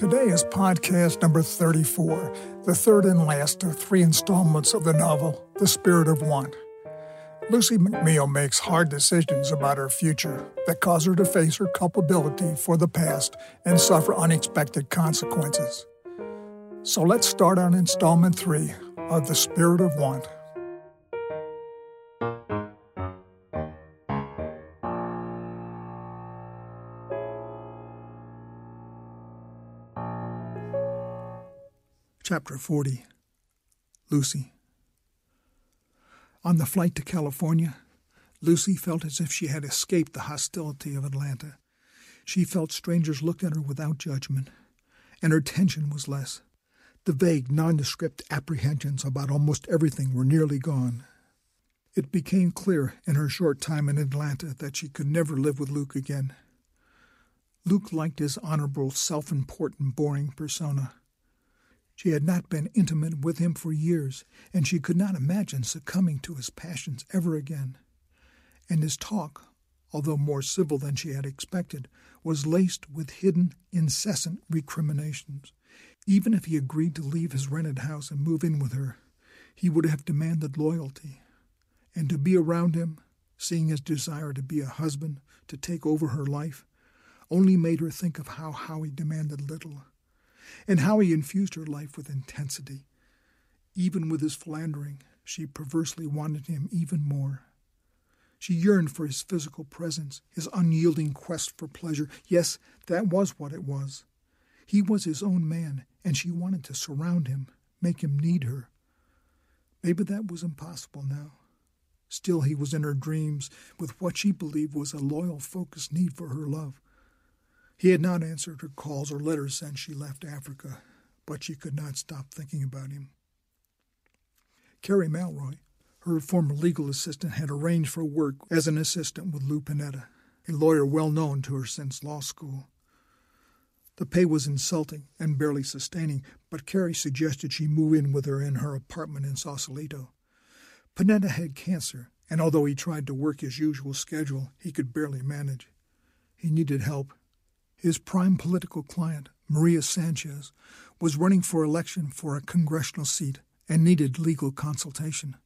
Today is podcast number 34, the third and last of three installments of the novel, The Spirit of Want. Lucy McNeil makes hard decisions about her future that cause her to face her culpability for the past and suffer unexpected consequences. So let's start on installment three of The Spirit of One. Chapter 40 Lucy. On the flight to California, Lucy felt as if she had escaped the hostility of Atlanta. She felt strangers looked at her without judgment, and her tension was less. The vague, nondescript apprehensions about almost everything were nearly gone. It became clear in her short time in Atlanta that she could never live with Luke again. Luke liked his honorable, self important, boring persona. She had not been intimate with him for years, and she could not imagine succumbing to his passions ever again. And his talk, although more civil than she had expected, was laced with hidden, incessant recriminations. Even if he agreed to leave his rented house and move in with her, he would have demanded loyalty. And to be around him, seeing his desire to be a husband, to take over her life, only made her think of how Howie demanded little and how he infused her life with intensity. Even with his philandering, she perversely wanted him even more. She yearned for his physical presence, his unyielding quest for pleasure. Yes, that was what it was. He was his own man, and she wanted to surround him, make him need her. Maybe that was impossible now. Still, he was in her dreams with what she believed was a loyal, focused need for her love. He had not answered her calls or letters since she left Africa, but she could not stop thinking about him. Carrie Malroy, her former legal assistant, had arranged for work as an assistant with Lou Panetta, a lawyer well known to her since law school. The pay was insulting and barely sustaining, but Carrie suggested she move in with her in her apartment in Sausalito. Panetta had cancer, and although he tried to work his usual schedule, he could barely manage. He needed help, his prime political client, Maria Sanchez, was running for election for a congressional seat and needed legal consultation.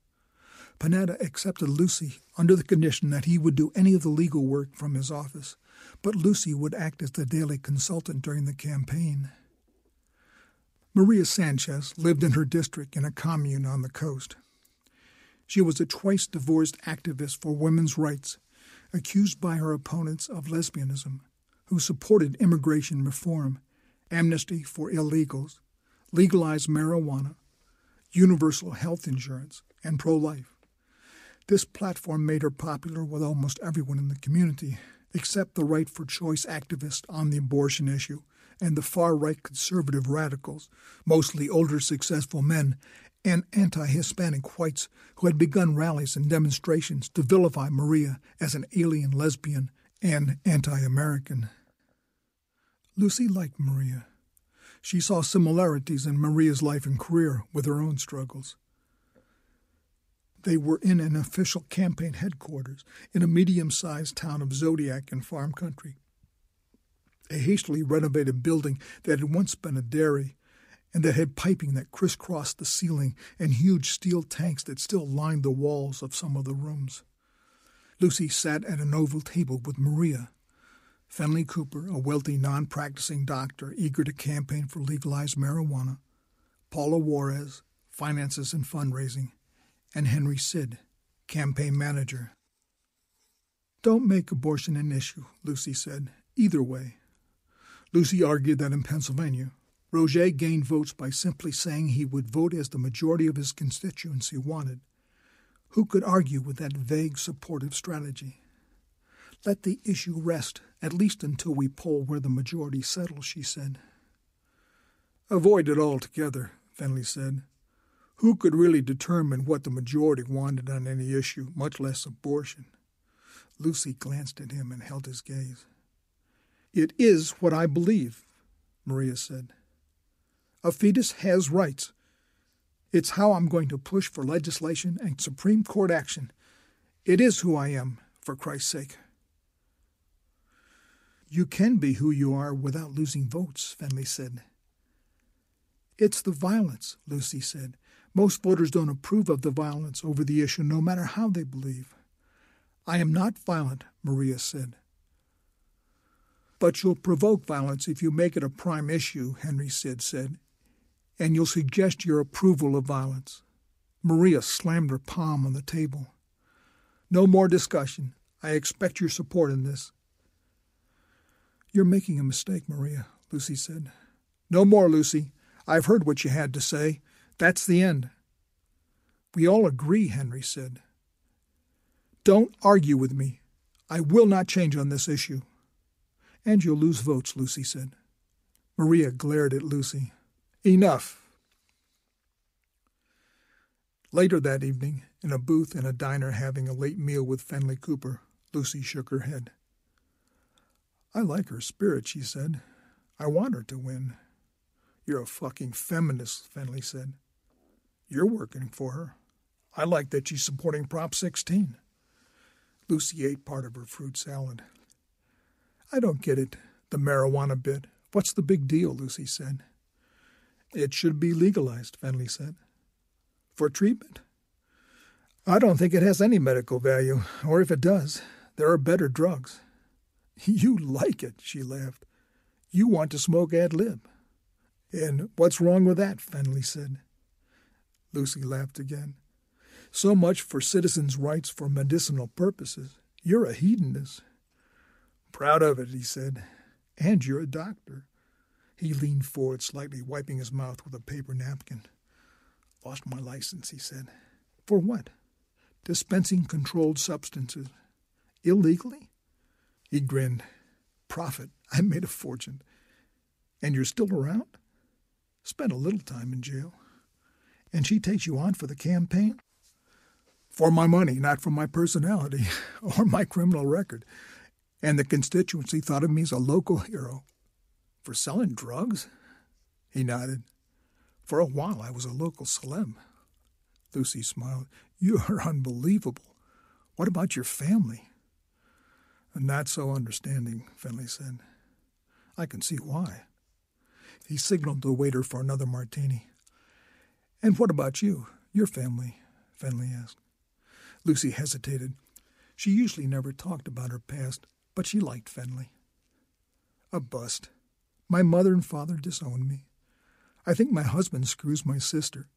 Panetta accepted Lucy under the condition that he would do any of the legal work from his office, but Lucy would act as the daily consultant during the campaign. Maria Sanchez lived in her district in a commune on the coast. She was a twice divorced activist for women's rights, accused by her opponents of lesbianism who supported immigration reform, amnesty for illegals, legalized marijuana, universal health insurance, and pro life. This platform made her popular with almost everyone in the community, except the right for choice activists on the abortion issue and the far right conservative radicals, mostly older successful men, and anti Hispanic whites who had begun rallies and demonstrations to vilify Maria as an alien lesbian and anti American. Lucy liked Maria. She saw similarities in Maria's life and career with her own struggles. They were in an official campaign headquarters in a medium sized town of Zodiac in farm country. A hastily renovated building that had once been a dairy and that had piping that crisscrossed the ceiling and huge steel tanks that still lined the walls of some of the rooms. Lucy sat at an oval table with Maria. Fenley Cooper, a wealthy non practicing doctor eager to campaign for legalized marijuana, Paula Juarez, finances and fundraising, and Henry Sid, campaign manager. Don't make abortion an issue, Lucy said, either way. Lucy argued that in Pennsylvania, Roger gained votes by simply saying he would vote as the majority of his constituency wanted. Who could argue with that vague supportive strategy? Let the issue rest, at least until we poll where the majority settles, she said. Avoid it altogether, Fenley said. Who could really determine what the majority wanted on any issue, much less abortion? Lucy glanced at him and held his gaze. It is what I believe, Maria said. A fetus has rights, it's how I'm going to push for legislation and Supreme Court action. It is who I am, for Christ's sake. You can be who you are without losing votes, Fenley said. It's the violence, Lucy said. Most voters don't approve of the violence over the issue, no matter how they believe. I am not violent, Maria said. But you'll provoke violence if you make it a prime issue, Henry Sid said, and you'll suggest your approval of violence. Maria slammed her palm on the table. No more discussion. I expect your support in this. You're making a mistake, Maria, Lucy said. No more, Lucy. I've heard what you had to say. That's the end. We all agree, Henry said. Don't argue with me. I will not change on this issue. And you'll lose votes, Lucy said. Maria glared at Lucy. Enough. Later that evening, in a booth in a diner having a late meal with Fenley Cooper, Lucy shook her head. I like her spirit, she said. I want her to win. You're a fucking feminist, Fenley said. You're working for her. I like that she's supporting Prop 16. Lucy ate part of her fruit salad. I don't get it, the marijuana bit. What's the big deal? Lucy said. It should be legalized, Fenley said. For treatment? I don't think it has any medical value, or if it does, there are better drugs. You like it, she laughed. You want to smoke ad lib. And what's wrong with that? Fenley said. Lucy laughed again. So much for citizens' rights for medicinal purposes. You're a hedonist. Proud of it, he said. And you're a doctor. He leaned forward slightly, wiping his mouth with a paper napkin. Lost my license, he said. For what? Dispensing controlled substances. Illegally? He grinned. Profit. I made a fortune. And you're still around? Spent a little time in jail. And she takes you on for the campaign? For my money, not for my personality or my criminal record. And the constituency thought of me as a local hero. For selling drugs? He nodded. For a while I was a local celeb. Lucy smiled. You are unbelievable. What about your family? Not so understanding, Fenley said. I can see why. He signaled the waiter for another martini. And what about you, your family? Fenley asked. Lucy hesitated. She usually never talked about her past, but she liked Fenley. A bust. My mother and father disown me. I think my husband screws my sister.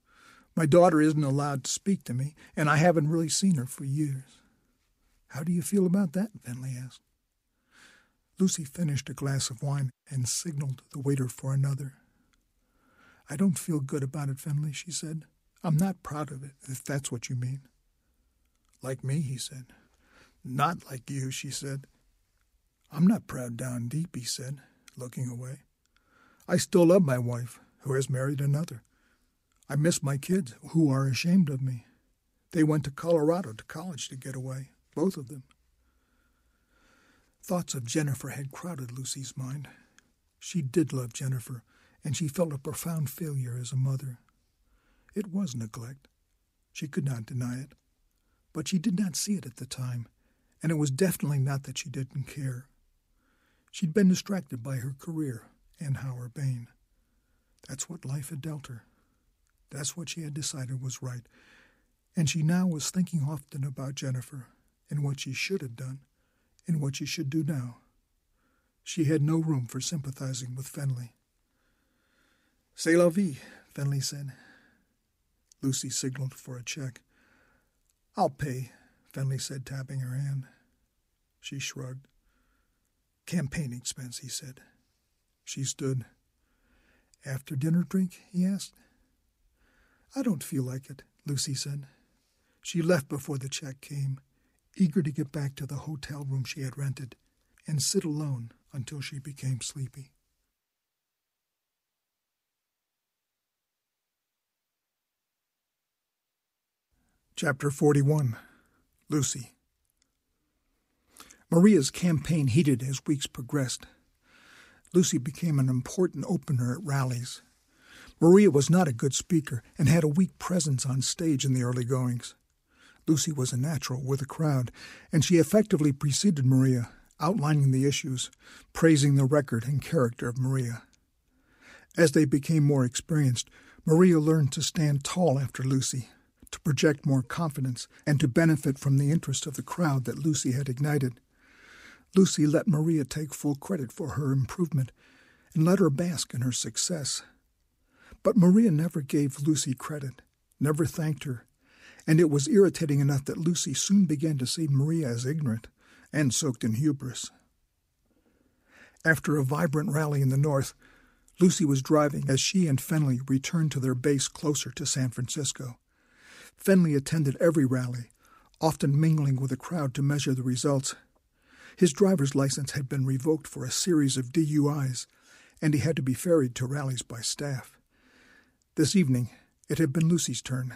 My daughter isn't allowed to speak to me, and I haven't really seen her for years. How do you feel about that? Fenley asked. Lucy finished a glass of wine and signaled the waiter for another. I don't feel good about it, Fenley, she said. I'm not proud of it, if that's what you mean. Like me, he said. Not like you, she said. I'm not proud down deep, he said, looking away. I still love my wife, who has married another. I miss my kids, who are ashamed of me. They went to Colorado to college to get away, both of them. Thoughts of Jennifer had crowded Lucy's mind. She did love Jennifer, and she felt a profound failure as a mother. It was neglect. She could not deny it. But she did not see it at the time, and it was definitely not that she didn't care. She'd been distracted by her career and Howard Bain. That's what life had dealt her. That's what she had decided was right. And she now was thinking often about Jennifer and what she should have done and what she should do now. She had no room for sympathizing with Fenley. C'est la vie, Fenley said. Lucy signaled for a check. I'll pay, Fenley said, tapping her hand. She shrugged. Campaign expense, he said. She stood. After dinner drink? he asked. I don't feel like it, Lucy said. She left before the check came eager to get back to the hotel room she had rented and sit alone until she became sleepy. Chapter 41 Lucy Maria's campaign heated as weeks progressed. Lucy became an important opener at rallies. Maria was not a good speaker and had a weak presence on stage in the early goings. Lucy was a natural with a crowd, and she effectively preceded Maria, outlining the issues, praising the record and character of Maria. As they became more experienced, Maria learned to stand tall after Lucy, to project more confidence, and to benefit from the interest of the crowd that Lucy had ignited. Lucy let Maria take full credit for her improvement and let her bask in her success. But Maria never gave Lucy credit, never thanked her, and it was irritating enough that Lucy soon began to see Maria as ignorant and soaked in hubris. After a vibrant rally in the north, Lucy was driving as she and Fenley returned to their base closer to San Francisco. Fenley attended every rally, often mingling with the crowd to measure the results. His driver's license had been revoked for a series of DUIs, and he had to be ferried to rallies by staff. This evening, it had been Lucy's turn.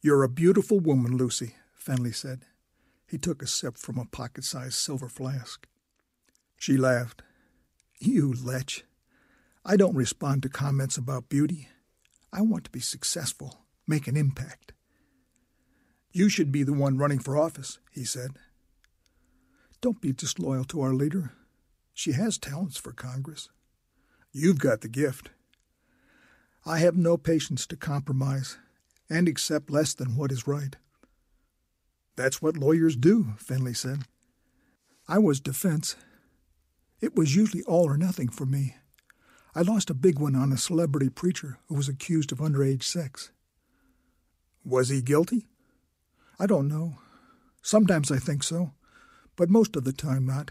You're a beautiful woman, Lucy, Fenley said. He took a sip from a pocket sized silver flask. She laughed. You lech. I don't respond to comments about beauty. I want to be successful, make an impact. You should be the one running for office, he said. Don't be disloyal to our leader. She has talents for Congress. You've got the gift. I have no patience to compromise and accept less than what is right. That's what lawyers do, Fenley said. I was defense. It was usually all or nothing for me. I lost a big one on a celebrity preacher who was accused of underage sex. Was he guilty? I don't know. Sometimes I think so, but most of the time not.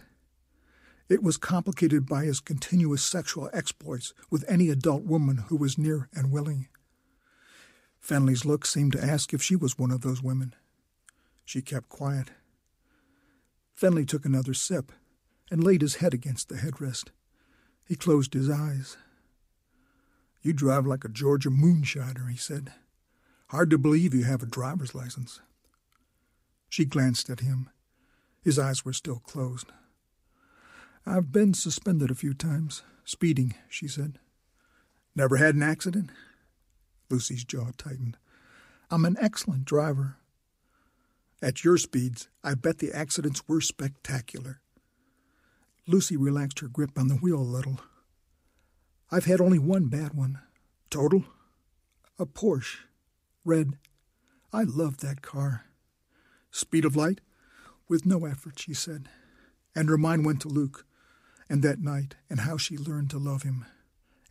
It was complicated by his continuous sexual exploits with any adult woman who was near and willing. Fenley's look seemed to ask if she was one of those women. She kept quiet. Fenley took another sip and laid his head against the headrest. He closed his eyes. You drive like a Georgia moonshiner, he said. Hard to believe you have a driver's license. She glanced at him. His eyes were still closed. I've been suspended a few times. Speeding, she said. Never had an accident? Lucy's jaw tightened. I'm an excellent driver. At your speeds, I bet the accidents were spectacular. Lucy relaxed her grip on the wheel a little. I've had only one bad one. Total? A Porsche. Red. I loved that car. Speed of light? With no effort, she said. And her mind went to Luke, and that night, and how she learned to love him.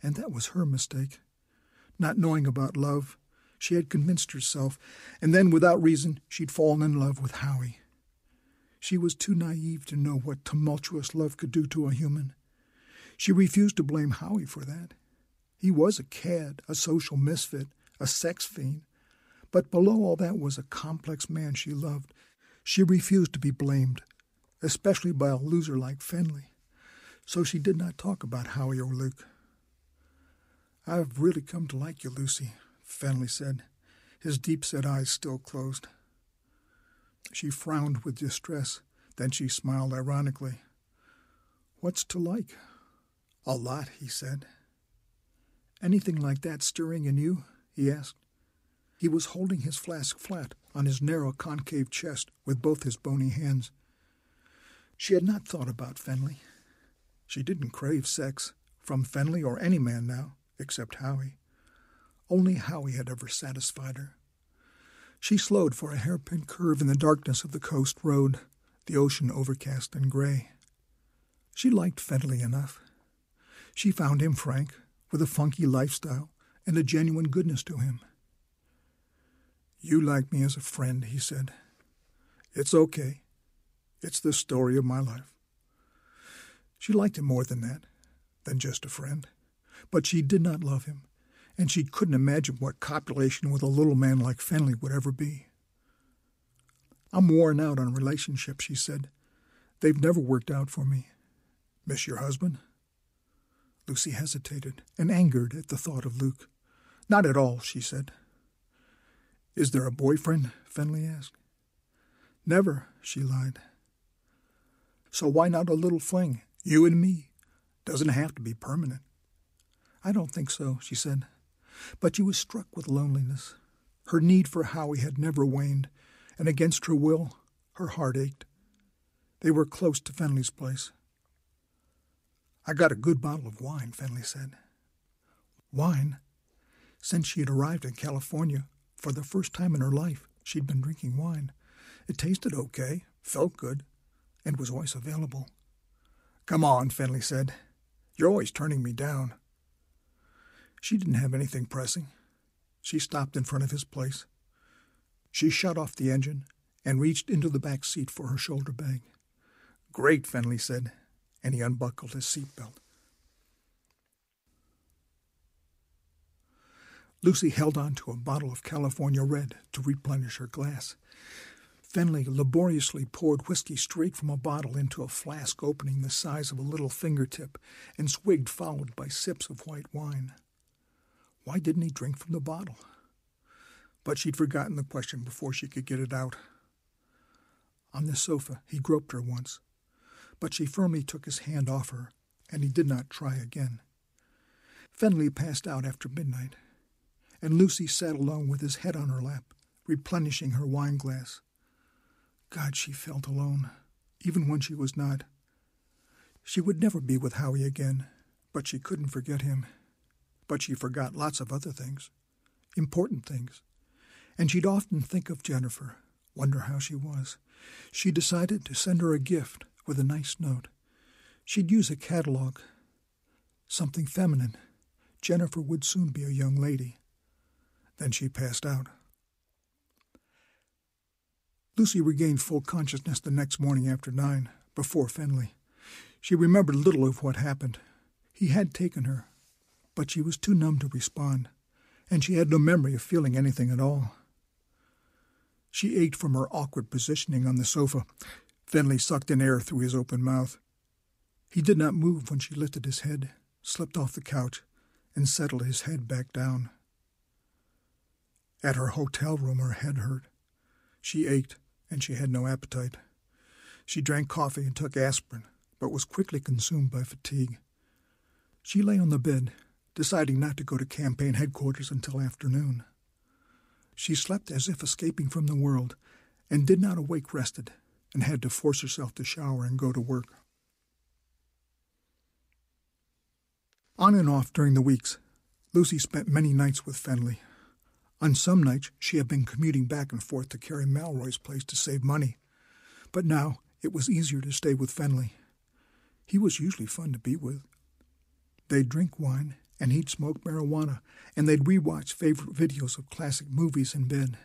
And that was her mistake. Not knowing about love, she had convinced herself, and then, without reason, she'd fallen in love with Howie. She was too naive to know what tumultuous love could do to a human. She refused to blame Howie for that. He was a cad, a social misfit, a sex fiend. But below all that was a complex man she loved. She refused to be blamed, especially by a loser like Fenley. So she did not talk about Howie or Luke. I've really come to like you, Lucy, Fenley said, his deep set eyes still closed. She frowned with distress, then she smiled ironically. What's to like? A lot, he said. Anything like that stirring in you? he asked. He was holding his flask flat on his narrow concave chest with both his bony hands. She had not thought about Fenley. She didn't crave sex from Fenley or any man now, except Howie. Only Howie had ever satisfied her. She slowed for a hairpin curve in the darkness of the coast road, the ocean overcast and gray. She liked Fenley enough. She found him frank, with a funky lifestyle and a genuine goodness to him. You like me as a friend, he said. It's okay. It's the story of my life. She liked him more than that, than just a friend. But she did not love him, and she couldn't imagine what copulation with a little man like Fenley would ever be. I'm worn out on relationships, she said. They've never worked out for me. Miss your husband? Lucy hesitated and angered at the thought of Luke. Not at all, she said. Is there a boyfriend? Fenley asked. Never, she lied. So why not a little fling? You and me. Doesn't have to be permanent. I don't think so, she said. But she was struck with loneliness. Her need for Howie had never waned, and against her will, her heart ached. They were close to Fenley's place. I got a good bottle of wine, Fenley said. Wine? Since she had arrived in California, for the first time in her life, she'd been drinking wine. It tasted okay, felt good, and was always available. Come on, Fenley said. You're always turning me down. She didn't have anything pressing. She stopped in front of his place. She shut off the engine and reached into the back seat for her shoulder bag. Great, Fenley said, and he unbuckled his seat belt. Lucy held on to a bottle of California Red to replenish her glass. Fenley laboriously poured whiskey straight from a bottle into a flask opening the size of a little fingertip and swigged, followed by sips of white wine. Why didn't he drink from the bottle? But she'd forgotten the question before she could get it out. On the sofa, he groped her once, but she firmly took his hand off her, and he did not try again. Fenley passed out after midnight, and Lucy sat alone with his head on her lap, replenishing her wine glass. God, she felt alone, even when she was not. She would never be with Howie again, but she couldn't forget him. But she forgot lots of other things, important things. And she'd often think of Jennifer, wonder how she was. She decided to send her a gift with a nice note. She'd use a catalog, something feminine. Jennifer would soon be a young lady. Then she passed out. Lucy regained full consciousness the next morning after nine, before Fenley. She remembered little of what happened. He had taken her, but she was too numb to respond, and she had no memory of feeling anything at all. She ached from her awkward positioning on the sofa. Fenley sucked in air through his open mouth. He did not move when she lifted his head, slipped off the couch, and settled his head back down. At her hotel room, her head hurt. She ached, and she had no appetite. She drank coffee and took aspirin, but was quickly consumed by fatigue. She lay on the bed, deciding not to go to campaign headquarters until afternoon. She slept as if escaping from the world, and did not awake rested, and had to force herself to shower and go to work. On and off during the weeks, Lucy spent many nights with Fenley. On some nights, she had been commuting back and forth to Carrie Malroy's place to save money, but now it was easier to stay with Fenley. He was usually fun to be with. They'd drink wine and he'd smoke marijuana, and they'd rewatch favorite videos of classic movies in bed.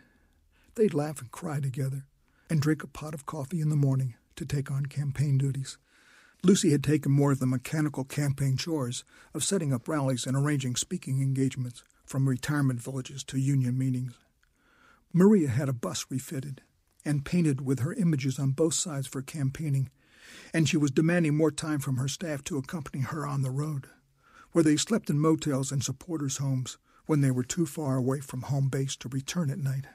They'd laugh and cry together, and drink a pot of coffee in the morning to take on campaign duties. Lucy had taken more of the mechanical campaign chores of setting up rallies and arranging speaking engagements, from retirement villages to union meetings. Maria had a bus refitted and painted with her images on both sides for campaigning, and she was demanding more time from her staff to accompany her on the road where they slept in motels and supporters' homes when they were too far away from home base to return at night.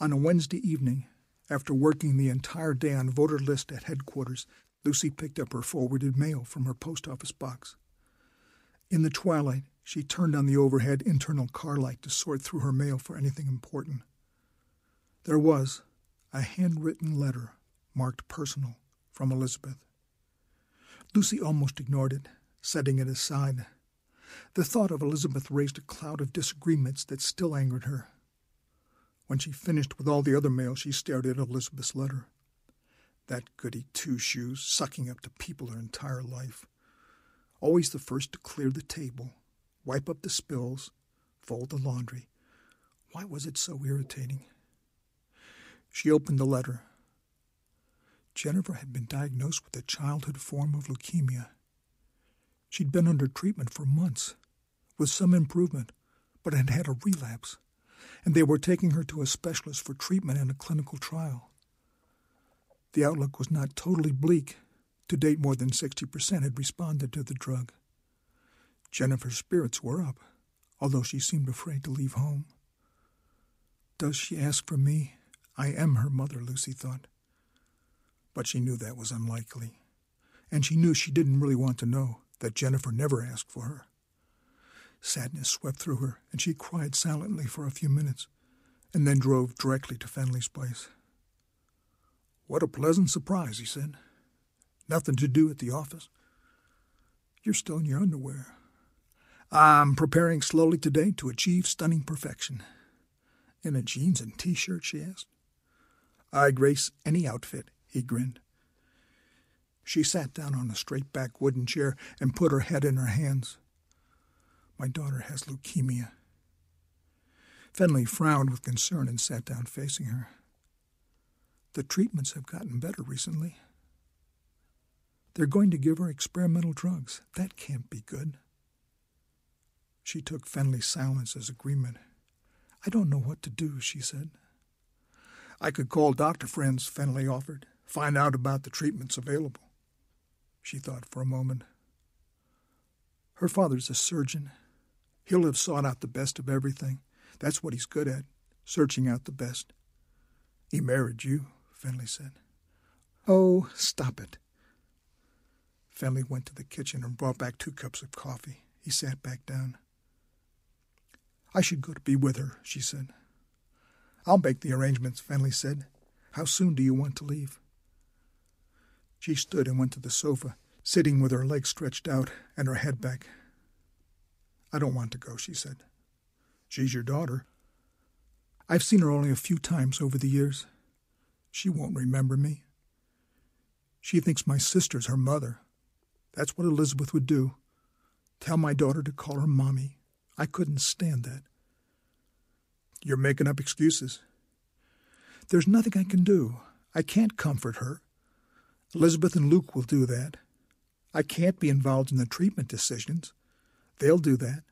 On a Wednesday evening, after working the entire day on voter list at headquarters, Lucy picked up her forwarded mail from her post office box. In the twilight, she turned on the overhead internal car light to sort through her mail for anything important. There was a handwritten letter marked personal from Elizabeth. Lucy almost ignored it setting it aside. The thought of Elizabeth raised a cloud of disagreements that still angered her. When she finished with all the other mail, she stared at Elizabeth's letter. That goody two shoes, sucking up to people her entire life. Always the first to clear the table, wipe up the spills, fold the laundry. Why was it so irritating? She opened the letter. Jennifer had been diagnosed with a childhood form of leukemia She'd been under treatment for months, with some improvement, but had had a relapse, and they were taking her to a specialist for treatment and a clinical trial. The outlook was not totally bleak. To date, more than 60% had responded to the drug. Jennifer's spirits were up, although she seemed afraid to leave home. Does she ask for me? I am her mother, Lucy thought. But she knew that was unlikely, and she knew she didn't really want to know that Jennifer never asked for her. Sadness swept through her, and she cried silently for a few minutes, and then drove directly to Fenley's place. What a pleasant surprise, he said. Nothing to do at the office. You're still in your underwear. I'm preparing slowly today to achieve stunning perfection. In a jeans and t shirt, she asked. I'd grace any outfit, he grinned. She sat down on a straight back wooden chair and put her head in her hands. My daughter has leukemia. Fenley frowned with concern and sat down facing her. The treatments have gotten better recently. They're going to give her experimental drugs. That can't be good. She took Fenley's silence as agreement. I don't know what to do, she said. I could call doctor friends, Fenley offered, find out about the treatments available. She thought for a moment. Her father's a surgeon. He'll have sought out the best of everything. That's what he's good at, searching out the best. He married you, Fenley said. Oh, stop it. Fenley went to the kitchen and brought back two cups of coffee. He sat back down. I should go to be with her, she said. I'll make the arrangements, Fenley said. How soon do you want to leave? She stood and went to the sofa, sitting with her legs stretched out and her head back. I don't want to go, she said. She's your daughter. I've seen her only a few times over the years. She won't remember me. She thinks my sister's her mother. That's what Elizabeth would do. Tell my daughter to call her Mommy. I couldn't stand that. You're making up excuses. There's nothing I can do. I can't comfort her. Elizabeth and Luke will do that. I can't be involved in the treatment decisions. They'll do that.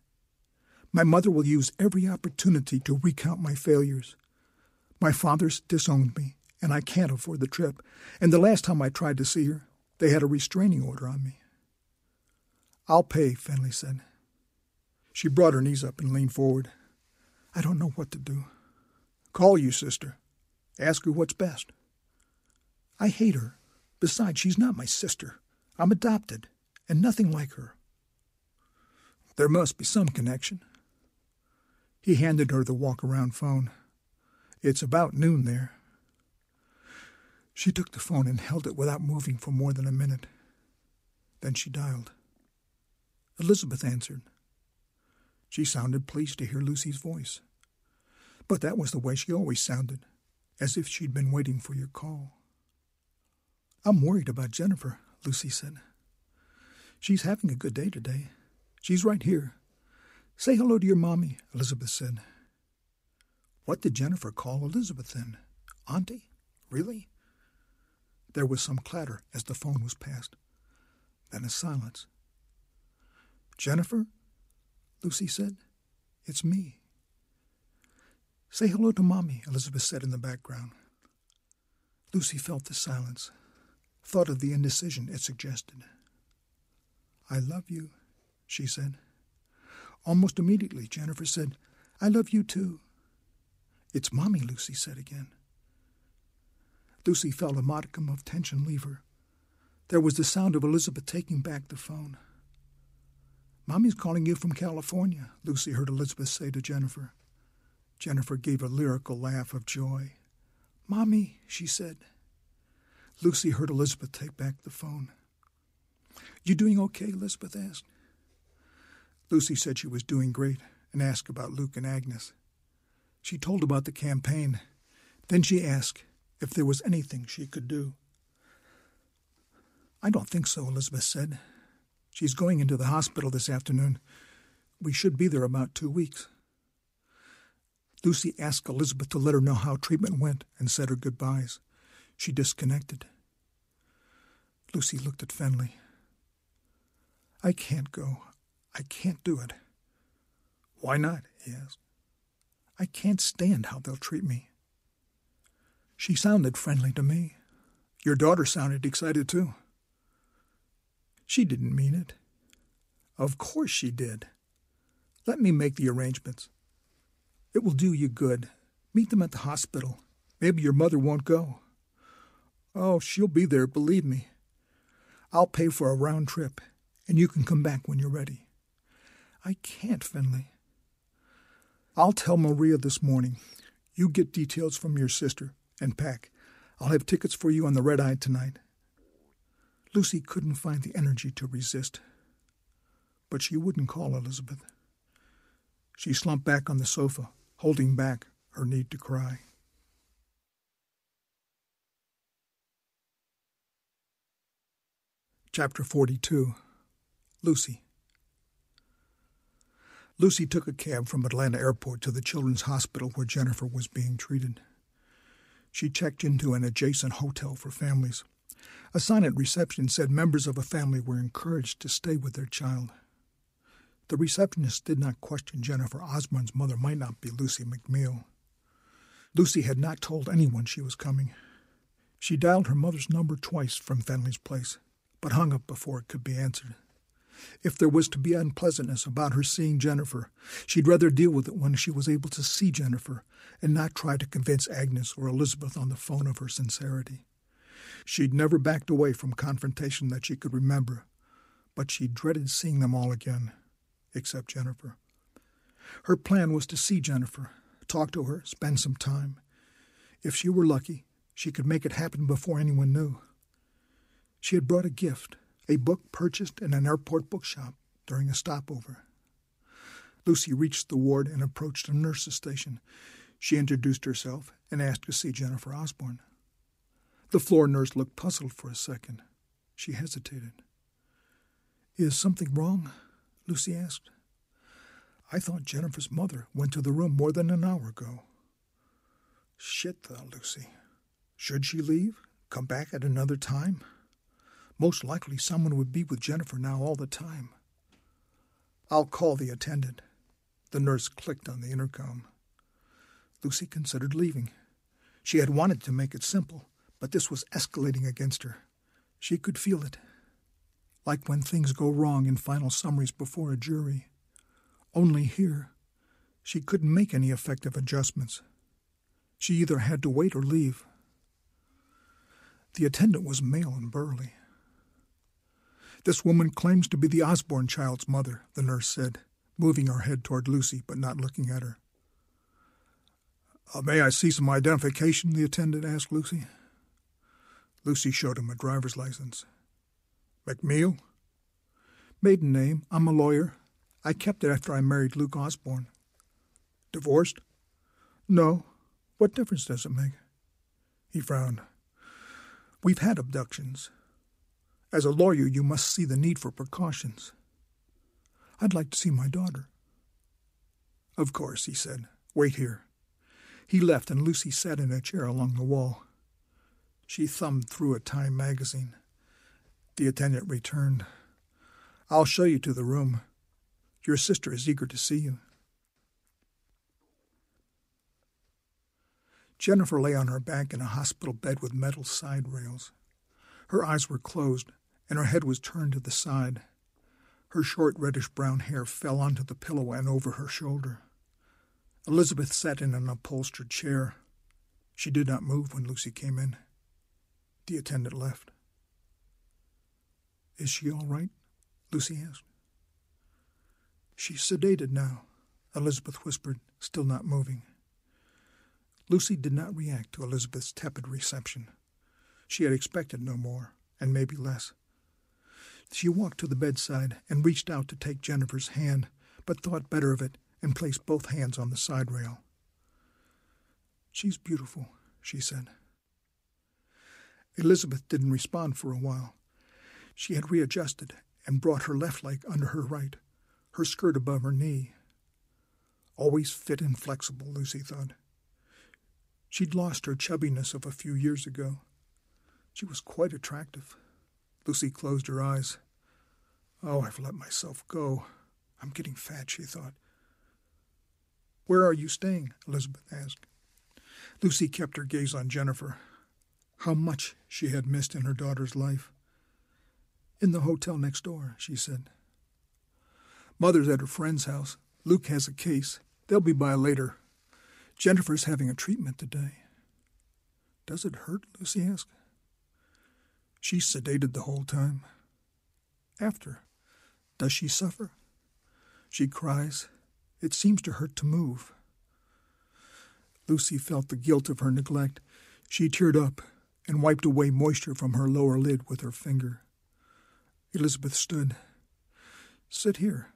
My mother will use every opportunity to recount my failures. My father's disowned me, and I can't afford the trip. And the last time I tried to see her, they had a restraining order on me. I'll pay, Fenley said. She brought her knees up and leaned forward. I don't know what to do. Call you sister. Ask her what's best. I hate her. Besides, she's not my sister. I'm adopted, and nothing like her. There must be some connection. He handed her the walk around phone. It's about noon there. She took the phone and held it without moving for more than a minute. Then she dialed. Elizabeth answered. She sounded pleased to hear Lucy's voice. But that was the way she always sounded, as if she'd been waiting for your call. I'm worried about Jennifer, Lucy said. She's having a good day today. She's right here. Say hello to your mommy, Elizabeth said. What did Jennifer call Elizabeth then? Auntie? Really? There was some clatter as the phone was passed. Then a silence. Jennifer? Lucy said. It's me. Say hello to Mommy, Elizabeth said in the background. Lucy felt the silence, thought of the indecision it suggested. I love you, she said. Almost immediately, Jennifer said, I love you too. It's Mommy, Lucy said again. Lucy felt a modicum of tension leave her. There was the sound of Elizabeth taking back the phone. Mommy's calling you from California, Lucy heard Elizabeth say to Jennifer. Jennifer gave a lyrical laugh of joy. Mommy, she said. Lucy heard Elizabeth take back the phone. You doing okay? Elizabeth asked. Lucy said she was doing great and asked about Luke and Agnes. She told about the campaign. Then she asked if there was anything she could do. I don't think so, Elizabeth said. She's going into the hospital this afternoon. We should be there about two weeks. Lucy asked Elizabeth to let her know how treatment went and said her goodbyes. She disconnected. Lucy looked at Fenley. I can't go. I can't do it. Why not? he asked. I can't stand how they'll treat me. She sounded friendly to me. Your daughter sounded excited, too. She didn't mean it. Of course she did. Let me make the arrangements. It will do you good. Meet them at the hospital. Maybe your mother won't go. Oh, she'll be there, believe me. I'll pay for a round trip, and you can come back when you're ready. I can't, Fenley. I'll tell Maria this morning. You get details from your sister and pack. I'll have tickets for you on the red eye tonight. Lucy couldn't find the energy to resist, but she wouldn't call Elizabeth. She slumped back on the sofa, holding back her need to cry. Chapter 42 Lucy Lucy took a cab from Atlanta Airport to the Children's Hospital where Jennifer was being treated. She checked into an adjacent hotel for families. A sign at reception said members of a family were encouraged to stay with their child. The receptionist did not question Jennifer Osborne's mother might not be Lucy McNeil. Lucy had not told anyone she was coming. She dialed her mother's number twice from Fenley's place, but hung up before it could be answered. If there was to be unpleasantness about her seeing Jennifer, she'd rather deal with it when she was able to see Jennifer and not try to convince Agnes or Elizabeth on the phone of her sincerity. She'd never backed away from confrontation that she could remember, but she dreaded seeing them all again, except Jennifer. Her plan was to see Jennifer, talk to her, spend some time. If she were lucky, she could make it happen before anyone knew. She had brought a gift, a book purchased in an airport bookshop during a stopover. Lucy reached the ward and approached a nurse's station. She introduced herself and asked to see Jennifer Osborne. The floor nurse looked puzzled for a second. She hesitated. Is something wrong? Lucy asked. I thought Jennifer's mother went to the room more than an hour ago. Shit, thought Lucy. Should she leave? Come back at another time? Most likely someone would be with Jennifer now all the time. I'll call the attendant. The nurse clicked on the intercom. Lucy considered leaving. She had wanted to make it simple, but this was escalating against her. She could feel it. Like when things go wrong in final summaries before a jury. Only here, she couldn't make any effective adjustments. She either had to wait or leave. The attendant was male and burly. This woman claims to be the Osborne child's mother, the nurse said, moving her head toward Lucy but not looking at her. Uh, may I see some identification? the attendant asked Lucy. Lucy showed him a driver's license. McNeil? Maiden name. I'm a lawyer. I kept it after I married Luke Osborne. Divorced? No. What difference does it make? He frowned. We've had abductions. As a lawyer, you must see the need for precautions. I'd like to see my daughter. Of course, he said. Wait here. He left, and Lucy sat in a chair along the wall. She thumbed through a Time magazine. The attendant returned. I'll show you to the room. Your sister is eager to see you. Jennifer lay on her back in a hospital bed with metal side rails. Her eyes were closed, and her head was turned to the side. Her short reddish brown hair fell onto the pillow and over her shoulder. Elizabeth sat in an upholstered chair. She did not move when Lucy came in. The attendant left. Is she all right? Lucy asked. She's sedated now, Elizabeth whispered, still not moving. Lucy did not react to Elizabeth's tepid reception. She had expected no more, and maybe less. She walked to the bedside and reached out to take Jennifer's hand, but thought better of it and placed both hands on the side rail. She's beautiful, she said. Elizabeth didn't respond for a while. She had readjusted and brought her left leg under her right, her skirt above her knee. Always fit and flexible, Lucy thought. She'd lost her chubbiness of a few years ago. She was quite attractive. Lucy closed her eyes. Oh, I've let myself go. I'm getting fat, she thought. Where are you staying? Elizabeth asked. Lucy kept her gaze on Jennifer. How much she had missed in her daughter's life. In the hotel next door, she said. Mother's at her friend's house. Luke has a case. They'll be by later. Jennifer's having a treatment today. Does it hurt? Lucy asked. She's sedated the whole time. After, does she suffer? She cries. It seems to hurt to move. Lucy felt the guilt of her neglect. She teared up. And wiped away moisture from her lower lid with her finger. Elizabeth stood. Sit here.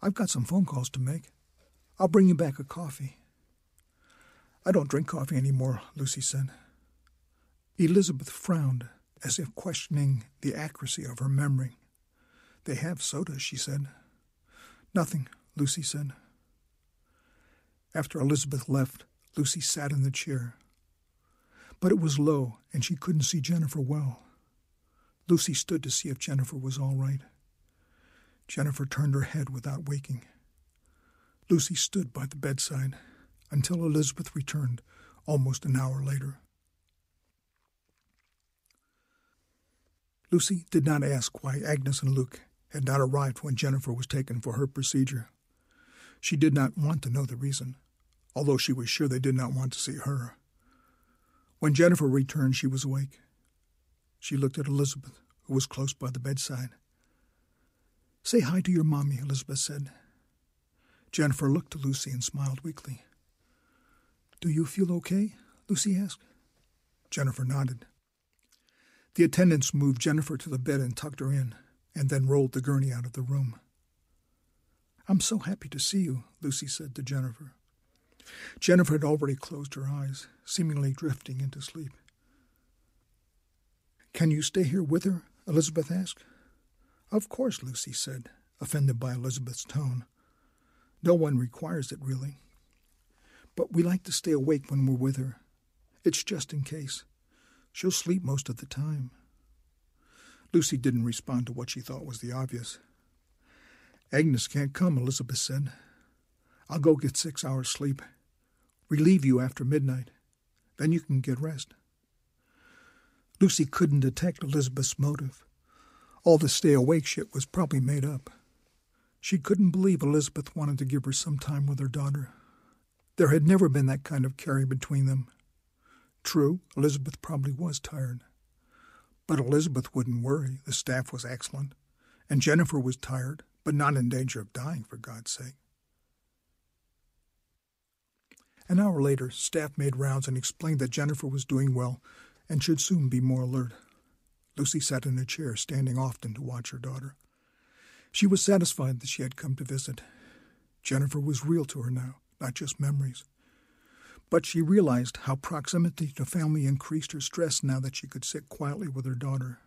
I've got some phone calls to make. I'll bring you back a coffee. I don't drink coffee any more, Lucy said. Elizabeth frowned, as if questioning the accuracy of her memory. They have soda, she said. Nothing, Lucy said. After Elizabeth left, Lucy sat in the chair. But it was low, and she couldn't see Jennifer well. Lucy stood to see if Jennifer was all right. Jennifer turned her head without waking. Lucy stood by the bedside until Elizabeth returned almost an hour later. Lucy did not ask why Agnes and Luke had not arrived when Jennifer was taken for her procedure. She did not want to know the reason, although she was sure they did not want to see her. When Jennifer returned, she was awake. She looked at Elizabeth, who was close by the bedside. Say hi to your mommy, Elizabeth said. Jennifer looked to Lucy and smiled weakly. Do you feel okay? Lucy asked. Jennifer nodded. The attendants moved Jennifer to the bed and tucked her in, and then rolled the gurney out of the room. I'm so happy to see you, Lucy said to Jennifer. Jennifer had already closed her eyes, seemingly drifting into sleep. Can you stay here with her? Elizabeth asked. Of course, Lucy said, offended by Elizabeth's tone. No one requires it, really. But we like to stay awake when we're with her. It's just in case. She'll sleep most of the time. Lucy didn't respond to what she thought was the obvious. Agnes can't come, Elizabeth said. I'll go get six hours' sleep. Relieve you after midnight. Then you can get rest. Lucy couldn't detect Elizabeth's motive. All the stay awake shit was probably made up. She couldn't believe Elizabeth wanted to give her some time with her daughter. There had never been that kind of caring between them. True, Elizabeth probably was tired. But Elizabeth wouldn't worry. The staff was excellent. And Jennifer was tired, but not in danger of dying, for God's sake. An hour later, staff made rounds and explained that Jennifer was doing well and should soon be more alert. Lucy sat in a chair, standing often to watch her daughter. She was satisfied that she had come to visit. Jennifer was real to her now, not just memories. But she realized how proximity to family increased her stress now that she could sit quietly with her daughter.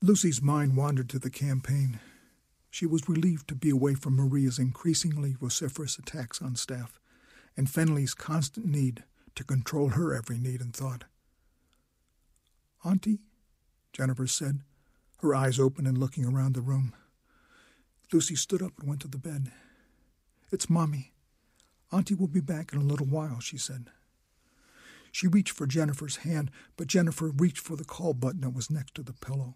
Lucy's mind wandered to the campaign. She was relieved to be away from Maria's increasingly vociferous attacks on staff and Fenley's constant need to control her every need and thought. Auntie, Jennifer said, her eyes open and looking around the room. Lucy stood up and went to the bed. It's Mommy. Auntie will be back in a little while, she said. She reached for Jennifer's hand, but Jennifer reached for the call button that was next to the pillow.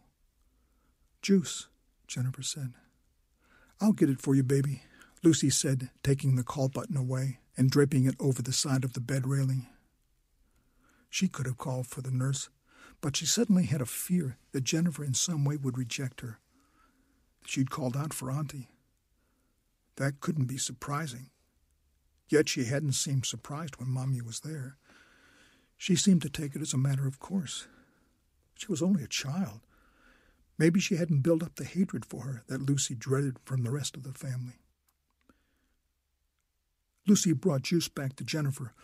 Juice, Jennifer said. I'll get it for you, baby, Lucy said, taking the call button away and draping it over the side of the bed railing. She could have called for the nurse, but she suddenly had a fear that Jennifer in some way would reject her. She'd called out for Auntie. That couldn't be surprising. Yet she hadn't seemed surprised when Mommy was there. She seemed to take it as a matter of course. She was only a child. Maybe she hadn't built up the hatred for her that Lucy dreaded from the rest of the family. Lucy brought juice back to Jennifer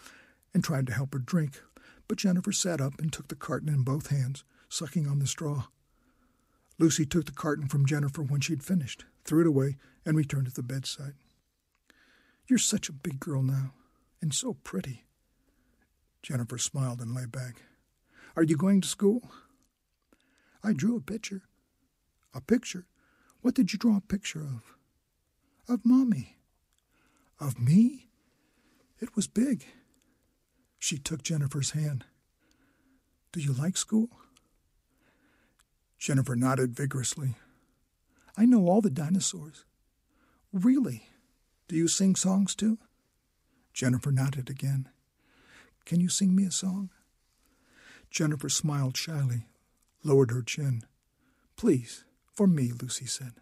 and tried to help her drink, but Jennifer sat up and took the carton in both hands, sucking on the straw. Lucy took the carton from Jennifer when she'd finished, threw it away, and returned to the bedside. You're such a big girl now, and so pretty. Jennifer smiled and lay back. Are you going to school? I drew a picture. A picture? What did you draw a picture of? Of Mommy. Of me? It was big. She took Jennifer's hand. Do you like school? Jennifer nodded vigorously. I know all the dinosaurs. Really? Do you sing songs too? Jennifer nodded again. Can you sing me a song? Jennifer smiled shyly, lowered her chin. Please, for me, Lucy said.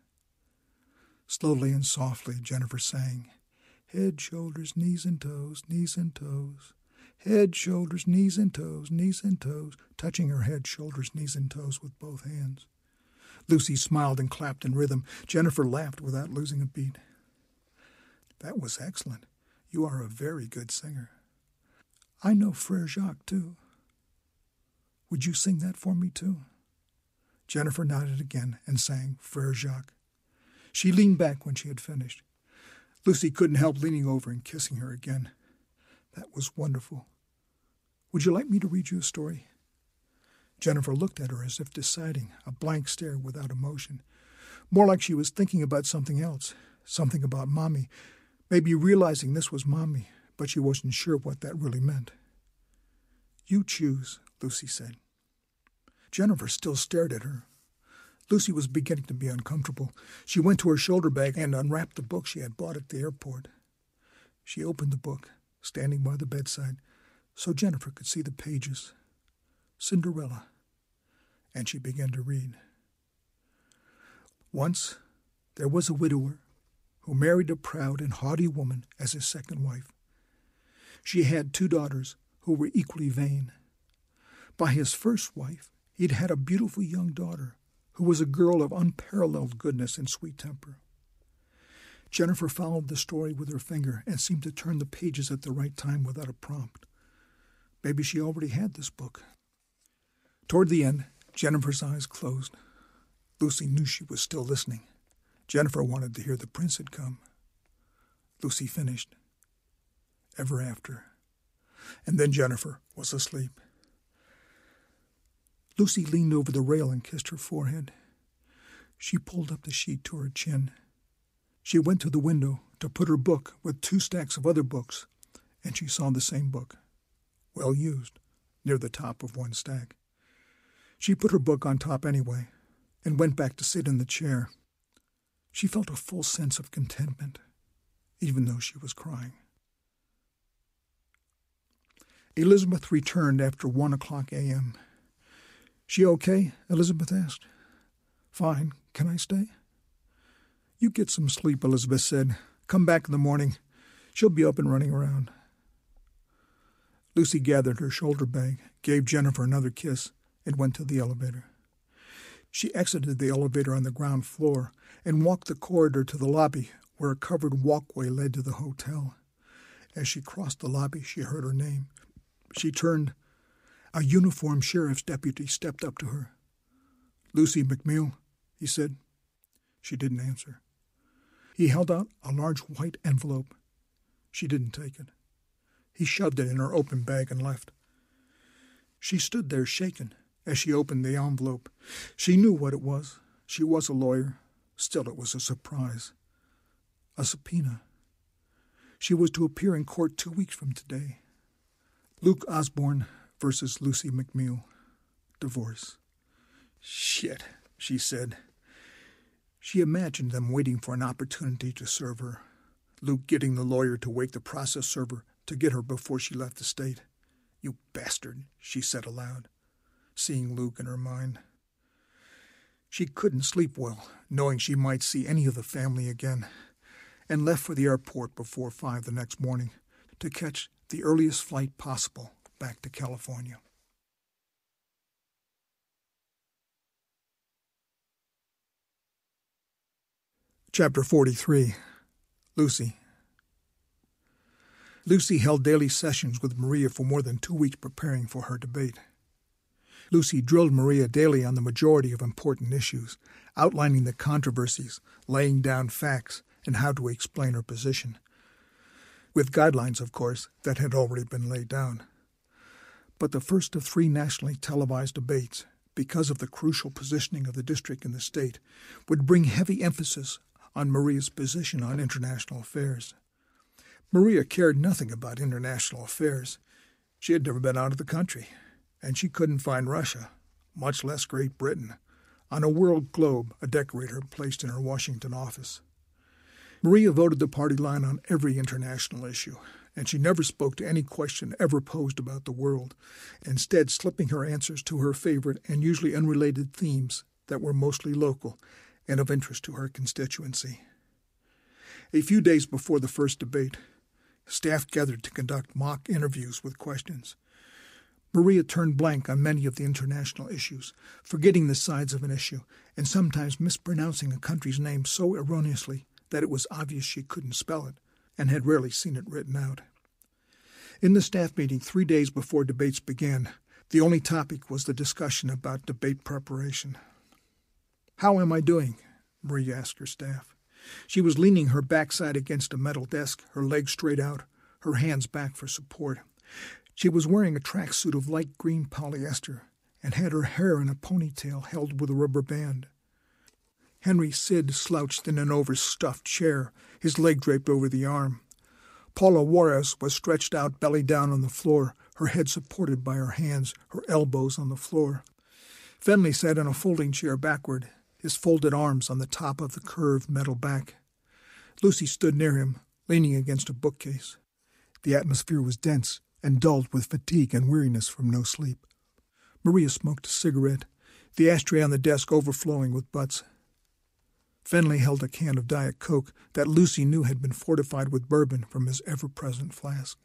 Slowly and softly, Jennifer sang. Head, shoulders, knees and toes, knees and toes. Head, shoulders, knees and toes, knees and toes, touching her head, shoulders, knees and toes with both hands. Lucy smiled and clapped in rhythm. Jennifer laughed without losing a beat. That was excellent. You are a very good singer. I know Frere Jacques, too. Would you sing that for me, too? Jennifer nodded again and sang Frere Jacques. She leaned back when she had finished. Lucy couldn't help leaning over and kissing her again. That was wonderful. Would you like me to read you a story? Jennifer looked at her as if deciding, a blank stare without emotion. More like she was thinking about something else, something about Mommy, maybe realizing this was Mommy, but she wasn't sure what that really meant. You choose, Lucy said. Jennifer still stared at her. Lucy was beginning to be uncomfortable. She went to her shoulder bag and unwrapped the book she had bought at the airport. She opened the book, standing by the bedside, so Jennifer could see the pages. Cinderella. And she began to read. Once there was a widower who married a proud and haughty woman as his second wife. She had two daughters who were equally vain. By his first wife, he'd had a beautiful young daughter who was a girl of unparalleled goodness and sweet temper. Jennifer followed the story with her finger and seemed to turn the pages at the right time without a prompt. Maybe she already had this book. Toward the end, Jennifer's eyes closed. Lucy knew she was still listening. Jennifer wanted to hear the prince had come. Lucy finished. Ever after. And then Jennifer was asleep. Lucy leaned over the rail and kissed her forehead. She pulled up the sheet to her chin. She went to the window to put her book with two stacks of other books, and she saw the same book, well used, near the top of one stack. She put her book on top anyway and went back to sit in the chair. She felt a full sense of contentment, even though she was crying. Elizabeth returned after one o'clock a.m. She okay? Elizabeth asked. Fine. Can I stay? You get some sleep, Elizabeth said. Come back in the morning. She'll be up and running around. Lucy gathered her shoulder bag, gave Jennifer another kiss, and went to the elevator. She exited the elevator on the ground floor and walked the corridor to the lobby where a covered walkway led to the hotel. As she crossed the lobby, she heard her name. She turned a uniformed sheriff's deputy stepped up to her. Lucy McMill, he said. She didn't answer. He held out a large white envelope. She didn't take it. He shoved it in her open bag and left. She stood there shaken as she opened the envelope. She knew what it was. She was a lawyer. Still, it was a surprise. A subpoena. She was to appear in court two weeks from today. Luke Osborne versus Lucy McMill. Divorce. Shit, she said. She imagined them waiting for an opportunity to serve her. Luke getting the lawyer to wake the process server to get her before she left the state. You bastard, she said aloud, seeing Luke in her mind. She couldn't sleep well, knowing she might see any of the family again, and left for the airport before five the next morning to catch the earliest flight possible back to California. Chapter 43 Lucy Lucy held daily sessions with Maria for more than two weeks preparing for her debate. Lucy drilled Maria daily on the majority of important issues, outlining the controversies, laying down facts, and how to explain her position. With guidelines, of course, that had already been laid down but the first of three nationally televised debates, because of the crucial positioning of the district in the state, would bring heavy emphasis on Maria's position on international affairs. Maria cared nothing about international affairs. She had never been out of the country, and she couldn't find Russia, much less Great Britain, on a world globe a decorator placed in her Washington office. Maria voted the party line on every international issue, and she never spoke to any question ever posed about the world, instead, slipping her answers to her favorite and usually unrelated themes that were mostly local and of interest to her constituency. A few days before the first debate, Staff gathered to conduct mock interviews with questions. Maria turned blank on many of the international issues, forgetting the sides of an issue, and sometimes mispronouncing a country's name so erroneously that it was obvious she couldn't spell it, and had rarely seen it written out. In the staff meeting three days before debates began, the only topic was the discussion about debate preparation. How am I doing? Maria asked her staff. She was leaning her backside against a metal desk, her legs straight out, her hands back for support. She was wearing a tracksuit of light green polyester and had her hair in a ponytail held with a rubber band. Henry Sid slouched in an overstuffed chair, his leg draped over the arm. Paula Juarez was stretched out belly down on the floor, her head supported by her hands, her elbows on the floor. Fenley sat in a folding chair backward, his folded arms on the top of the curved metal back. Lucy stood near him, leaning against a bookcase. The atmosphere was dense, and dulled with fatigue and weariness from no sleep. Maria smoked a cigarette, the ashtray on the desk overflowing with butts. Fenley held a can of Diet Coke that Lucy knew had been fortified with bourbon from his ever present flask.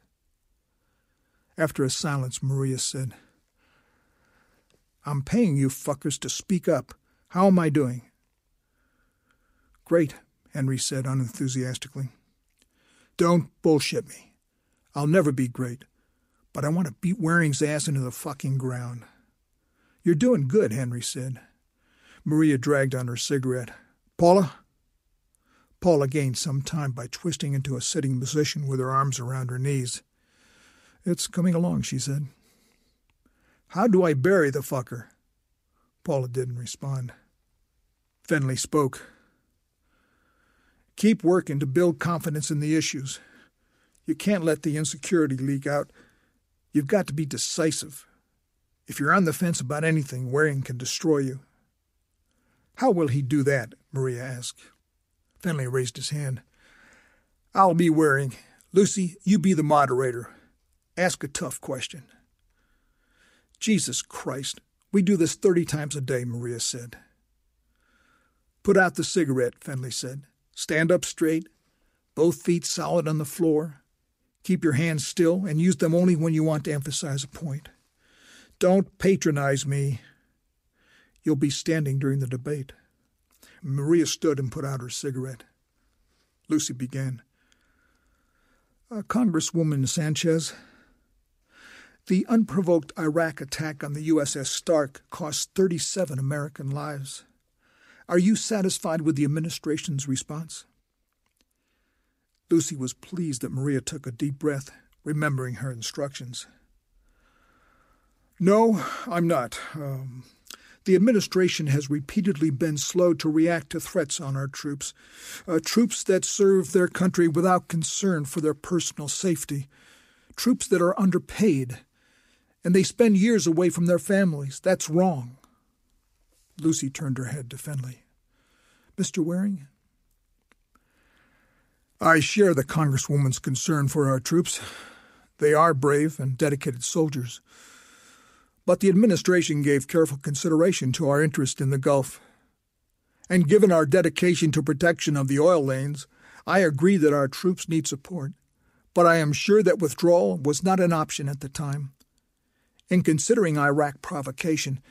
After a silence, Maria said, I'm paying you fuckers to speak up. How am I doing? Great, Henry said unenthusiastically. Don't bullshit me. I'll never be great but I want to beat Waring's ass into the fucking ground. You're doing good, Henry said. Maria dragged on her cigarette. Paula? Paula gained some time by twisting into a sitting position with her arms around her knees. It's coming along, she said. How do I bury the fucker? Paula didn't respond. Fenley spoke. Keep working to build confidence in the issues. You can't let the insecurity leak out You've got to be decisive. If you're on the fence about anything, Waring can destroy you. How will he do that? Maria asked. Fenley raised his hand. I'll be Waring. Lucy, you be the moderator. Ask a tough question. Jesus Christ, we do this thirty times a day, Maria said. Put out the cigarette, Fenley said. Stand up straight, both feet solid on the floor. Keep your hands still and use them only when you want to emphasize a point. Don't patronize me. You'll be standing during the debate. Maria stood and put out her cigarette. Lucy began. Uh, Congresswoman Sanchez, the unprovoked Iraq attack on the USS Stark cost 37 American lives. Are you satisfied with the administration's response? Lucy was pleased that Maria took a deep breath, remembering her instructions. No, I'm not. Um, the administration has repeatedly been slow to react to threats on our troops, uh, troops that serve their country without concern for their personal safety, troops that are underpaid, and they spend years away from their families. That's wrong. Lucy turned her head to Fenley. Mr. Waring, I share the Congresswoman's concern for our troops. They are brave and dedicated soldiers. But the administration gave careful consideration to our interest in the Gulf. And given our dedication to protection of the oil lanes, I agree that our troops need support. But I am sure that withdrawal was not an option at the time. In considering Iraq provocation,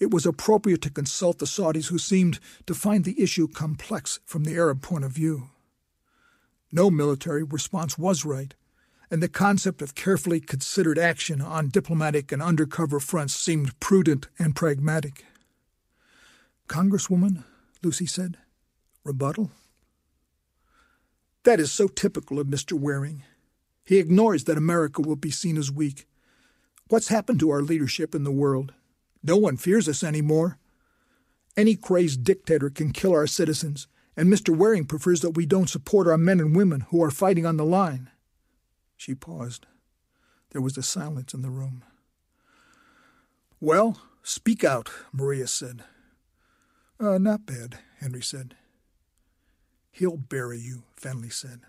it was appropriate to consult the Saudis who seemed to find the issue complex from the Arab point of view. No military response was right, and the concept of carefully considered action on diplomatic and undercover fronts seemed prudent and pragmatic. Congresswoman, Lucy said. Rebuttal? That is so typical of Mr. Waring. He ignores that America will be seen as weak. What's happened to our leadership in the world? No one fears us anymore. Any crazed dictator can kill our citizens, and Mr. Waring prefers that we don't support our men and women who are fighting on the line. She paused. There was a silence in the room. Well, speak out, Maria said. Uh, not bad, Henry said. He'll bury you, Fenley said.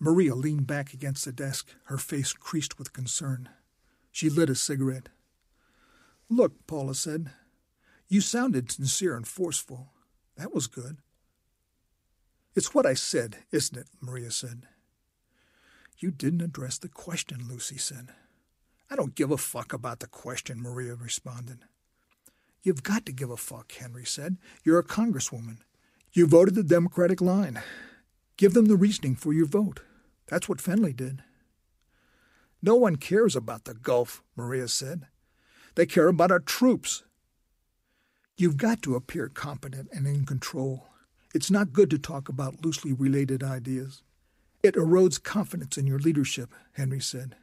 Maria leaned back against the desk, her face creased with concern. She lit a cigarette. Look, Paula said, you sounded sincere and forceful. That was good. It's what I said, isn't it? Maria said. You didn't address the question, Lucy said. I don't give a fuck about the question, Maria responded. You've got to give a fuck, Henry said. You're a congresswoman. You voted the Democratic line. Give them the reasoning for your vote. That's what Fenley did. No one cares about the Gulf, Maria said. They care about our troops. You've got to appear competent and in control. It's not good to talk about loosely related ideas. It erodes confidence in your leadership, Henry said.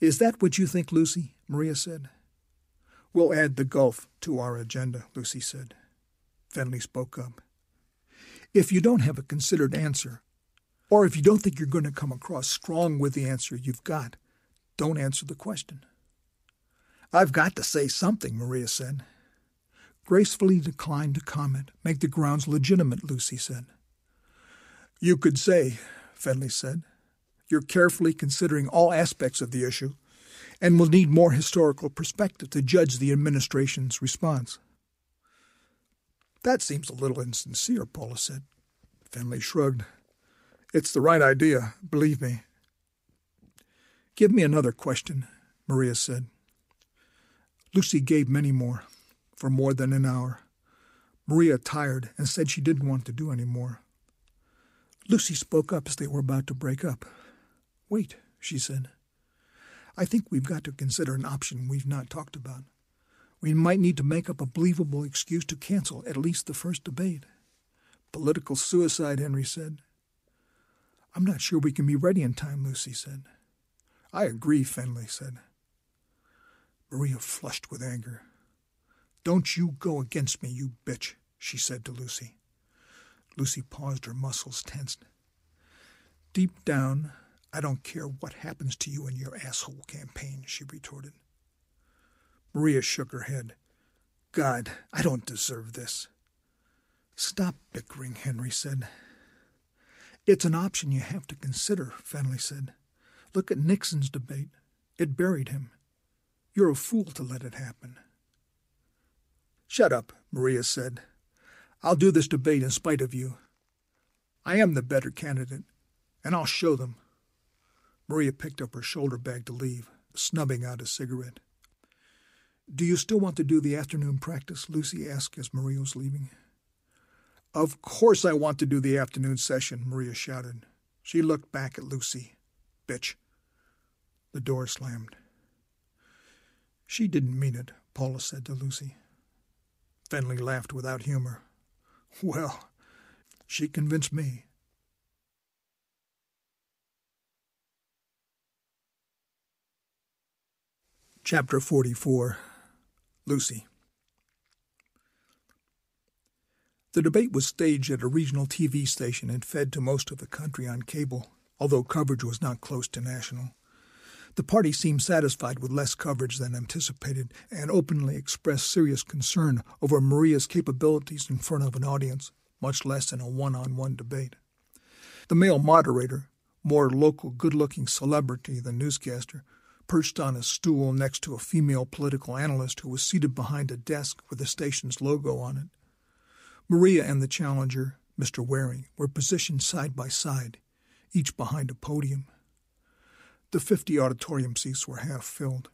Is that what you think, Lucy? Maria said. We'll add the Gulf to our agenda, Lucy said. Fenley spoke up. If you don't have a considered answer, or if you don't think you're going to come across strong with the answer you've got, don't answer the question. I've got to say something, Maria said. Gracefully declined to comment. Make the grounds legitimate, Lucy said. You could say, Fenley said, you're carefully considering all aspects of the issue and will need more historical perspective to judge the administration's response. That seems a little insincere, Paula said. Fenley shrugged. It's the right idea, believe me. Give me another question, Maria said. Lucy gave many more, for more than an hour. Maria tired and said she didn't want to do any more. Lucy spoke up as they were about to break up. Wait, she said. I think we've got to consider an option we've not talked about. We might need to make up a believable excuse to cancel at least the first debate. Political suicide, Henry said. I'm not sure we can be ready in time, Lucy said. I agree, Fenley said. Maria flushed with anger. Don't you go against me, you bitch, she said to Lucy. Lucy paused, her muscles tensed. Deep down, I don't care what happens to you in your asshole campaign, she retorted. Maria shook her head. God, I don't deserve this. Stop bickering, Henry said. It's an option you have to consider, Fenley said. Look at Nixon's debate. It buried him. You're a fool to let it happen. Shut up, Maria said. I'll do this debate in spite of you. I am the better candidate, and I'll show them. Maria picked up her shoulder bag to leave, snubbing out a cigarette. Do you still want to do the afternoon practice? Lucy asked as Maria was leaving. Of course I want to do the afternoon session, Maria shouted. She looked back at Lucy. Bitch. The door slammed. She didn't mean it, Paula said to Lucy. Fenley laughed without humor. Well, she convinced me. Chapter 44 Lucy The debate was staged at a regional TV station and fed to most of the country on cable, although coverage was not close to national. The party seemed satisfied with less coverage than anticipated and openly expressed serious concern over Maria's capabilities in front of an audience, much less in a one on one debate. The male moderator, more local good looking celebrity than newscaster, perched on a stool next to a female political analyst who was seated behind a desk with the station's logo on it. Maria and the challenger, Mr. Waring, were positioned side by side, each behind a podium. The fifty auditorium seats were half filled.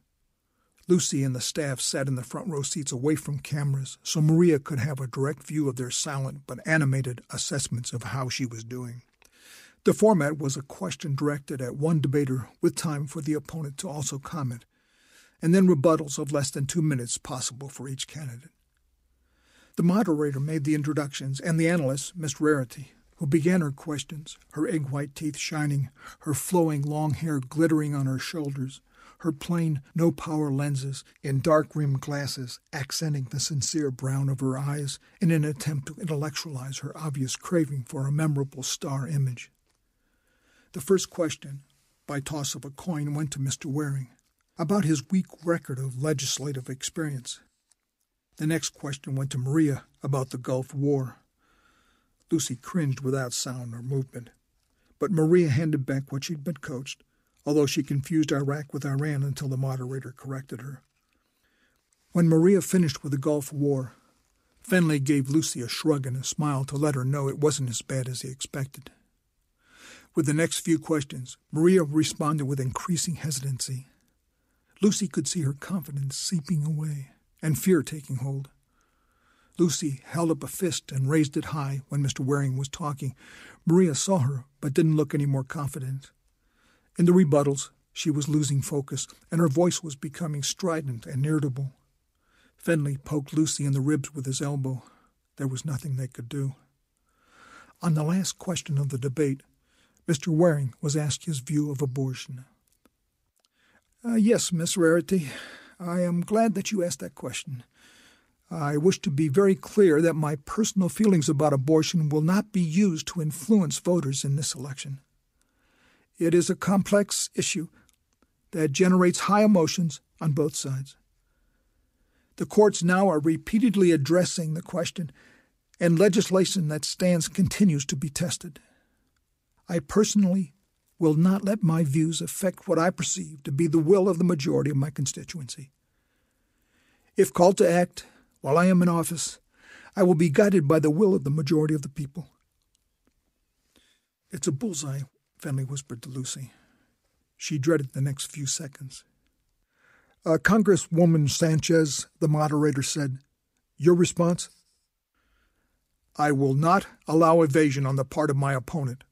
Lucy and the staff sat in the front row seats away from cameras so Maria could have a direct view of their silent but animated assessments of how she was doing. The format was a question directed at one debater with time for the opponent to also comment, and then rebuttals of less than two minutes possible for each candidate. The moderator made the introductions, and the analyst, Miss Rarity, who began her questions, her egg white teeth shining, her flowing long hair glittering on her shoulders, her plain, no power lenses in dark rimmed glasses accenting the sincere brown of her eyes in an attempt to intellectualize her obvious craving for a memorable star image. The first question, by toss of a coin, went to Mr. Waring about his weak record of legislative experience. The next question went to Maria about the Gulf War. Lucy cringed without sound or movement, but Maria handed back what she'd been coached, although she confused Iraq with Iran until the moderator corrected her. When Maria finished with the Gulf War, Fenley gave Lucy a shrug and a smile to let her know it wasn't as bad as he expected. With the next few questions, Maria responded with increasing hesitancy. Lucy could see her confidence seeping away and fear taking hold. Lucy held up a fist and raised it high when Mr. Waring was talking. Maria saw her, but didn't look any more confident. In the rebuttals, she was losing focus, and her voice was becoming strident and irritable. Fenley poked Lucy in the ribs with his elbow. There was nothing they could do. On the last question of the debate, Mr. Waring was asked his view of abortion. Uh, yes, Miss Rarity, I am glad that you asked that question. I wish to be very clear that my personal feelings about abortion will not be used to influence voters in this election. It is a complex issue that generates high emotions on both sides. The courts now are repeatedly addressing the question, and legislation that stands continues to be tested. I personally will not let my views affect what I perceive to be the will of the majority of my constituency. If called to act while I am in office, I will be guided by the will of the majority of the people. It's a bullseye, Fenley whispered to Lucy. She dreaded the next few seconds. Uh, Congresswoman Sanchez, the moderator said, Your response? I will not allow evasion on the part of my opponent.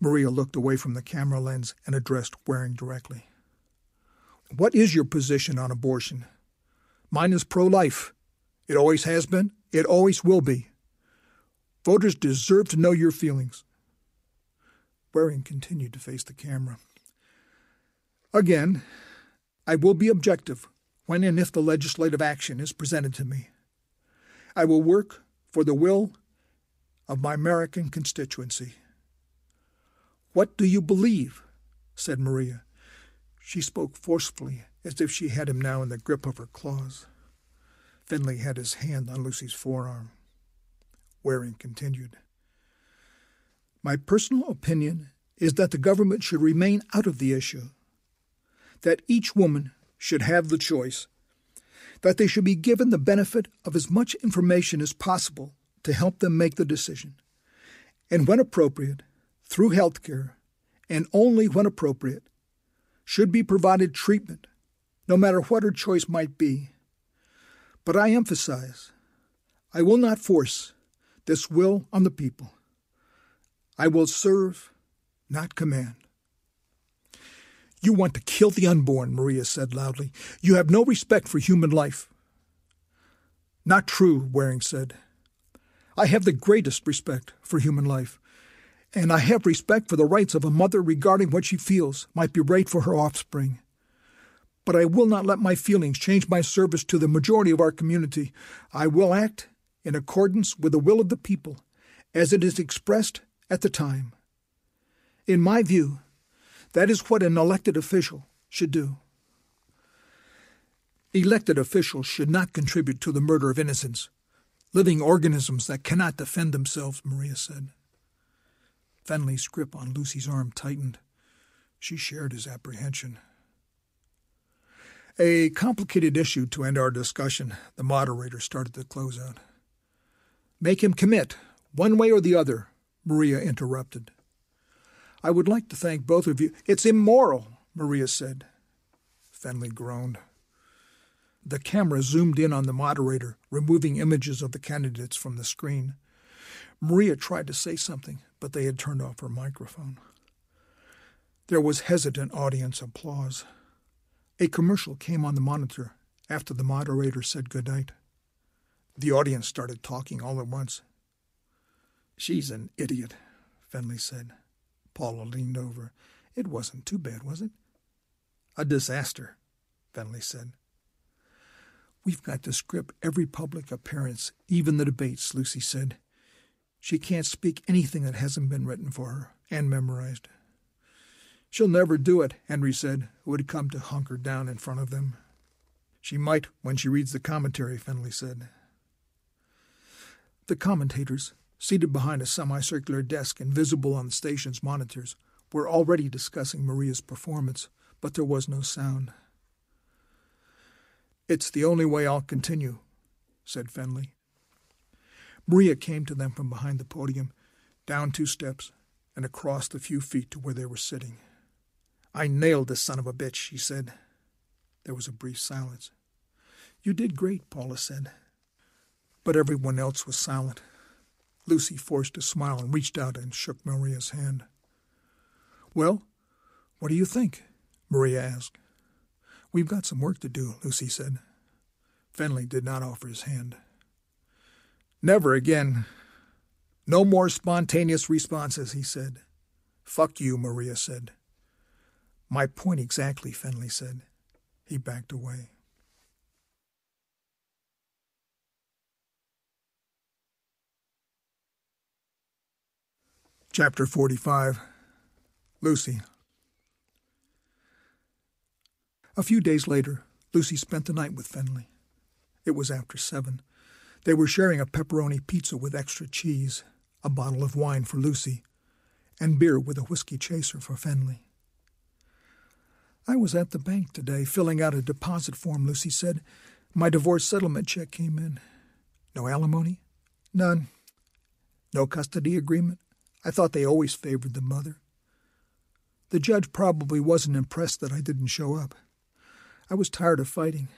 Maria looked away from the camera lens and addressed Waring directly. What is your position on abortion? Mine is pro life. It always has been. It always will be. Voters deserve to know your feelings. Waring continued to face the camera. Again, I will be objective when and if the legislative action is presented to me. I will work for the will of my American constituency. What do you believe? said Maria. She spoke forcefully, as if she had him now in the grip of her claws. Fenley had his hand on Lucy's forearm. Waring continued. My personal opinion is that the government should remain out of the issue, that each woman should have the choice, that they should be given the benefit of as much information as possible to help them make the decision, and when appropriate, through health care, and only when appropriate, should be provided treatment, no matter what her choice might be. But I emphasize, I will not force this will on the people. I will serve, not command. You want to kill the unborn, Maria said loudly. You have no respect for human life. Not true, Waring said. I have the greatest respect for human life, and I have respect for the rights of a mother regarding what she feels might be right for her offspring. But I will not let my feelings change my service to the majority of our community. I will act in accordance with the will of the people, as it is expressed at the time. In my view, that is what an elected official should do. Elected officials should not contribute to the murder of innocents living organisms that cannot defend themselves, Maria said. Fenley's grip on Lucy's arm tightened. She shared his apprehension. A complicated issue to end our discussion, the moderator started to close out. Make him commit, one way or the other, Maria interrupted. I would like to thank both of you. It's immoral, Maria said. Fenley groaned. The camera zoomed in on the moderator, removing images of the candidates from the screen. Maria tried to say something, but they had turned off her microphone. There was hesitant audience applause. A commercial came on the monitor after the moderator said good night. The audience started talking all at once. She's an idiot, Fenley said. Paula leaned over. It wasn't too bad, was it? A disaster, Fenley said. We've got to script every public appearance, even the debates, Lucy said. She can't speak anything that hasn't been written for her and memorized. She'll never do it, Henry said, who had come to hunker down in front of them. She might when she reads the commentary, Fenley said. The commentators, seated behind a semicircular desk and visible on the station's monitors, were already discussing Maria's performance, but there was no sound. It's the only way I'll continue, said Fenley. Maria came to them from behind the podium, down two steps, and across the few feet to where they were sitting. I nailed the son of a bitch, she said. There was a brief silence. You did great, Paula said. But everyone else was silent. Lucy forced a smile and reached out and shook Maria's hand. Well, what do you think? Maria asked. We've got some work to do, Lucy said. Fenley did not offer his hand. Never again. No more spontaneous responses, he said. Fuck you, Maria said. My point exactly, Fenley said. He backed away. Chapter 45 Lucy A few days later, Lucy spent the night with Fenley. It was after seven. They were sharing a pepperoni pizza with extra cheese, a bottle of wine for Lucy, and beer with a whiskey chaser for Fenley. I was at the bank today filling out a deposit form, Lucy said. My divorce settlement check came in. No alimony? None. No custody agreement? I thought they always favored the mother. The judge probably wasn't impressed that I didn't show up. I was tired of fighting.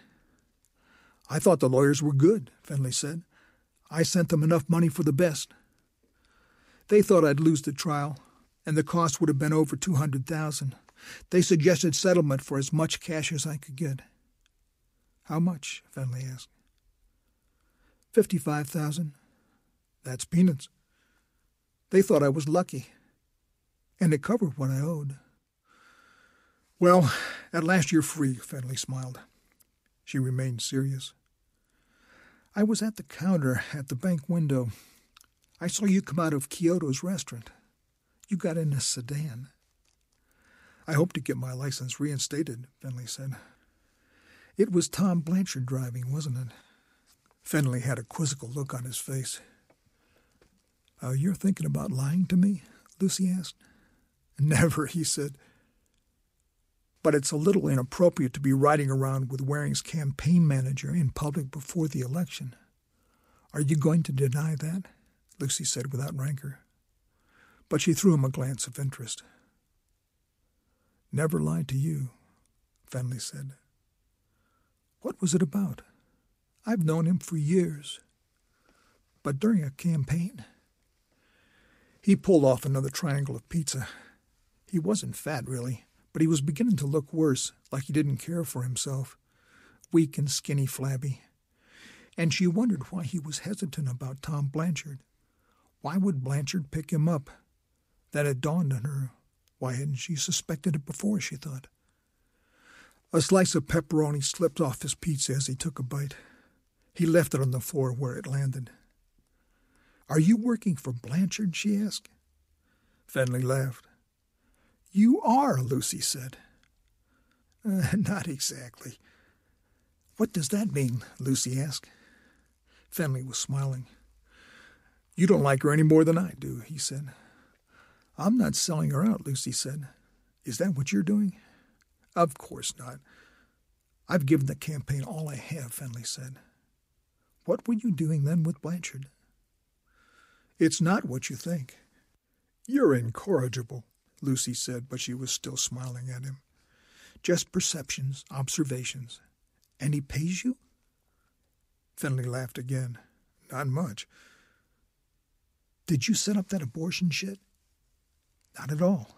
I thought the lawyers were good, Fenley said. I sent them enough money for the best. They thought I'd lose the trial, and the cost would have been over two hundred thousand. They suggested settlement for as much cash as I could get. How much? Fenley asked. Fifty-five thousand. That's peanuts. They thought I was lucky, and it covered what I owed. Well, at last you're free, Fenley smiled. She remained serious. I was at the counter at the bank window. I saw you come out of Kyoto's restaurant. You got in a sedan. I hope to get my license reinstated, Fenley said. It was Tom Blanchard driving, wasn't it? Fenley had a quizzical look on his face. Uh, you're thinking about lying to me? Lucy asked. Never, he said. But it's a little inappropriate to be riding around with Waring's campaign manager in public before the election. Are you going to deny that? Lucy said without rancor. But she threw him a glance of interest. Never lied to you, Fenley said. What was it about? I've known him for years. But during a campaign, he pulled off another triangle of pizza. He wasn't fat, really, but he was beginning to look worse, like he didn't care for himself. Weak and skinny, flabby. And she wondered why he was hesitant about Tom Blanchard. Why would Blanchard pick him up? That had dawned on her. Why hadn't she suspected it before, she thought. A slice of pepperoni slipped off his pizza as he took a bite. He left it on the floor where it landed. Are you working for Blanchard? she asked. Fenley laughed. You are, Lucy said. Uh, not exactly. What does that mean? Lucy asked. Fenley was smiling. You don't like her any more than I do, he said. I'm not selling her out, Lucy said. Is that what you're doing? Of course not. I've given the campaign all I have, Fenley said. What were you doing then with Blanchard? It's not what you think. You're incorrigible, Lucy said, but she was still smiling at him. Just perceptions, observations. And he pays you? Fenley laughed again. Not much. Did you set up that abortion shit? Not at all.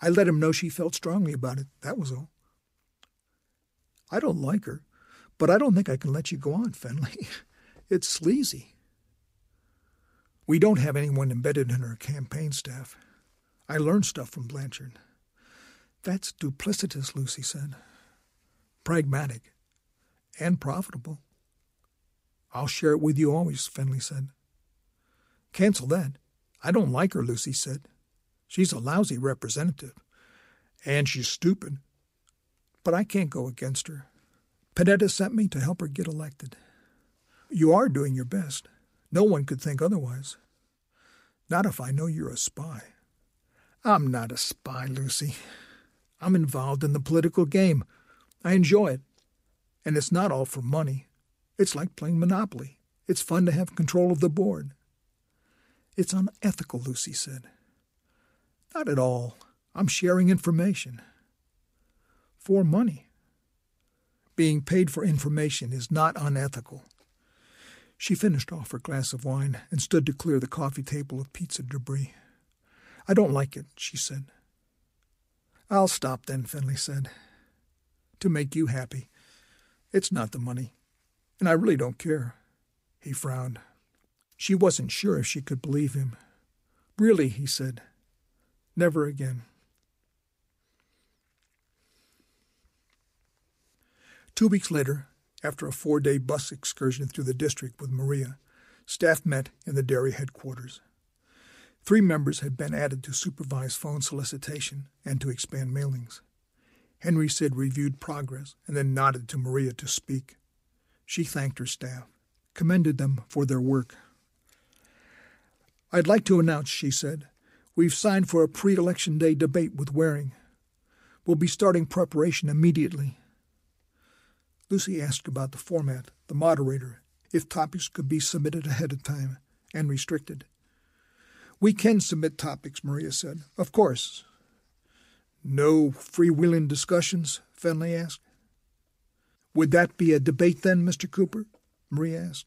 I let him know she felt strongly about it. That was all. I don't like her, but I don't think I can let you go on, Fenley. It's sleazy. We don't have anyone embedded in our campaign staff. I learned stuff from Blanchard. That's duplicitous, Lucy said. Pragmatic and profitable. I'll share it with you always, Fenley said. Cancel that. I don't like her, Lucy said. She's a lousy representative. And she's stupid. But I can't go against her. Panetta sent me to help her get elected. You are doing your best. No one could think otherwise. Not if I know you're a spy. I'm not a spy, Lucy. I'm involved in the political game. I enjoy it. And it's not all for money. It's like playing Monopoly. It's fun to have control of the board. It's unethical, Lucy said. Not at all. I'm sharing information. For money. Being paid for information is not unethical. She finished off her glass of wine and stood to clear the coffee table of pizza debris. I don't like it, she said. I'll stop then, Fenley said. To make you happy. It's not the money. And I really don't care. He frowned. She wasn't sure if she could believe him. Really, he said. Never again. Two weeks later, after a four day bus excursion through the district with Maria, staff met in the dairy headquarters. Three members had been added to supervise phone solicitation and to expand mailings. Henry Sid reviewed progress and then nodded to Maria to speak. She thanked her staff, commended them for their work. I'd like to announce, she said, we've signed for a pre election day debate with Waring. We'll be starting preparation immediately. Lucy asked about the format, the moderator, if topics could be submitted ahead of time and restricted. We can submit topics, Maria said. Of course. No freewheeling discussions? Fenley asked. Would that be a debate then, Mr. Cooper? Maria asked.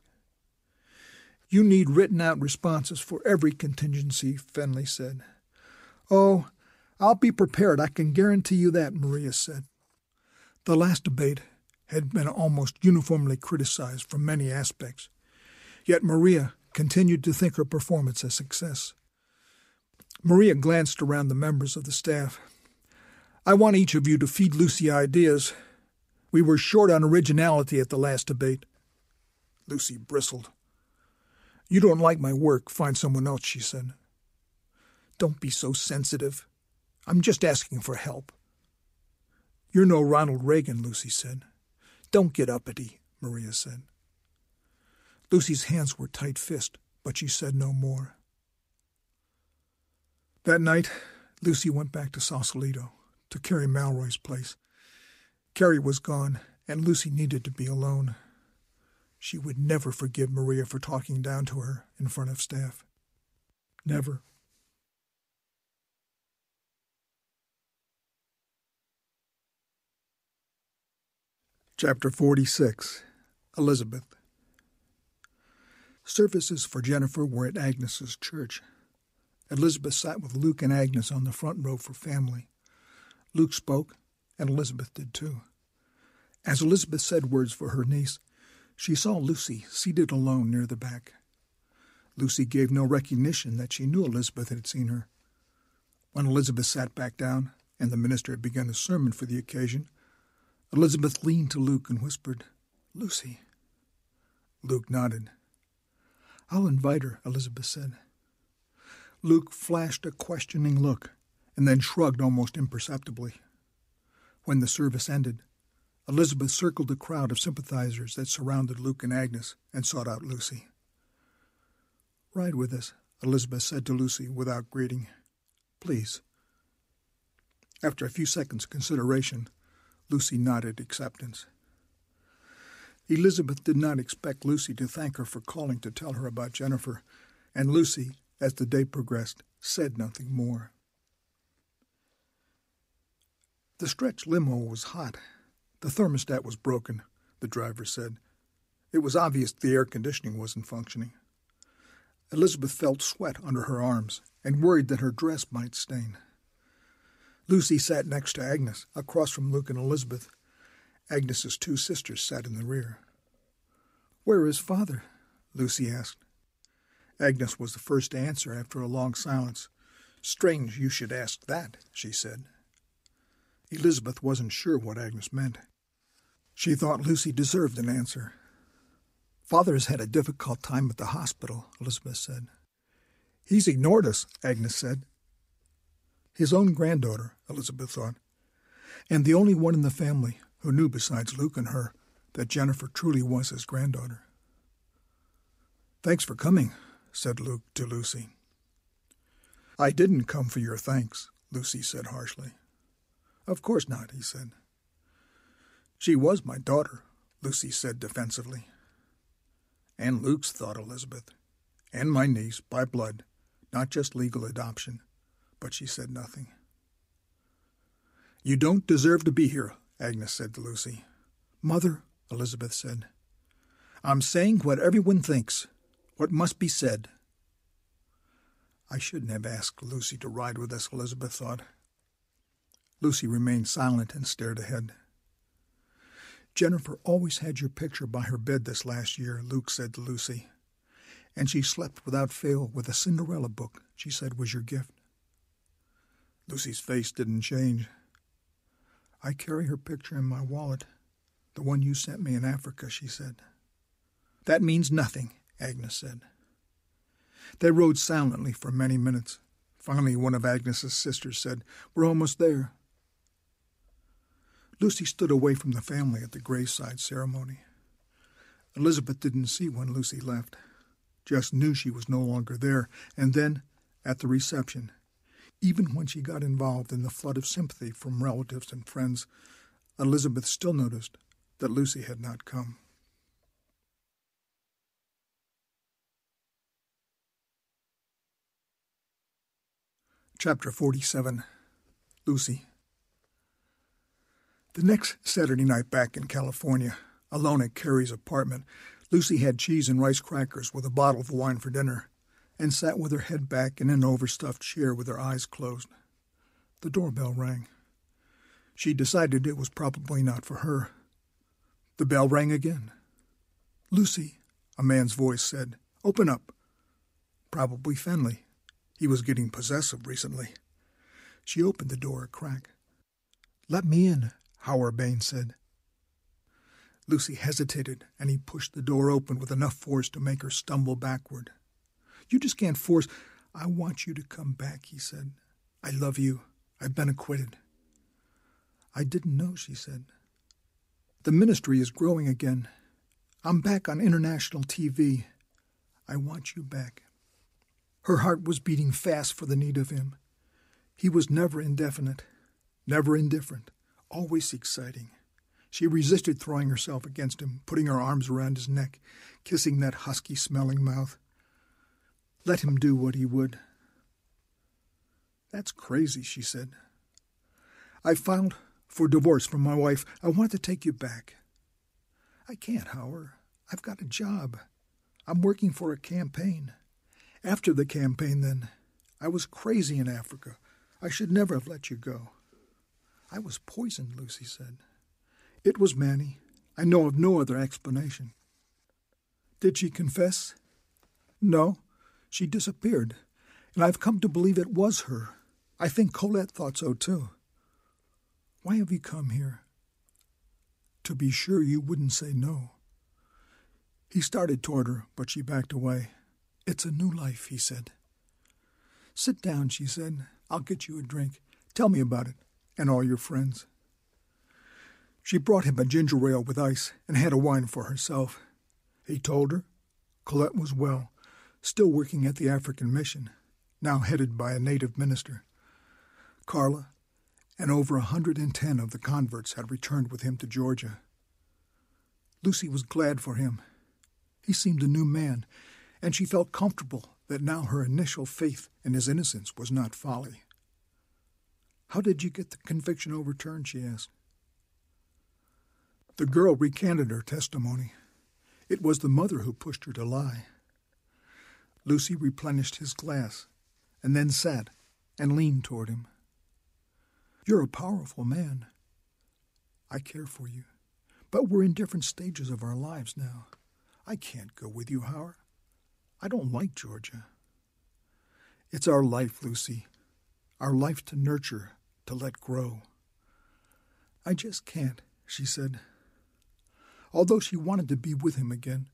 You need written out responses for every contingency, Fenley said. Oh, I'll be prepared, I can guarantee you that, Maria said. The last debate had been almost uniformly criticized from many aspects. Yet Maria continued to think her performance a success. Maria glanced around the members of the staff. I want each of you to feed Lucy ideas. We were short on originality at the last debate. Lucy bristled. You don't like my work, find someone else, she said. Don't be so sensitive. I'm just asking for help. You're no Ronald Reagan, Lucy said. Don't get uppity, Maria said. Lucy's hands were tight fist, but she said no more. That night, Lucy went back to Sausalito, to Carrie Malroy's place. Carrie was gone, and Lucy needed to be alone. She would never forgive Maria for talking down to her in front of staff. Never. Chapter 46 Elizabeth Services for Jennifer were at Agnes's church. Elizabeth sat with Luke and Agnes on the front row for family. Luke spoke, and Elizabeth did too. As Elizabeth said words for her niece, she saw Lucy seated alone near the back. Lucy gave no recognition that she knew Elizabeth had seen her. When Elizabeth sat back down and the minister had begun his sermon for the occasion, Elizabeth leaned to Luke and whispered, Lucy. Luke nodded. I'll invite her, Elizabeth said. Luke flashed a questioning look and then shrugged almost imperceptibly. When the service ended, Elizabeth circled the crowd of sympathizers that surrounded Luke and Agnes and sought out Lucy. Ride with us, Elizabeth said to Lucy without greeting. Please. After a few seconds' consideration, Lucy nodded acceptance. Elizabeth did not expect Lucy to thank her for calling to tell her about Jennifer, and Lucy, as the day progressed, said nothing more. The stretch limo was hot. The thermostat was broken, the driver said. It was obvious the air conditioning wasn't functioning. Elizabeth felt sweat under her arms and worried that her dress might stain. Lucy sat next to Agnes, across from Luke and Elizabeth. Agnes's two sisters sat in the rear. Where is father? Lucy asked. Agnes was the first to answer after a long silence. Strange you should ask that, she said. Elizabeth wasn't sure what Agnes meant. She thought Lucy deserved an answer. Father's had a difficult time at the hospital, Elizabeth said. He's ignored us, Agnes said. His own granddaughter, Elizabeth thought, and the only one in the family who knew besides Luke and her that Jennifer truly was his granddaughter. Thanks for coming, said Luke to Lucy. I didn't come for your thanks, Lucy said harshly. Of course not, he said. She was my daughter, Lucy said defensively. And Luke's, thought Elizabeth. And my niece, by blood, not just legal adoption, but she said nothing. You don't deserve to be here, Agnes said to Lucy. Mother, Elizabeth said, I'm saying what everyone thinks, what must be said. I shouldn't have asked Lucy to ride with us, Elizabeth thought. Lucy remained silent and stared ahead. Jennifer always had your picture by her bed this last year, Luke said to Lucy. And she slept without fail with a Cinderella book she said was your gift. Lucy's face didn't change. I carry her picture in my wallet, the one you sent me in Africa, she said. That means nothing, Agnes said. They rode silently for many minutes. Finally, one of Agnes's sisters said, We're almost there. Lucy stood away from the family at the graveside ceremony. Elizabeth didn't see when Lucy left, just knew she was no longer there, and then, at the reception, even when she got involved in the flood of sympathy from relatives and friends, Elizabeth still noticed that Lucy had not come. Chapter 47 Lucy The next Saturday night back in California, alone at Carrie's apartment, Lucy had cheese and rice crackers with a bottle of wine for dinner and sat with her head back in an overstuffed chair with her eyes closed. The doorbell rang. She decided it was probably not for her. The bell rang again. Lucy, a man's voice said, open up. Probably Fenley. He was getting possessive recently. She opened the door a crack. Let me in, Howard Bain said. Lucy hesitated, and he pushed the door open with enough force to make her stumble backward. You just can't force. I want you to come back, he said. I love you. I've been acquitted. I didn't know, she said. The ministry is growing again. I'm back on international TV. I want you back. Her heart was beating fast for the need of him. He was never indefinite, never indifferent, always exciting. She resisted throwing herself against him, putting her arms around his neck, kissing that husky smelling mouth. Let him do what he would. That's crazy, she said. I filed for divorce from my wife. I want to take you back. I can't, Howard. I've got a job. I'm working for a campaign. After the campaign, then, I was crazy in Africa. I should never have let you go. I was poisoned, Lucy said. It was Manny. I know of no other explanation. Did she confess? No. She disappeared, and I've come to believe it was her. I think Colette thought so too. Why have you come here? To be sure you wouldn't say no. He started toward her, but she backed away. It's a new life, he said. Sit down, she said. I'll get you a drink. Tell me about it, and all your friends. She brought him a ginger ale with ice and had a wine for herself. He told her Colette was well, still working at the African mission, now headed by a native minister. Carla and over a hundred and ten of the converts had returned with him to Georgia. Lucy was glad for him. He seemed a new man, and she felt comfortable that now her initial faith in his innocence was not folly. How did you get the conviction overturned? she asked. The girl recanted her testimony. It was the mother who pushed her to lie. Lucy replenished his glass and then sat and leaned toward him. You're a powerful man. I care for you, but we're in different stages of our lives now. I can't go with you, Howard. I don't like Georgia. It's our life, Lucy. Our life to nurture, to let grow. I just can't, she said. Although she wanted to be with him again,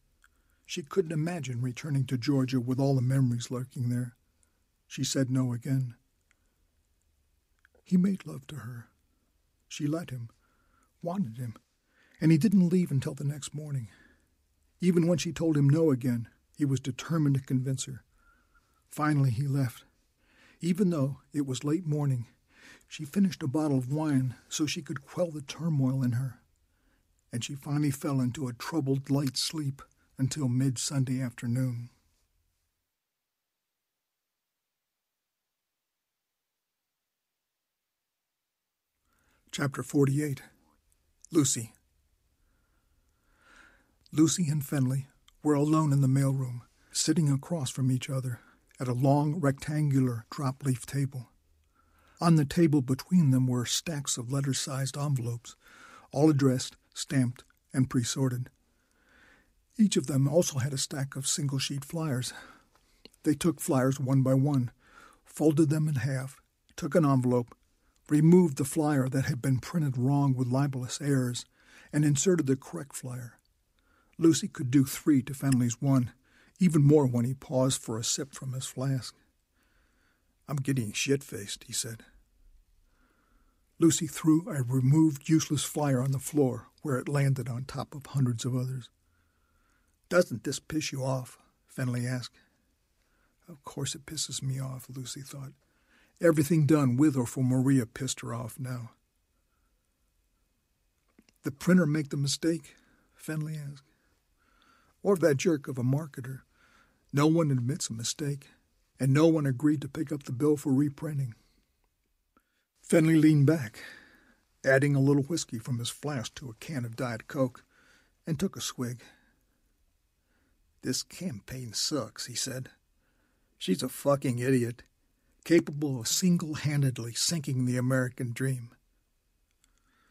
she couldn't imagine returning to Georgia with all the memories lurking there. She said no again. He made love to her. She let him, wanted him, and he didn't leave until the next morning. Even when she told him no again, he was determined to convince her. Finally, he left. Even though it was late morning, she finished a bottle of wine so she could quell the turmoil in her, and she finally fell into a troubled light sleep until mid Sunday afternoon. Chapter 48 Lucy Lucy and Fenley were alone in the mailroom, sitting across from each other at a long rectangular drop leaf table. On the table between them were stacks of letter sized envelopes, all addressed, stamped, and pre sorted. Each of them also had a stack of single sheet flyers. They took flyers one by one, folded them in half, took an envelope, removed the flyer that had been printed wrong with libelous errors, and inserted the correct flyer. Lucy could do three to Fenley's one, even more when he paused for a sip from his flask. I'm getting shit faced, he said. Lucy threw a removed useless flyer on the floor where it landed on top of hundreds of others. Doesn't this piss you off? Fenley asked. Of course it pisses me off, Lucy thought. Everything done with or for Maria pissed her off now. The printer make the mistake? Fenley asked. Or that jerk of a marketer. No one admits a mistake, and no one agreed to pick up the bill for reprinting. Fenley leaned back, adding a little whiskey from his flask to a can of Diet Coke, and took a swig. This campaign sucks, he said. She's a fucking idiot capable of single handedly sinking the American dream.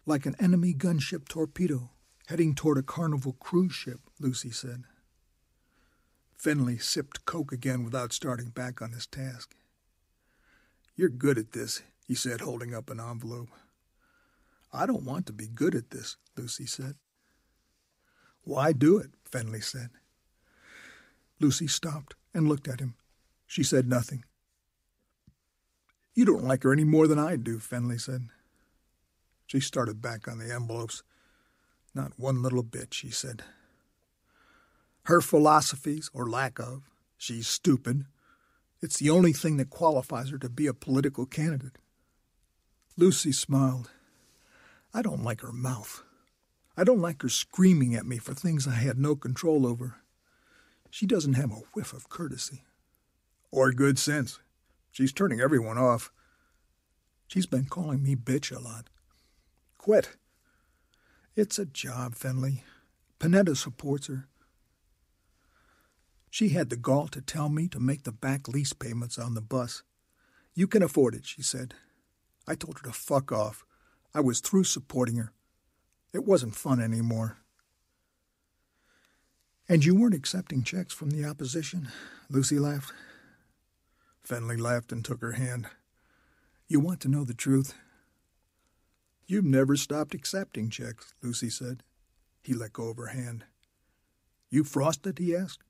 Like an enemy gunship torpedo heading toward a carnival cruise ship, Lucy said. Fenley sipped Coke again without starting back on his task. You're good at this, he said, holding up an envelope. I don't want to be good at this, Lucy said. Why do it? Fenley said. Lucy stopped and looked at him. She said nothing. You don't like her any more than I do, Fenley said. She started back on the envelopes. Not one little bit, she said. Her philosophies, or lack of, she's stupid. It's the only thing that qualifies her to be a political candidate. Lucy smiled. I don't like her mouth. I don't like her screaming at me for things I had no control over. She doesn't have a whiff of courtesy. Or good sense, She's turning everyone off. She's been calling me bitch a lot. Quit. It's a job, Fenley. Panetta supports her. She had the gall to tell me to make the back lease payments on the bus. You can afford it, she said. I told her to fuck off. I was through supporting her. It wasn't fun anymore. And you weren't accepting checks from the opposition? Lucy laughed. Fenley laughed and took her hand. You want to know the truth? You've never stopped accepting checks, Lucy said. He let go of her hand. You frosted? he asked.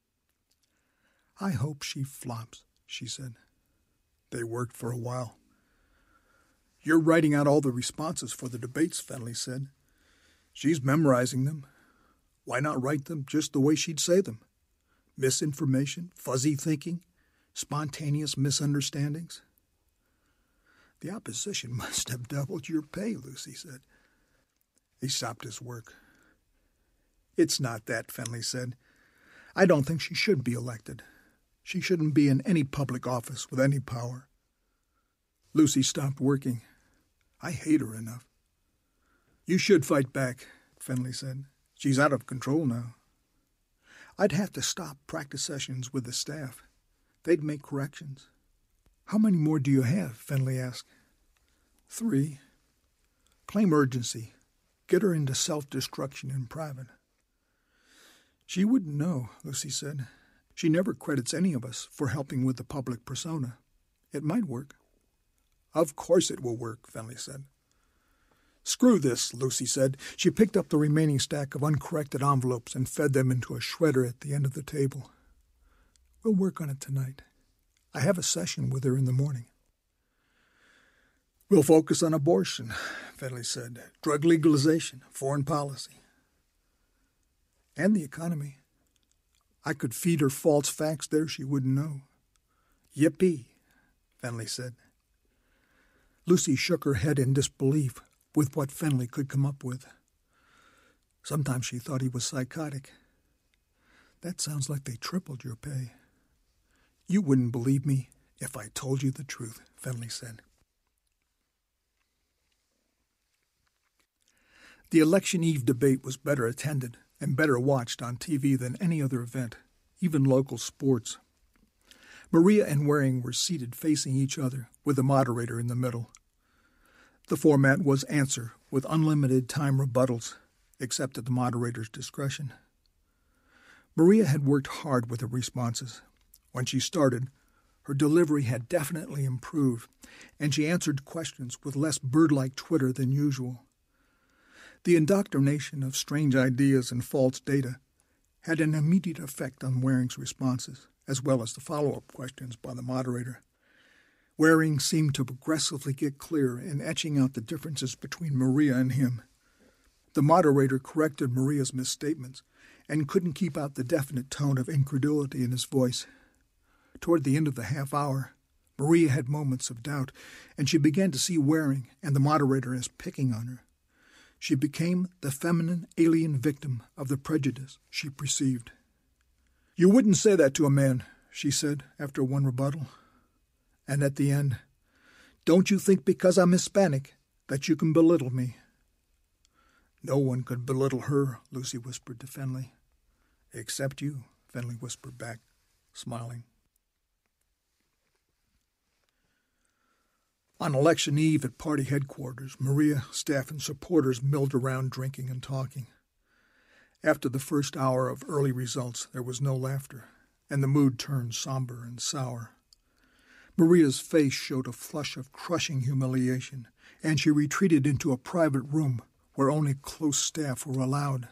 I hope she flops, she said. They worked for a while. You're writing out all the responses for the debates, Fenley said. She's memorizing them. Why not write them just the way she'd say them? Misinformation, fuzzy thinking, spontaneous misunderstandings? The opposition must have doubled your pay, Lucy said. He stopped his work. It's not that, Fenley said. I don't think she should be elected. She shouldn't be in any public office with any power. Lucy stopped working. I hate her enough. You should fight back, Fenley said. She's out of control now. I'd have to stop practice sessions with the staff. They'd make corrections. How many more do you have? Fenley asked. Three. Claim urgency. Get her into self destruction in private. She wouldn't know, Lucy said. She never credits any of us for helping with the public persona. It might work. Of course it will work, Fenley said. Screw this, Lucy said. She picked up the remaining stack of uncorrected envelopes and fed them into a shredder at the end of the table. We'll work on it tonight. I have a session with her in the morning. We'll focus on abortion, Fenley said, drug legalization, foreign policy, and the economy. I could feed her false facts there she wouldn't know. Yippee, Fenley said. Lucy shook her head in disbelief with what Fenley could come up with. Sometimes she thought he was psychotic. That sounds like they tripled your pay. You wouldn't believe me if I told you the truth, Fenley said. The election eve debate was better attended and better watched on TV than any other event, even local sports. Maria and Waring were seated facing each other, with the moderator in the middle. The format was answer, with unlimited time rebuttals, except at the moderator's discretion. Maria had worked hard with her responses. When she started, her delivery had definitely improved, and she answered questions with less bird like twitter than usual. The indoctrination of strange ideas and false data had an immediate effect on Waring's responses, as well as the follow up questions by the moderator. Waring seemed to progressively get clearer in etching out the differences between Maria and him. The moderator corrected Maria's misstatements and couldn't keep out the definite tone of incredulity in his voice. Toward the end of the half hour, Maria had moments of doubt, and she began to see Waring and the moderator as picking on her. She became the feminine alien victim of the prejudice she perceived. You wouldn't say that to a man, she said after one rebuttal. And at the end, don't you think because I'm Hispanic that you can belittle me? No one could belittle her, Lucy whispered to Fenley. Except you, Fenley whispered back, smiling. On election eve at party headquarters, Maria, staff, and supporters milled around drinking and talking. After the first hour of early results, there was no laughter, and the mood turned somber and sour. Maria's face showed a flush of crushing humiliation, and she retreated into a private room where only close staff were allowed.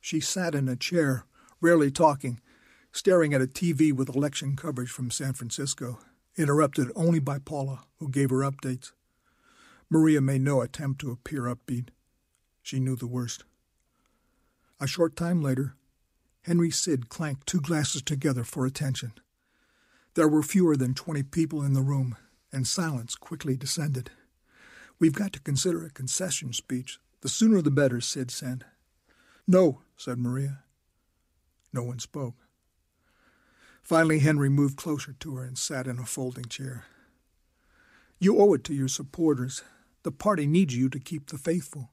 She sat in a chair, rarely talking, staring at a TV with election coverage from San Francisco interrupted only by Paula, who gave her updates. Maria made no attempt to appear upbeat. She knew the worst. A short time later, Henry Sid clanked two glasses together for attention. There were fewer than twenty people in the room, and silence quickly descended. We've got to consider a concession speech. The sooner the better, Sid said. No, said Maria. No one spoke. Finally, Henry moved closer to her and sat in a folding chair. You owe it to your supporters. The party needs you to keep the faithful.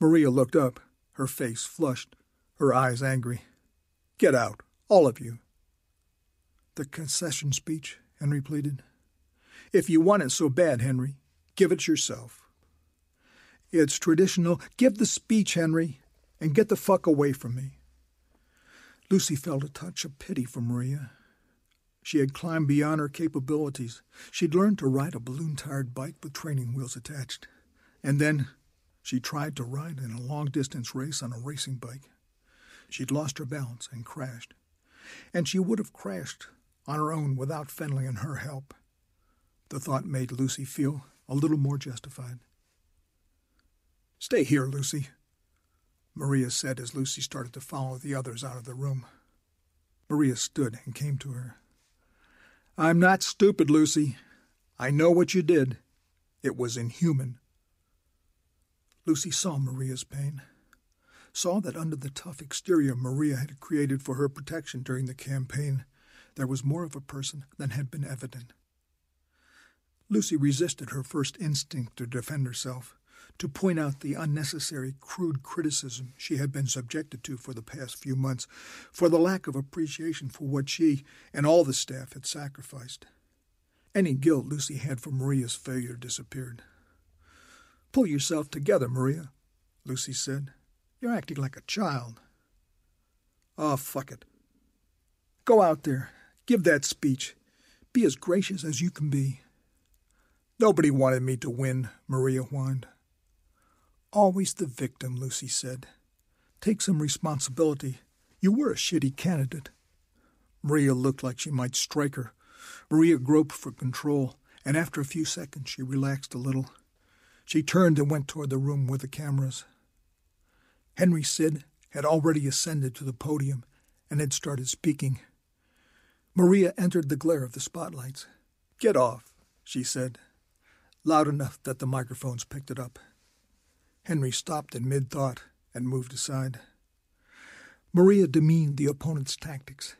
Maria looked up, her face flushed, her eyes angry. Get out, all of you. The concession speech, Henry pleaded. If you want it so bad, Henry, give it yourself. It's traditional. Give the speech, Henry, and get the fuck away from me. Lucy felt a touch of pity for Maria. She had climbed beyond her capabilities. She'd learned to ride a balloon tired bike with training wheels attached. And then she tried to ride in a long distance race on a racing bike. She'd lost her balance and crashed. And she would have crashed on her own without Fenley and her help. The thought made Lucy feel a little more justified. Stay here, Lucy, Maria said as Lucy started to follow the others out of the room. Maria stood and came to her. I'm not stupid, Lucy. I know what you did. It was inhuman. Lucy saw Maria's pain, saw that under the tough exterior Maria had created for her protection during the campaign, there was more of a person than had been evident. Lucy resisted her first instinct to defend herself to point out the unnecessary, crude criticism she had been subjected to for the past few months, for the lack of appreciation for what she and all the staff had sacrificed. Any guilt Lucy had for Maria's failure disappeared. Pull yourself together, Maria, Lucy said. You're acting like a child. Oh, fuck it. Go out there. Give that speech. Be as gracious as you can be. Nobody wanted me to win, Maria whined. Always the victim, Lucy said. Take some responsibility. You were a shitty candidate. Maria looked like she might strike her. Maria groped for control, and after a few seconds she relaxed a little. She turned and went toward the room with the cameras. Henry Sid had already ascended to the podium and had started speaking. Maria entered the glare of the spotlights. Get off, she said, loud enough that the microphones picked it up. Henry stopped in mid thought and moved aside. Maria demeaned the opponent's tactics.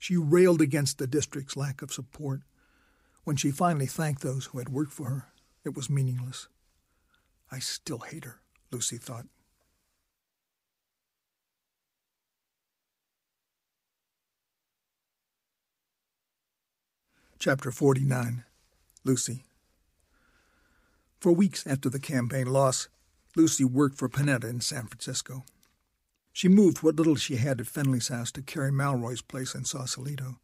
She railed against the district's lack of support. When she finally thanked those who had worked for her, it was meaningless. I still hate her, Lucy thought. Chapter 49 Lucy For weeks after the campaign loss, Lucy worked for Panetta in San Francisco. She moved what little she had at Fenley's house to Carrie Malroy's place in Sausalito.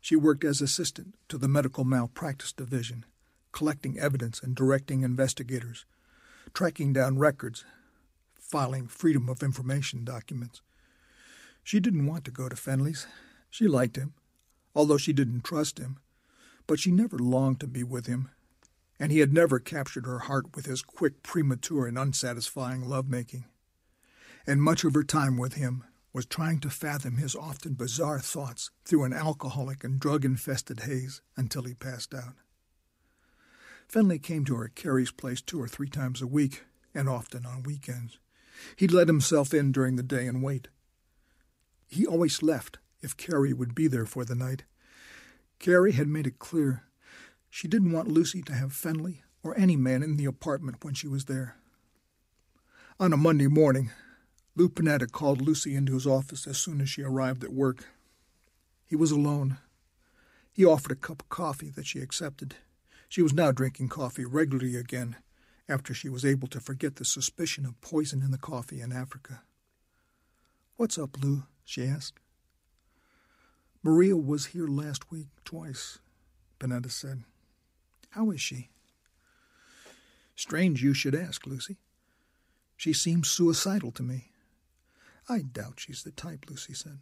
She worked as assistant to the Medical Malpractice Division, collecting evidence and directing investigators, tracking down records, filing Freedom of Information documents. She didn't want to go to Fenley's. She liked him, although she didn't trust him, but she never longed to be with him, and he had never captured her heart with his quick, premature, and unsatisfying love-making. And much of her time with him was trying to fathom his often bizarre thoughts through an alcoholic and drug-infested haze until he passed out. Fenley came to her at Carrie's place two or three times a week, and often on weekends. He'd let himself in during the day and wait. He always left if Carrie would be there for the night. Carrie had made it clear she didn't want Lucy to have Fenley or any man in the apartment when she was there. On a Monday morning, Lou Panetta called Lucy into his office as soon as she arrived at work. He was alone. He offered a cup of coffee that she accepted. She was now drinking coffee regularly again after she was able to forget the suspicion of poison in the coffee in Africa. What's up, Lou? she asked. Maria was here last week twice, Panetta said. How is she? Strange you should ask, Lucy. She seems suicidal to me. I doubt she's the type, Lucy said.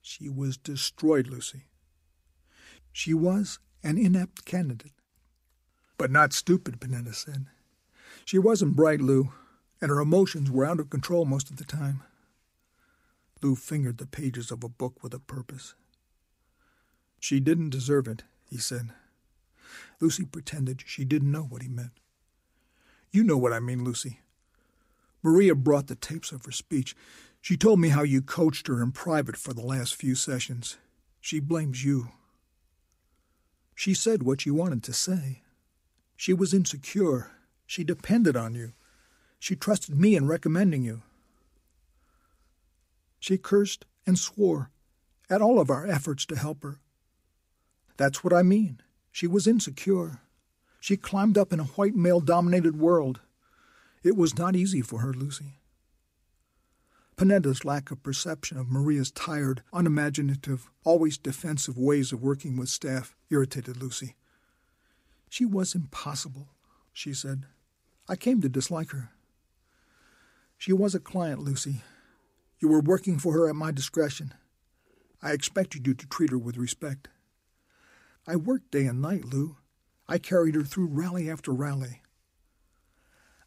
She was destroyed, Lucy. She was an inept candidate. But not stupid, Panetta said. She wasn't bright, Lou, and her emotions were out of control most of the time. Lou fingered the pages of a book with a purpose. She didn't deserve it, he said. Lucy pretended she didn't know what he meant. You know what I mean, Lucy. Maria brought the tapes of her speech. She told me how you coached her in private for the last few sessions. She blames you. She said what she wanted to say. She was insecure. She depended on you. She trusted me in recommending you. She cursed and swore at all of our efforts to help her. That's what I mean. She was insecure. She climbed up in a white male dominated world. It was not easy for her, Lucy. Panetta's lack of perception of Maria's tired, unimaginative, always defensive ways of working with staff irritated Lucy. She was impossible, she said. I came to dislike her. She was a client, Lucy. You were working for her at my discretion. I expected you to treat her with respect. I worked day and night, Lou. I carried her through rally after rally.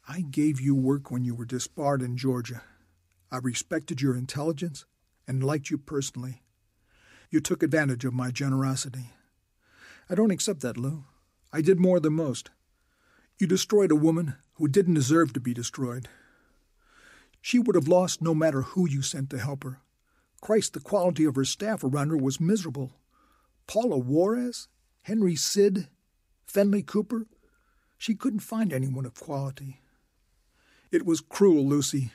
I gave you work when you were disbarred in Georgia. I respected your intelligence and liked you personally. You took advantage of my generosity. I don't accept that, Lou. I did more than most. You destroyed a woman who didn't deserve to be destroyed. She would have lost no matter who you sent to help her. Christ, the quality of her staff around her was miserable. Paula Juarez, Henry Sid, Fenley Cooper, she couldn't find anyone of quality. It was cruel, Lucy,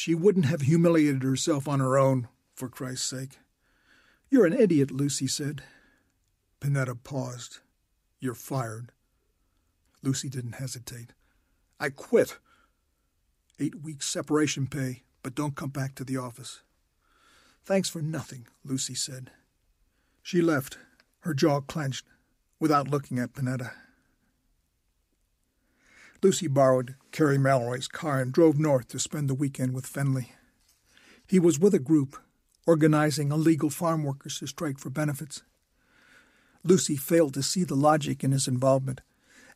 she wouldn't have humiliated herself on her own, for Christ's sake. You're an idiot, Lucy said. Panetta paused. You're fired. Lucy didn't hesitate. I quit. Eight weeks separation pay, but don't come back to the office. Thanks for nothing, Lucy said. She left, her jaw clenched, without looking at Panetta. Lucy borrowed Carrie Malroy's car and drove north to spend the weekend with Fenley. He was with a group organizing illegal farm workers to strike for benefits. Lucy failed to see the logic in his involvement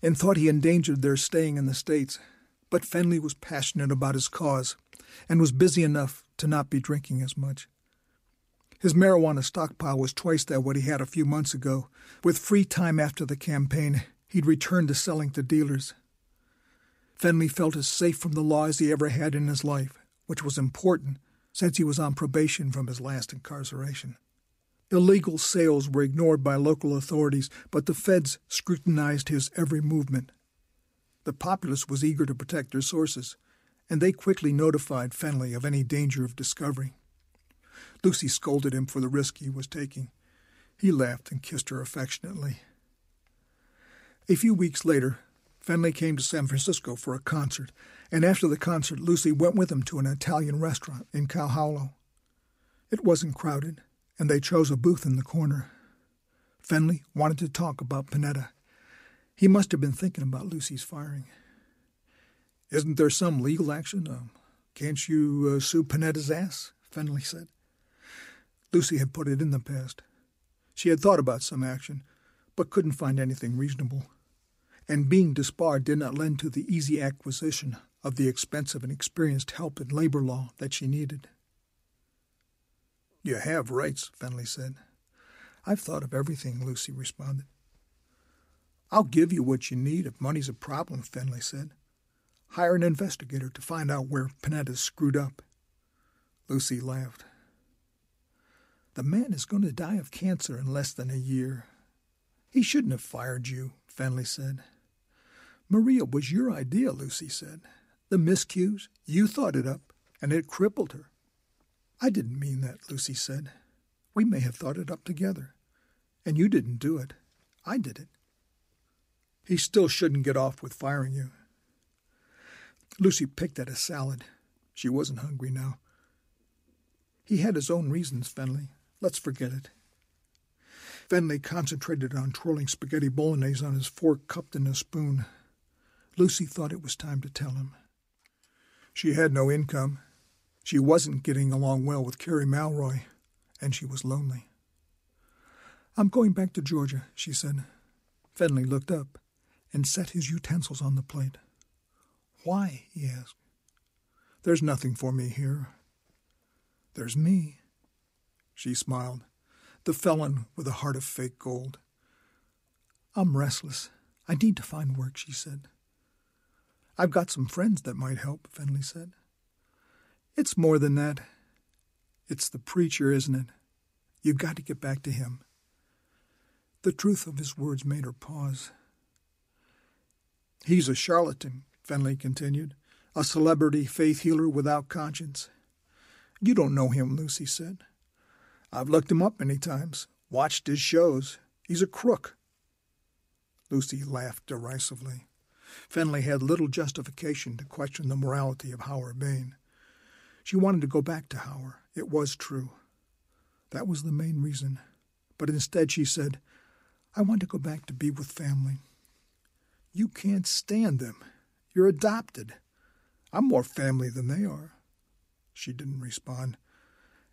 and thought he endangered their staying in the States. But Fenley was passionate about his cause and was busy enough to not be drinking as much. His marijuana stockpile was twice that what he had a few months ago. With free time after the campaign, he'd returned to selling to dealers. Fenley felt as safe from the law as he ever had in his life, which was important since he was on probation from his last incarceration. Illegal sales were ignored by local authorities, but the feds scrutinized his every movement. The populace was eager to protect their sources, and they quickly notified Fenley of any danger of discovery. Lucy scolded him for the risk he was taking. He laughed and kissed her affectionately. A few weeks later, Fenley came to San Francisco for a concert, and after the concert, Lucy went with him to an Italian restaurant in Cow It wasn't crowded, and they chose a booth in the corner. Fenley wanted to talk about Panetta. He must have been thinking about Lucy's firing. Isn't there some legal action? Uh, can't you uh, sue Panetta's ass? Fenley said. Lucy had put it in the past. She had thought about some action, but couldn't find anything reasonable and being disbarred did not lend to the easy acquisition of the expensive and experienced help in labor law that she needed. You have rights, Fenley said. I've thought of everything, Lucy responded. I'll give you what you need if money's a problem, Fenley said. Hire an investigator to find out where Panetta's screwed up. Lucy laughed. The man is going to die of cancer in less than a year. He shouldn't have fired you, Fenley said. Maria was your idea, Lucy said. The miscues, you thought it up, and it crippled her. I didn't mean that, Lucy said. We may have thought it up together. And you didn't do it. I did it. He still shouldn't get off with firing you. Lucy picked at a salad. She wasn't hungry now. He had his own reasons, Fenley. Let's forget it. Fenley concentrated on twirling spaghetti bolognese on his fork cupped in a spoon. Lucy thought it was time to tell him. She had no income. She wasn't getting along well with Carrie Malroy, and she was lonely. I'm going back to Georgia, she said. Fenley looked up and set his utensils on the plate. Why? he asked. There's nothing for me here. There's me. She smiled, the felon with a heart of fake gold. I'm restless. I need to find work, she said. I've got some friends that might help, Fenley said. It's more than that. It's the preacher, isn't it? You've got to get back to him. The truth of his words made her pause. He's a charlatan, Fenley continued, a celebrity faith healer without conscience. You don't know him, Lucy said. I've looked him up many times, watched his shows. He's a crook. Lucy laughed derisively. Fenley had little justification to question the morality of Howard Bain. She wanted to go back to Howard. It was true. That was the main reason. But instead she said, I want to go back to be with family. You can't stand them. You're adopted. I'm more family than they are. She didn't respond.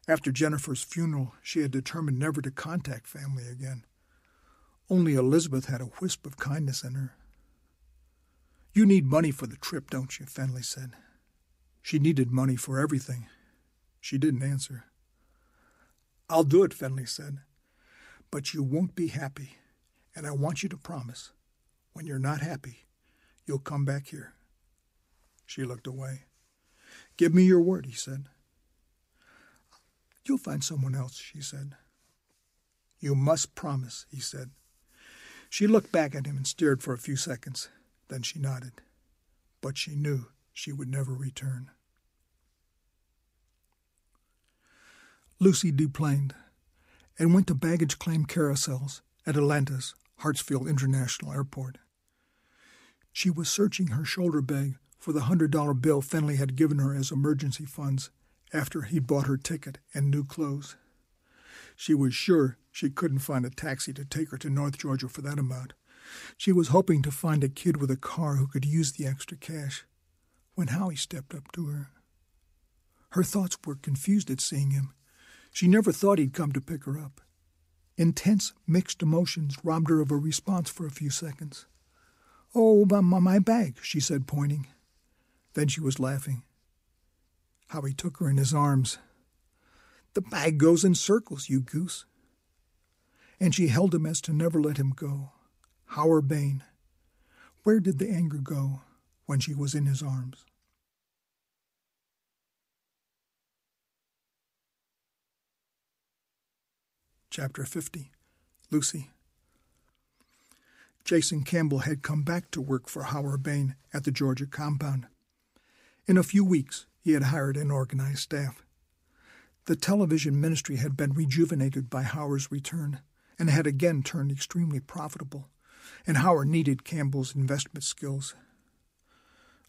After Jennifer's funeral, she had determined never to contact family again. Only Elizabeth had a wisp of kindness in her. You need money for the trip, don't you? Fenley said. She needed money for everything. She didn't answer. I'll do it, Fenley said. But you won't be happy, and I want you to promise, when you're not happy, you'll come back here. She looked away. Give me your word, he said. You'll find someone else, she said. You must promise, he said. She looked back at him and stared for a few seconds. Then she nodded, but she knew she would never return. Lucy deplaned and went to baggage claim carousels at Atlanta's Hartsfield International Airport. She was searching her shoulder bag for the hundred dollar bill Fenley had given her as emergency funds after he'd bought her ticket and new clothes. She was sure she couldn't find a taxi to take her to North Georgia for that amount, she was hoping to find a kid with a car who could use the extra cash when Howie stepped up to her. Her thoughts were confused at seeing him. She never thought he'd come to pick her up. Intense, mixed emotions robbed her of a response for a few seconds. Oh, my, my bag, she said, pointing. Then she was laughing. Howie took her in his arms. The bag goes in circles, you goose. And she held him as to never let him go. Howard Bain. Where did the anger go when she was in his arms? Chapter 50 Lucy. Jason Campbell had come back to work for Howard Bain at the Georgia compound. In a few weeks, he had hired an organized staff. The television ministry had been rejuvenated by Howard's return and had again turned extremely profitable, and Howard needed Campbell's investment skills.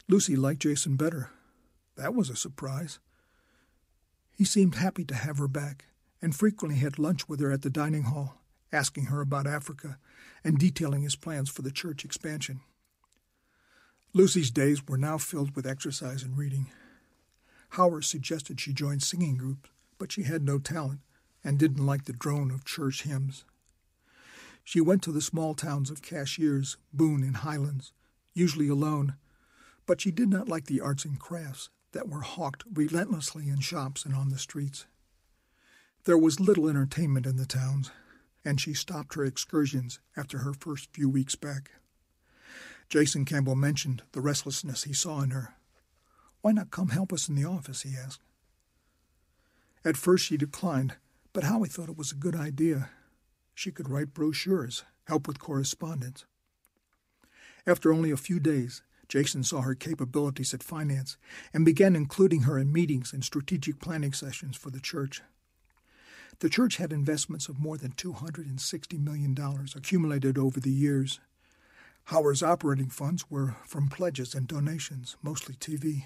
Lucy liked Jason better. That was a surprise. He seemed happy to have her back, and frequently had lunch with her at the dining hall, asking her about Africa and detailing his plans for the church expansion. Lucy's days were now filled with exercise and reading. Howard suggested she join singing groups, but she had no talent and didn't like the drone of church hymns. She went to the small towns of Cashiers, Boone, and Highlands, usually alone, but she did not like the arts and crafts that were hawked relentlessly in shops and on the streets. There was little entertainment in the towns, and she stopped her excursions after her first few weeks back. Jason Campbell mentioned the restlessness he saw in her. Why not come help us in the office? he asked. At first she declined, but Howie thought it was a good idea. She could write brochures, help with correspondence. After only a few days, Jason saw her capabilities at finance and began including her in meetings and strategic planning sessions for the church. The church had investments of more than $260 million accumulated over the years. Howard's operating funds were from pledges and donations, mostly TV.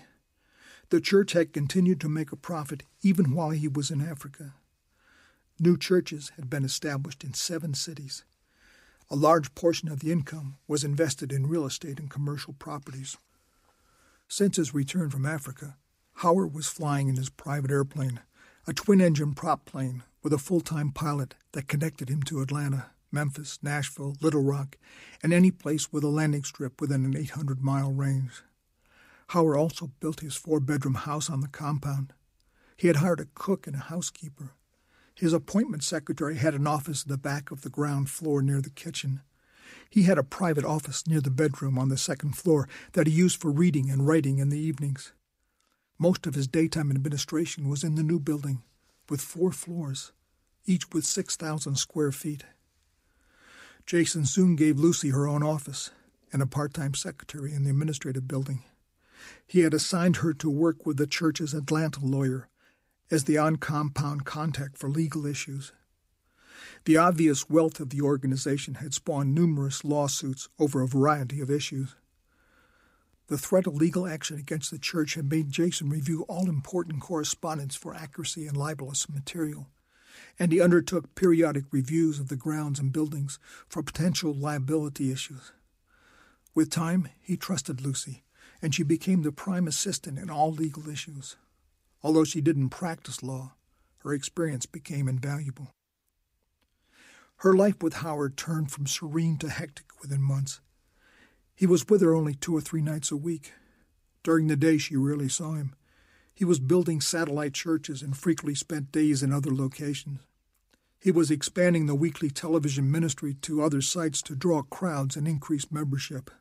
The church had continued to make a profit even while he was in Africa. New churches had been established in seven cities. A large portion of the income was invested in real estate and commercial properties. Since his return from Africa, Howard was flying in his private airplane, a twin engine prop plane with a full time pilot that connected him to Atlanta, Memphis, Nashville, Little Rock, and any place with a landing strip within an 800 mile range. Howard also built his four bedroom house on the compound. He had hired a cook and a housekeeper. His appointment secretary had an office in the back of the ground floor near the kitchen. He had a private office near the bedroom on the second floor that he used for reading and writing in the evenings. Most of his daytime administration was in the new building, with four floors each with 6,000 square feet. Jason soon gave Lucy her own office and a part time secretary in the administrative building. He had assigned her to work with the church's Atlanta lawyer as the on compound contact for legal issues. The obvious wealth of the organization had spawned numerous lawsuits over a variety of issues. The threat of legal action against the church had made Jason review all important correspondence for accuracy and libelous material and he undertook periodic reviews of the grounds and buildings for potential liability issues. With time, he trusted Lucy, and she became the prime assistant in all legal issues. Although she didn't practice law, her experience became invaluable. Her life with Howard turned from serene to hectic within months. He was with her only two or three nights a week. During the day, she rarely saw him. He was building satellite churches and frequently spent days in other locations. He was expanding the weekly television ministry to other sites to draw crowds and increase membership.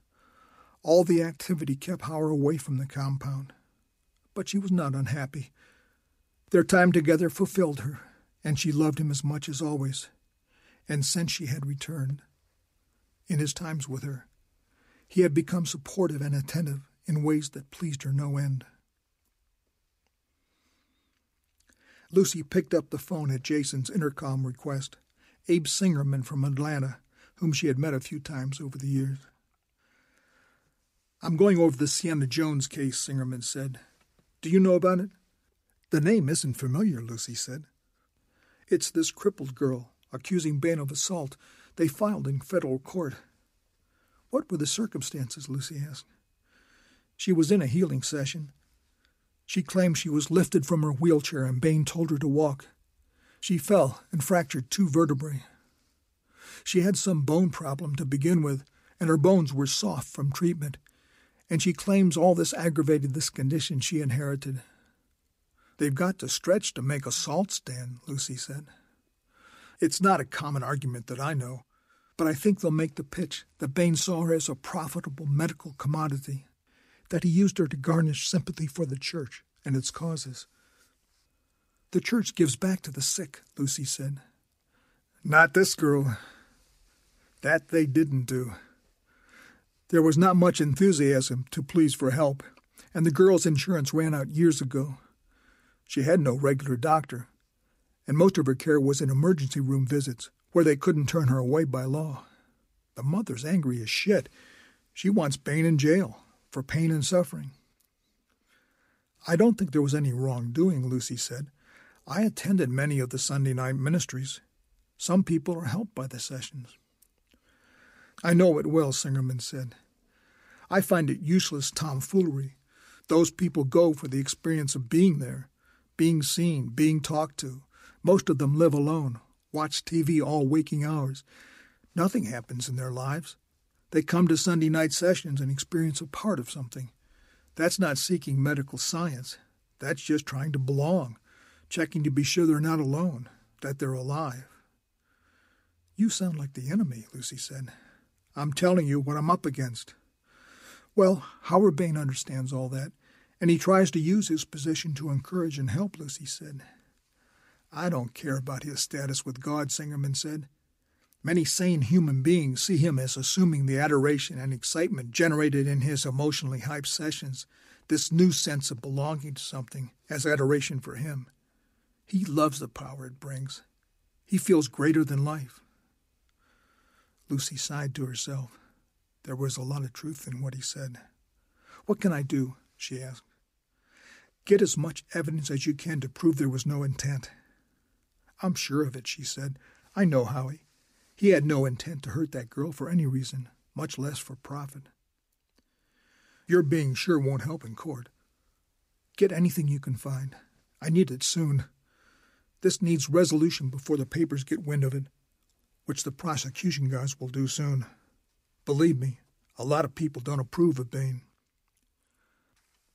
All the activity kept Howard away from the compound. But she was not unhappy. Their time together fulfilled her, and she loved him as much as always. And since she had returned, in his times with her, he had become supportive and attentive in ways that pleased her no end. Lucy picked up the phone at Jason's intercom request. Abe Singerman from Atlanta, whom she had met a few times over the years. I'm going over the Sienna Jones case, Singerman said. Do you know about it? The name isn't familiar, Lucy said. It's this crippled girl, accusing Bain of assault. They filed in federal court. What were the circumstances? Lucy asked. She was in a healing session. She claimed she was lifted from her wheelchair and Bain told her to walk. She fell and fractured two vertebrae. She had some bone problem to begin with, and her bones were soft from treatment, and she claims all this aggravated this condition she inherited. They've got to stretch to make a salt stand, Lucy said. It's not a common argument that I know, but I think they'll make the pitch that Bain saw her as a profitable medical commodity that he used her to garnish sympathy for the church and its causes. The church gives back to the sick, Lucy said. Not this girl. That they didn't do, There was not much enthusiasm to please for help, and the girl's insurance ran out years ago. She had no regular doctor, and most of her care was in emergency room visits, where they couldn't turn her away by law. The mother's angry as shit. She wants Bain in jail for pain and suffering. I don't think there was any wrongdoing, Lucy said. I attended many of the Sunday night ministries. Some people are helped by the sessions. I know it well, Singerman said. I find it useless tomfoolery. Those people go for the experience of being there, being seen, being talked to. Most of them live alone, watch TV all waking hours. Nothing happens in their lives. They come to Sunday night sessions and experience a part of something. That's not seeking medical science. That's just trying to belong, checking to be sure they're not alone, that they're alive. You sound like the enemy, Lucy said. I'm telling you what I'm up against. Well, Howard Bain understands all that, and he tries to use his position to encourage and help, Lucy said. I don't care about his status with God, Singerman said. Many sane human beings see him as assuming the adoration and excitement generated in his emotionally hyped sessions, this new sense of belonging to something, as adoration for him. He loves the power it brings. He feels greater than life. Lucy sighed to herself. There was a lot of truth in what he said. What can I do? she asked. Get as much evidence as you can to prove there was no intent. I'm sure of it, she said. I know Howie. He had no intent to hurt that girl for any reason, much less for profit. Your being sure won't help in court. Get anything you can find. I need it soon. This needs resolution before the papers get wind of it which the prosecution guys will do soon. Believe me, a lot of people don't approve of Bain.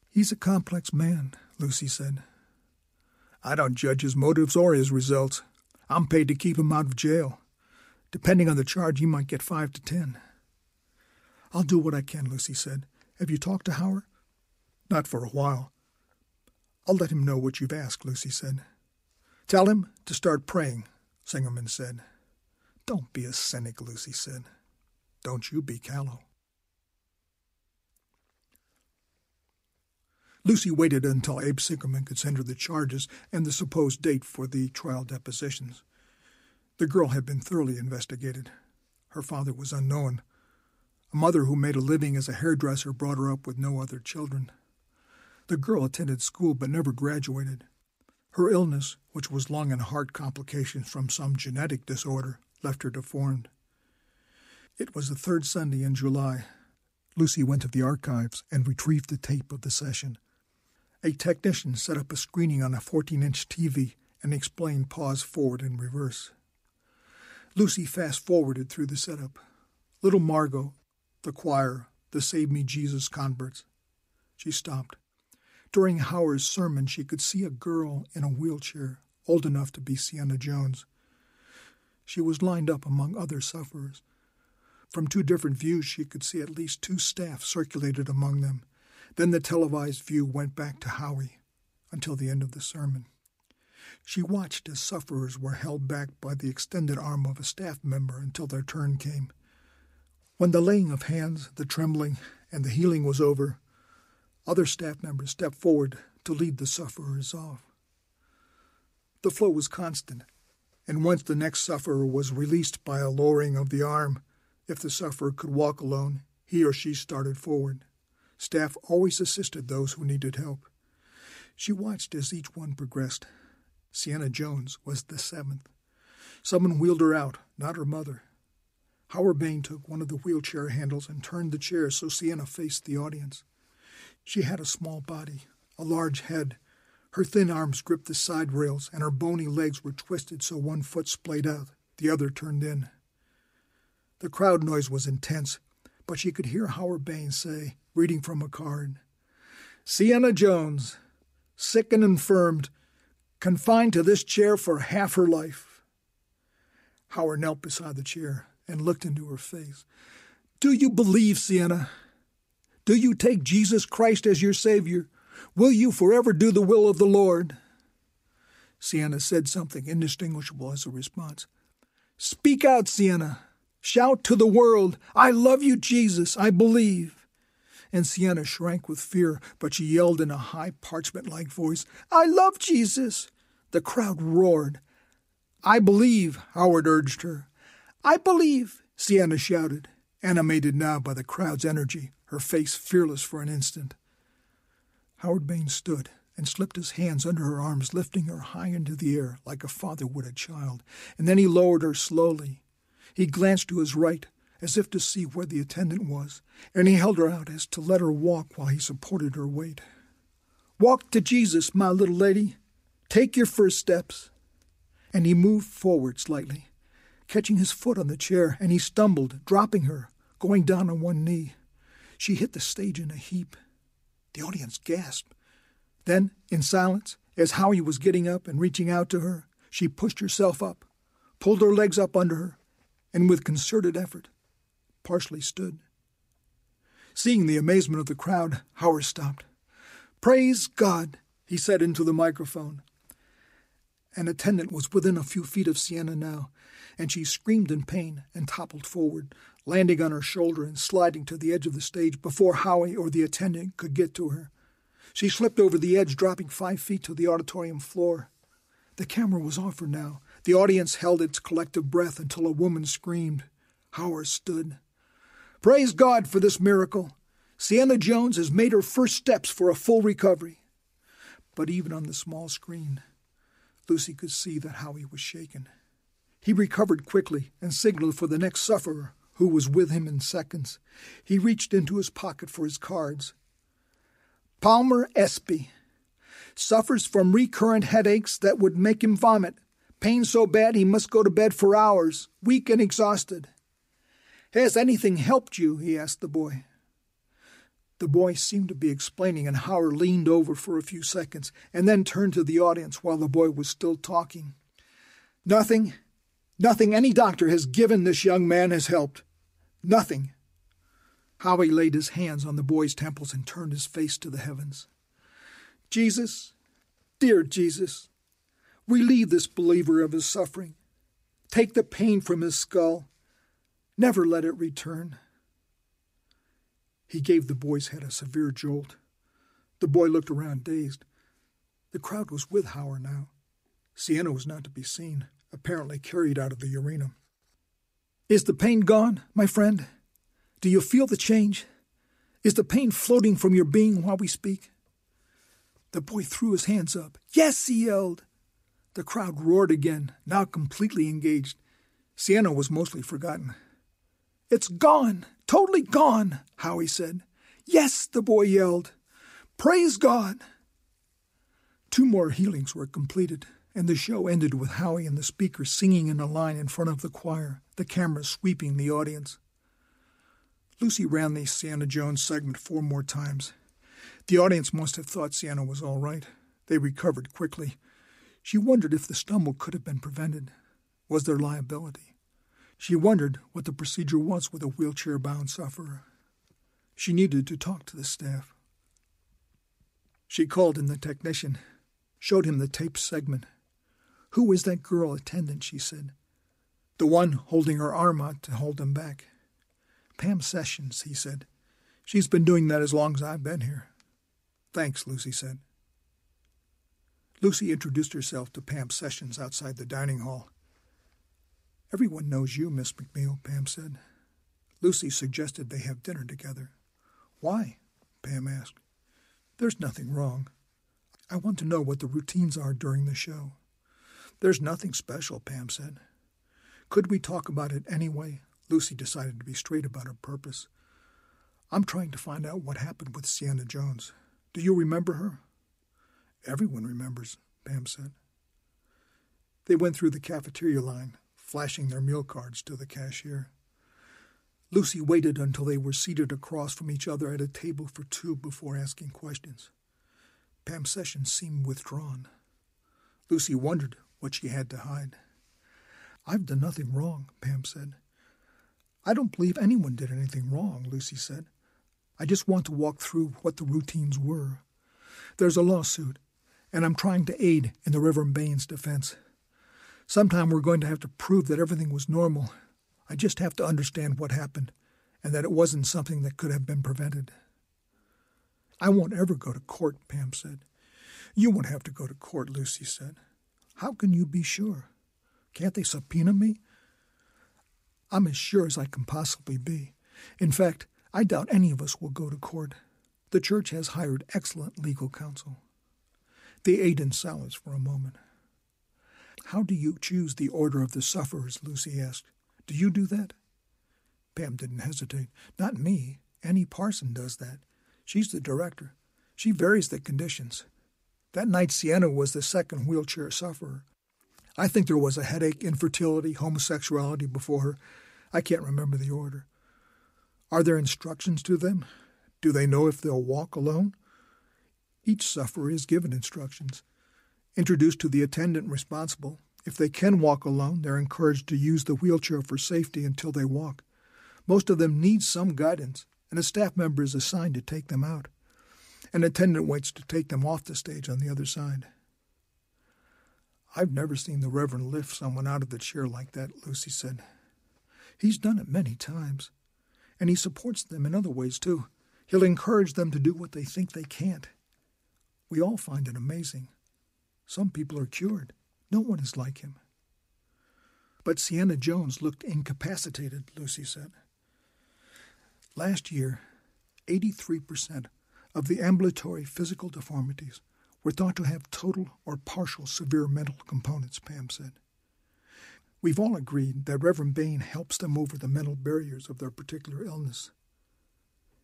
He's a complex man, Lucy said. I don't judge his motives or his results. I'm paid to keep him out of jail. Depending on the charge, he might get five to ten. I'll do what I can, Lucy said. Have you talked to Howard? Not for a while. I'll let him know what you've asked, Lucy said. Tell him to start praying, Singerman said. Don't be a cynic, Lucy said. Don't you be callow. Lucy waited until Abe Singerman could send her the charges and the supposed date for the trial depositions. The girl had been thoroughly investigated. Her father was unknown. A mother who made a living as a hairdresser brought her up with no other children. The girl attended school but never graduated. Her illness, which was lung and heart complications from some genetic disorder, left her deformed. It was the third Sunday in July. Lucy went to the archives and retrieved the tape of the session. A technician set up a screening on a 14 inch TV and explained pause forward and reverse. Lucy fast forwarded through the setup. Little Margot, the choir, the Save Me Jesus converts. She stopped. During Howard's sermon, she could see a girl in a wheelchair, old enough to be Sienna Jones. She was lined up among other sufferers. From two different views, she could see at least two staff circulated among them. Then the televised view went back to Howie until the end of the sermon. She watched as sufferers were held back by the extended arm of a staff member until their turn came. When the laying of hands, the trembling, and the healing was over, other staff members stepped forward to lead the sufferers off. The flow was constant, and once the next sufferer was released by a lowering of the arm, if the sufferer could walk alone, he or she started forward. Staff always assisted those who needed help. She watched as each one progressed. Sienna Jones was the seventh. Someone wheeled her out, not her mother. Howard Bain took one of the wheelchair handles and turned the chair so Sienna faced the audience. She had a small body, a large head, her thin arms gripped the side rails, and her bony legs were twisted so one foot splayed out, the other turned in. The crowd noise was intense, but she could hear Howard Bain say, reading from a card, Sienna Jones, sick and infirmed, confined to this chair for half her life. Howard knelt beside the chair and looked into her face. Do you believe, Sienna? Do you take Jesus Christ as your Savior? Will you forever do the will of the Lord? Sienna said something indistinguishable as a response. Speak out, Sienna. Shout to the world, I love you, Jesus, I believe. And Sienna shrank with fear, but she yelled in a high parchment like voice, I love Jesus. The crowd roared. I believe, Howard urged her. I believe, Sienna shouted, animated now by the crowd's energy, her face fearless for an instant. Howard Baines stood and slipped his hands under her arms, lifting her high into the air like a father would a child, and then he lowered her slowly. He glanced to his right, as if to see where the attendant was, and he held her out as to let her walk while he supported her weight. Walk to Jesus, my little lady. Take your first steps. And he moved forward slightly, catching his foot on the chair, and he stumbled, dropping her, going down on one knee. She hit the stage in a heap. The audience gasped. Then, in silence, as Howie was getting up and reaching out to her, she pushed herself up, pulled her legs up under her, and with concerted effort, partially stood. Seeing the amazement of the crowd, Howard stopped. Praise God, he said into the microphone. An attendant was within a few feet of Sienna now, and she screamed in pain and toppled forward, landing on her shoulder and sliding to the edge of the stage before Howie or the attendant could get to her. She slipped over the edge, dropping five feet to the auditorium floor. The camera was off her now. The audience held its collective breath until a woman screamed. Howard stood. Praise God for this miracle. Sienna Jones has made her first steps for a full recovery. But even on the small screen, Lucy could see that Howie was shaken. He recovered quickly and signaled for the next sufferer, who was with him in seconds. He reached into his pocket for his cards. Palmer Espy suffers from recurrent headaches that would make him vomit. Pain so bad he must go to bed for hours, weak and exhausted. Has anything helped you? he asked the boy. The boy seemed to be explaining, and Howard leaned over for a few seconds and then turned to the audience while the boy was still talking. Nothing, nothing any doctor has given this young man has helped. Nothing. Howie laid his hands on the boy's temples and turned his face to the heavens. Jesus, dear Jesus, relieve this believer of his suffering. Take the pain from his skull. Never let it return. He gave the boy's head a severe jolt. The boy looked around dazed. The crowd was with Howard now. Sienna was not to be seen, apparently carried out of the arena. Is the pain gone, my friend? Do you feel the change? Is the pain floating from your being while we speak? The boy threw his hands up. Yes, he yelled. The crowd roared again, now completely engaged. Sienna was mostly forgotten. It's gone, totally gone, Howie said. Yes, the boy yelled. Praise God. Two more healings were completed, and the show ended with Howie and the speaker singing in a line in front of the choir, the camera sweeping the audience. Lucy ran the Sienna Jones segment four more times. The audience must have thought Sienna was all right. They recovered quickly. She wondered if the stumble could have been prevented. Was there liability? She wondered what the procedure was with a wheelchair bound sufferer. She needed to talk to the staff. She called in the technician, showed him the tape segment. Who is that girl attendant? she said. The one holding her arm out to hold them back. Pam Sessions, he said. She's been doing that as long as I've been here. Thanks, Lucy said. Lucy introduced herself to Pam Sessions outside the dining hall. Everyone knows you, Miss McNeil, Pam said. Lucy suggested they have dinner together. Why? Pam asked. There's nothing wrong. I want to know what the routines are during the show. There's nothing special, Pam said. Could we talk about it anyway? Lucy decided to be straight about her purpose. I'm trying to find out what happened with Sienna Jones. Do you remember her? Everyone remembers, Pam said. They went through the cafeteria line, flashing their meal cards to the cashier. Lucy waited until they were seated across from each other at a table for two before asking questions. Pam Sessions seemed withdrawn. Lucy wondered what she had to hide. I've done nothing wrong, Pam said. I don't believe anyone did anything wrong, Lucy said. I just want to walk through what the routines were. There's a lawsuit, and I'm trying to aid in the Reverend Baines' defense. Sometime we're going to have to prove that everything was normal. I just have to understand what happened and that it wasn't something that could have been prevented. I won't ever go to court, Pam said. You won't have to go to court, Lucy said. How can you be sure? Can't they subpoena me? I'm as sure as I can possibly be. In fact, I doubt any of us will go to court. The church has hired excellent legal counsel. They ate in silence for a moment. How do you choose the order of the sufferers? Lucy asked. Do you do that? Pam didn't hesitate. Not me. Annie Parson does that. She's the director. She varies the conditions. That night, Sienna was the second wheelchair sufferer. I think there was a headache, infertility, homosexuality before her. I can't remember the order. Are there instructions to them? Do they know if they'll walk alone? Each sufferer is given instructions. Introduced to the attendant responsible. If they can walk alone, they're encouraged to use the wheelchair for safety until they walk. Most of them need some guidance, and a staff member is assigned to take them out. An attendant waits to take them off the stage on the other side. I've never seen the Reverend lift someone out of the chair like that, Lucy said. He's done it many times, and he supports them in other ways, too. He'll encourage them to do what they think they can't. We all find it amazing. Some people are cured. No one is like him. But Sienna Jones looked incapacitated, Lucy said. Last year, 83% of the ambulatory physical deformities were thought to have total or partial severe mental components, Pam said. We've all agreed that Reverend Bain helps them over the mental barriers of their particular illness.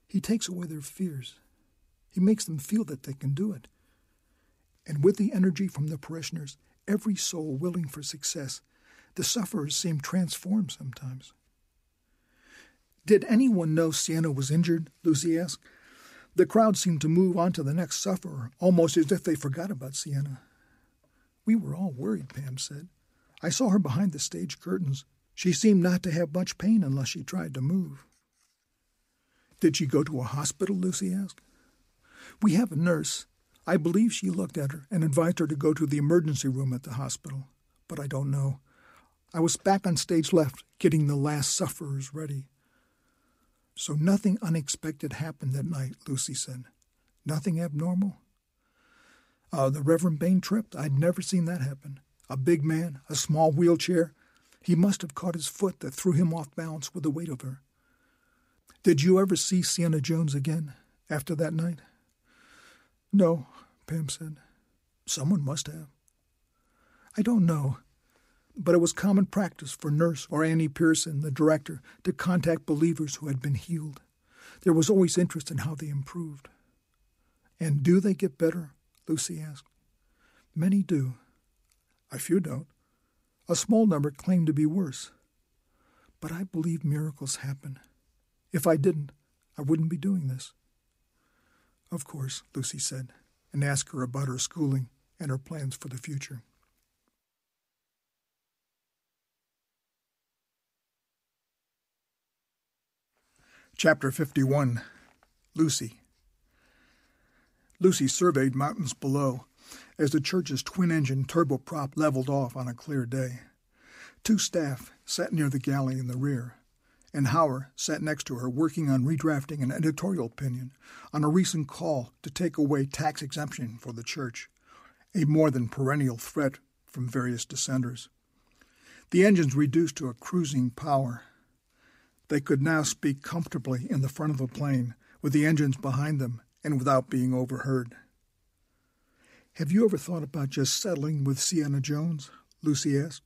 He takes away their fears. He makes them feel that they can do it. And with the energy from the parishioners, every soul willing for success, the sufferers seem transformed sometimes. Did anyone know Sienna was injured? Lucy asked. The crowd seemed to move on to the next sufferer, almost as if they forgot about Sienna. We were all worried, Pam said. I saw her behind the stage curtains. She seemed not to have much pain unless she tried to move. Did she go to a hospital? Lucy asked. We have a nurse. I believe she looked at her and advised her to go to the emergency room at the hospital, but I don't know. I was back on stage left, getting the last sufferers ready. So nothing unexpected happened that night, Lucy said. Nothing abnormal? Uh, the Reverend Bain tripped. I'd never seen that happen. A big man, a small wheelchair. He must have caught his foot that threw him off balance with the weight of her. Did you ever see Sienna Jones again after that night? No, Pam said. Someone must have. I don't know but it was common practice for Nurse or Annie Pearson, the director, to contact believers who had been healed. There was always interest in how they improved. And do they get better? Lucy asked. Many do. A few don't. A small number claim to be worse. But I believe miracles happen. If I didn't, I wouldn't be doing this. Of course, Lucy said, and asked her about her schooling and her plans for the future. Chapter 51 Lucy Lucy surveyed mountains below as the church's twin engine turboprop leveled off on a clear day. Two staff sat near the galley in the rear, and Howard sat next to her working on redrafting an editorial opinion on a recent call to take away tax exemption for the church, a more than perennial threat from various dissenters. The engines reduced to a cruising power they could now speak comfortably in the front of a plane, with the engines behind them, and without being overheard. Have you ever thought about just settling with Sienna Jones? Lucy asked.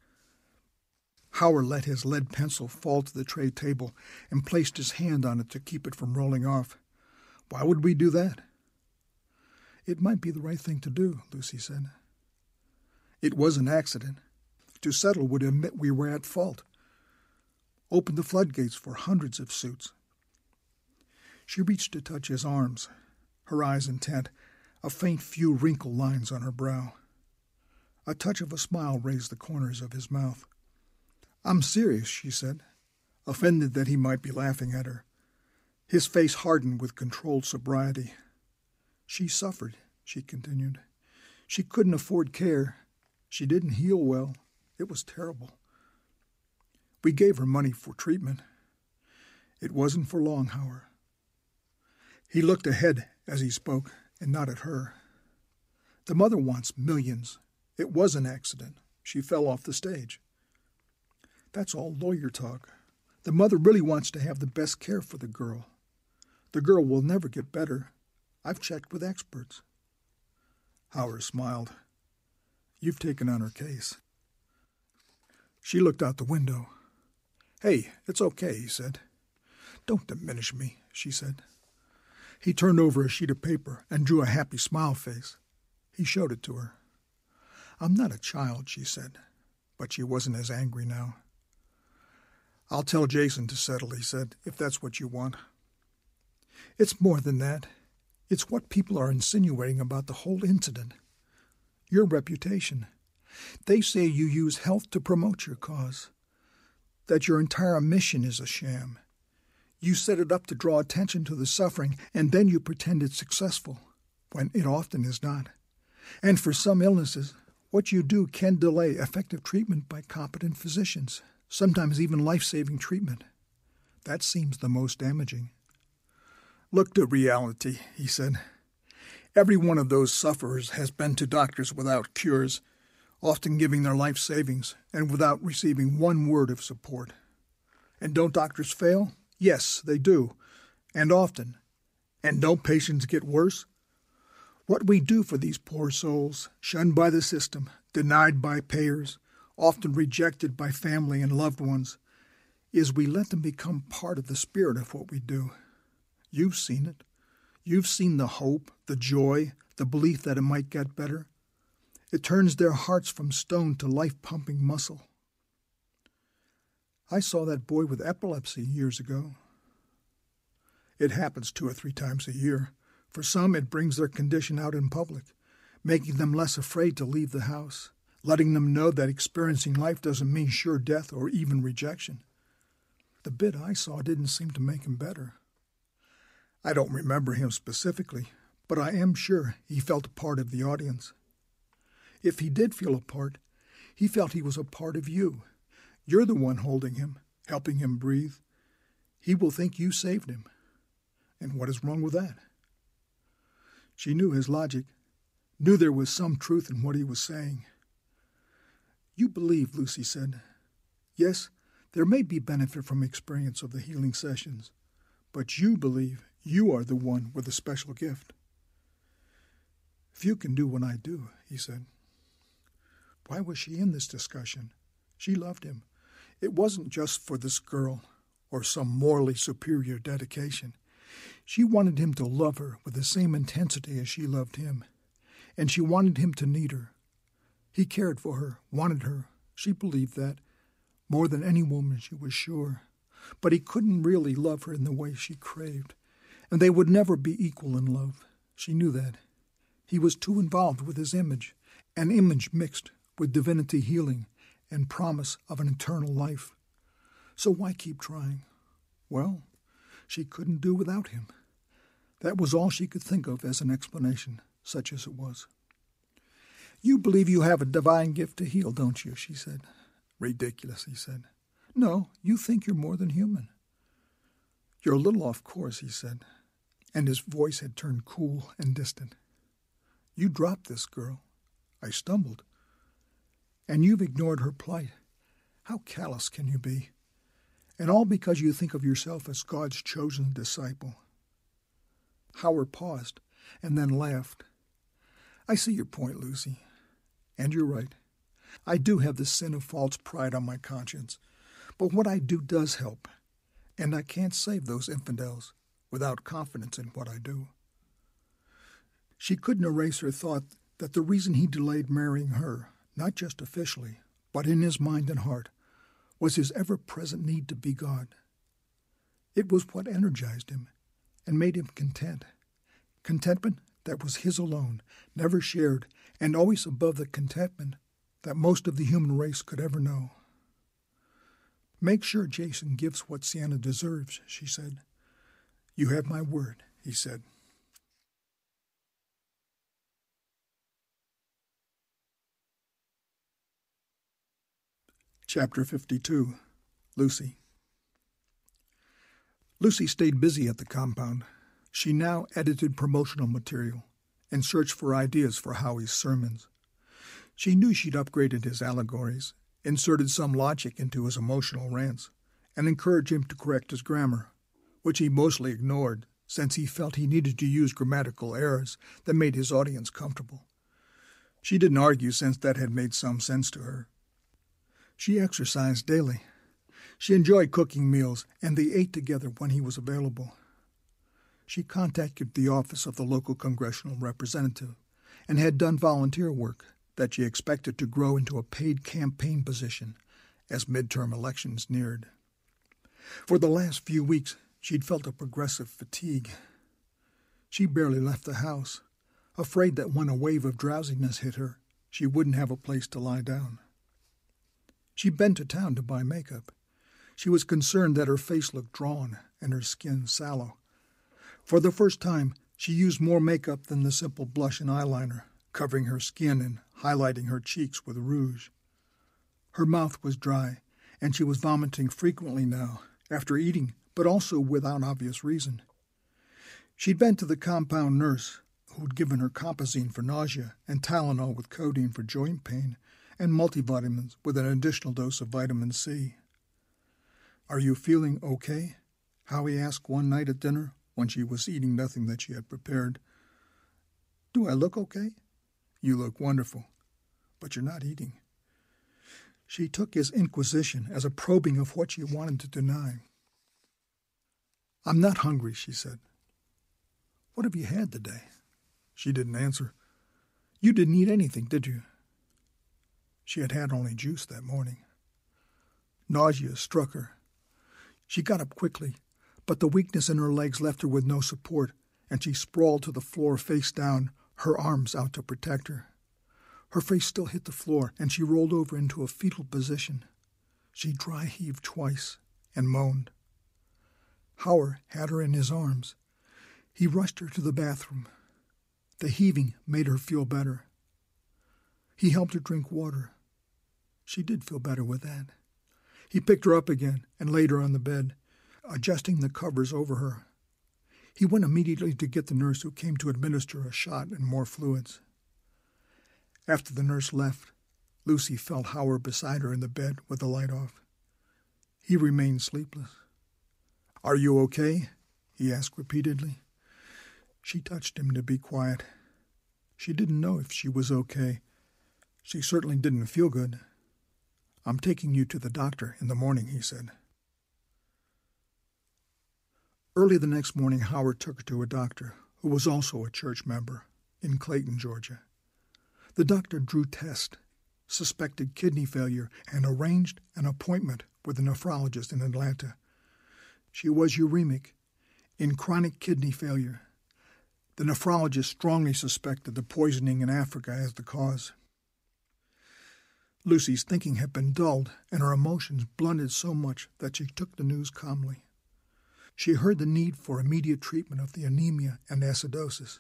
Howard let his lead pencil fall to the tray table and placed his hand on it to keep it from rolling off. Why would we do that? It might be the right thing to do, Lucy said. It was an accident. To settle would admit we were at fault opened the floodgates for hundreds of suits. She reached to touch his arms, her eyes intent, a faint few wrinkle lines on her brow. A touch of a smile raised the corners of his mouth. I'm serious, she said, offended that he might be laughing at her. His face hardened with controlled sobriety. She suffered, she continued. She couldn't afford care. She didn't heal well. It was terrible. We gave her money for treatment. It wasn't for long, however. He looked ahead as he spoke and not at her. The mother wants millions. It was an accident. She fell off the stage. That's all lawyer talk. The mother really wants to have the best care for the girl. The girl will never get better. I've checked with experts. Howard smiled. You've taken on her case. She looked out the window. Hey, it's okay, he said. Don't diminish me, she said. He turned over a sheet of paper and drew a happy smile face. He showed it to her. I'm not a child, she said, but she wasn't as angry now. I'll tell Jason to settle, he said, if that's what you want. It's more than that. It's what people are insinuating about the whole incident. Your reputation. They say you use health to promote your cause, that your entire mission is a sham. You set it up to draw attention to the suffering, and then you pretend it's successful, when it often is not. And for some illnesses, what you do can delay effective treatment by competent physicians sometimes even life saving treatment. That seems the most damaging. Look to reality, he said. Every one of those sufferers has been to doctors without cures, often giving their life savings and without receiving one word of support. And don't doctors fail? Yes, they do, and often. And don't patients get worse? What we do for these poor souls, shunned by the system, denied by payers, often rejected by family and loved ones, is we let them become part of the spirit of what we do. You've seen it. You've seen the hope, the joy, the belief that it might get better. It turns their hearts from stone to life pumping muscle. I saw that boy with epilepsy years ago. It happens two or three times a year. For some, it brings their condition out in public, making them less afraid to leave the house letting them know that experiencing life doesn't mean sure death or even rejection. The bit I saw didn't seem to make him better. I don't remember him specifically, but I am sure he felt a part of the audience. If he did feel a part, he felt he was a part of you. You're the one holding him, helping him breathe. He will think you saved him. And what is wrong with that? She knew his logic, knew there was some truth in what he was saying. You believe, Lucy said. Yes, there may be benefit from experience of the healing sessions, but you believe you are the one with a special gift. Few can do what I do, he said. Why was she in this discussion? She loved him. It wasn't just for this girl or some morally superior dedication. She wanted him to love her with the same intensity as she loved him, and she wanted him to need her, he cared for her, wanted her. She believed that. More than any woman, she was sure. But he couldn't really love her in the way she craved, and they would never be equal in love. She knew that. He was too involved with his image, an image mixed with divinity healing and promise of an eternal life. So why keep trying? Well, she couldn't do without him. That was all she could think of as an explanation, such as it was. You believe you have a divine gift to heal, don't you? she said. Ridiculous, he said. No, you think you're more than human. You're a little off course, he said, and his voice had turned cool and distant. You dropped this girl. I stumbled. And you've ignored her plight. How callous can you be? And all because you think of yourself as God's chosen disciple. Howard paused and then laughed. I see your point, Lucy. And you're right. I do have the sin of false pride on my conscience. But what I do does help. And I can't save those infidels without confidence in what I do. She couldn't erase her thought that the reason he delayed marrying her, not just officially, but in his mind and heart, was his ever present need to be God. It was what energized him and made him content. Contentment that was his alone, never shared, and always above the contentment that most of the human race could ever know. Make sure Jason gives what Sienna deserves, she said. You have my word, he said. Chapter 52 Lucy. Lucy stayed busy at the compound. She now edited promotional material and searched for ideas for Howie's sermons. She knew she'd upgraded his allegories, inserted some logic into his emotional rants, and encouraged him to correct his grammar, which he mostly ignored since he felt he needed to use grammatical errors that made his audience comfortable. She didn't argue since that had made some sense to her. She exercised daily. She enjoyed cooking meals, and they ate together when he was available. She contacted the office of the local congressional representative and had done volunteer work that she expected to grow into a paid campaign position as midterm elections neared. For the last few weeks, she'd felt a progressive fatigue. She barely left the house, afraid that when a wave of drowsiness hit her, she wouldn't have a place to lie down. She'd been to town to buy makeup. She was concerned that her face looked drawn and her skin sallow. For the first time, she used more makeup than the simple blush and eyeliner, covering her skin and highlighting her cheeks with rouge. Her mouth was dry, and she was vomiting frequently now, after eating, but also without obvious reason. She'd been to the compound nurse, who'd given her compazine for nausea and Tylenol with codeine for joint pain, and multivitamins with an additional dose of vitamin C. Are you feeling okay? Howie asked one night at dinner when she was eating nothing that she had prepared. Do I look okay? You look wonderful, but you're not eating. She took his inquisition as a probing of what she wanted to deny. I'm not hungry, she said. What have you had today? She didn't answer. You didn't eat anything, did you? She had had only juice that morning. Nausea struck her. She got up quickly, but the weakness in her legs left her with no support, and she sprawled to the floor face down, her arms out to protect her. Her face still hit the floor, and she rolled over into a fetal position. She dry heaved twice and moaned. Howard had her in his arms. He rushed her to the bathroom. The heaving made her feel better. He helped her drink water. She did feel better with that. He picked her up again and laid her on the bed, adjusting the covers over her. He went immediately to get the nurse who came to administer a shot and more fluids. After the nurse left, Lucy felt Howard beside her in the bed with the light off. He remained sleepless. Are you okay? he asked repeatedly. She touched him to be quiet. She didn't know if she was okay. She certainly didn't feel good. I'm taking you to the doctor in the morning, he said. Early the next morning, Howard took her to a doctor who was also a church member in Clayton, Georgia. The doctor drew tests, suspected kidney failure, and arranged an appointment with a nephrologist in Atlanta. She was uremic, in chronic kidney failure. The nephrologist strongly suspected the poisoning in Africa as the cause. Lucy's thinking had been dulled, and her emotions blunted so much that she took the news calmly. She heard the need for immediate treatment of the anemia and acidosis,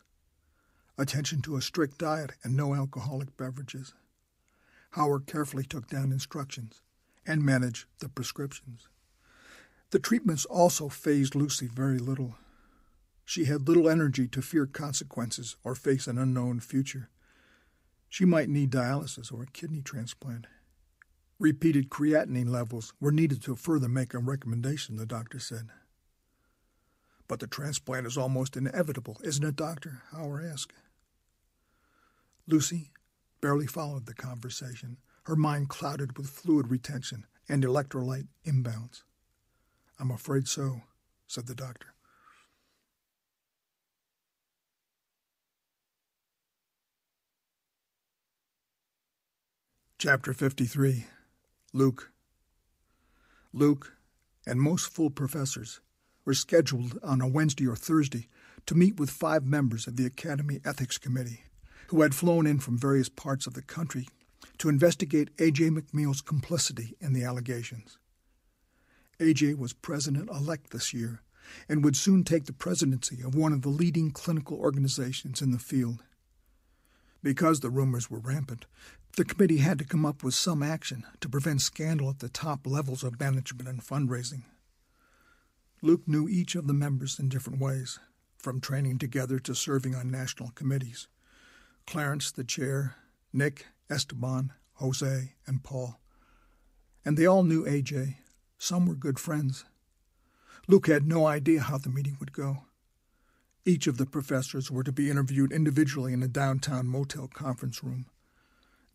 attention to a strict diet and no alcoholic beverages. Howard carefully took down instructions and managed the prescriptions. The treatments also fazed Lucy very little. She had little energy to fear consequences or face an unknown future. She might need dialysis or a kidney transplant. Repeated creatinine levels were needed to further make a recommendation, the doctor said. But the transplant is almost inevitable, isn't it, Doctor? Howard asked. Lucy barely followed the conversation, her mind clouded with fluid retention and electrolyte imbalance. I'm afraid so, said the doctor. Chapter 53 Luke Luke and most full professors were scheduled on a Wednesday or Thursday to meet with five members of the Academy Ethics Committee who had flown in from various parts of the country to investigate A.J. McNeil's complicity in the allegations. A.J. was president elect this year and would soon take the presidency of one of the leading clinical organizations in the field. Because the rumors were rampant, the committee had to come up with some action to prevent scandal at the top levels of management and fundraising. Luke knew each of the members in different ways, from training together to serving on national committees. Clarence, the chair, Nick, Esteban, Jose, and Paul. And they all knew AJ. Some were good friends. Luke had no idea how the meeting would go. Each of the professors were to be interviewed individually in a downtown motel conference room.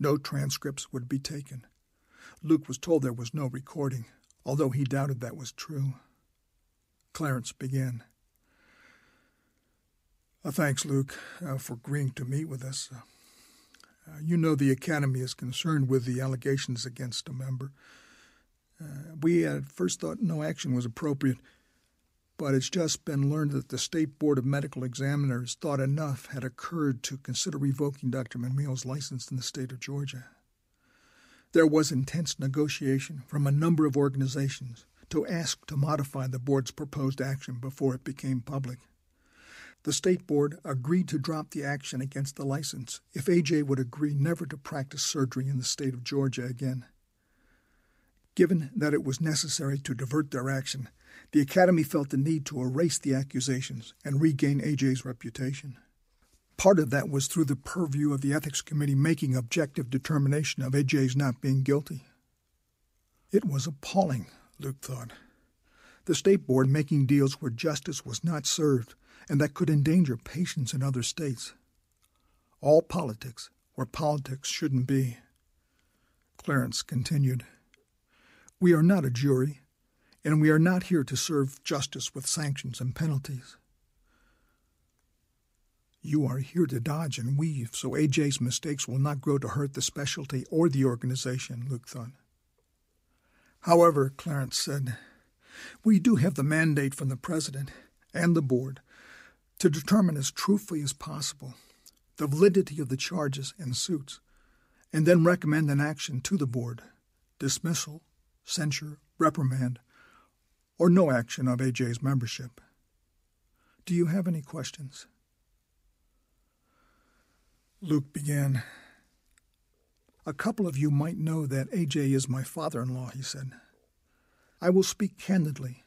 No transcripts would be taken. Luke was told there was no recording, although he doubted that was true. Clarence began. Uh, thanks, Luke, uh, for agreeing to meet with us. Uh, uh you know the Academy is concerned with the allegations against a member. Uh, we at first thought no action was appropriate but it's just been learned that the State Board of Medical Examiners thought enough had occurred to consider revoking Dr. McNeil's license in the state of Georgia. There was intense negotiation from a number of organizations to ask to modify the board's proposed action before it became public. The state board agreed to drop the action against the license if AJ would agree never to practice surgery in the state of Georgia again. Given that it was necessary to divert their action, the Academy felt the need to erase the accusations and regain AJ's reputation. Part of that was through the purview of the Ethics Committee making objective determination of AJ's not being guilty. It was appalling, Luke thought. The State Board making deals where justice was not served and that could endanger patients in other states. All politics where politics shouldn't be. Clarence continued. We are not a jury, and we are not here to serve justice with sanctions and penalties. You are here to dodge and weave so AJ's mistakes will not grow to hurt the specialty or the organization, Luke thought. However, Clarence said, we do have the mandate from the President and the Board to determine as truthfully as possible the validity of the charges and suits, and then recommend an action to the Board dismissal, censure, reprimand, or no action of AJ's membership. Do you have any questions? Luke began. A couple of you might know that AJ is my father in law, he said. I will speak candidly,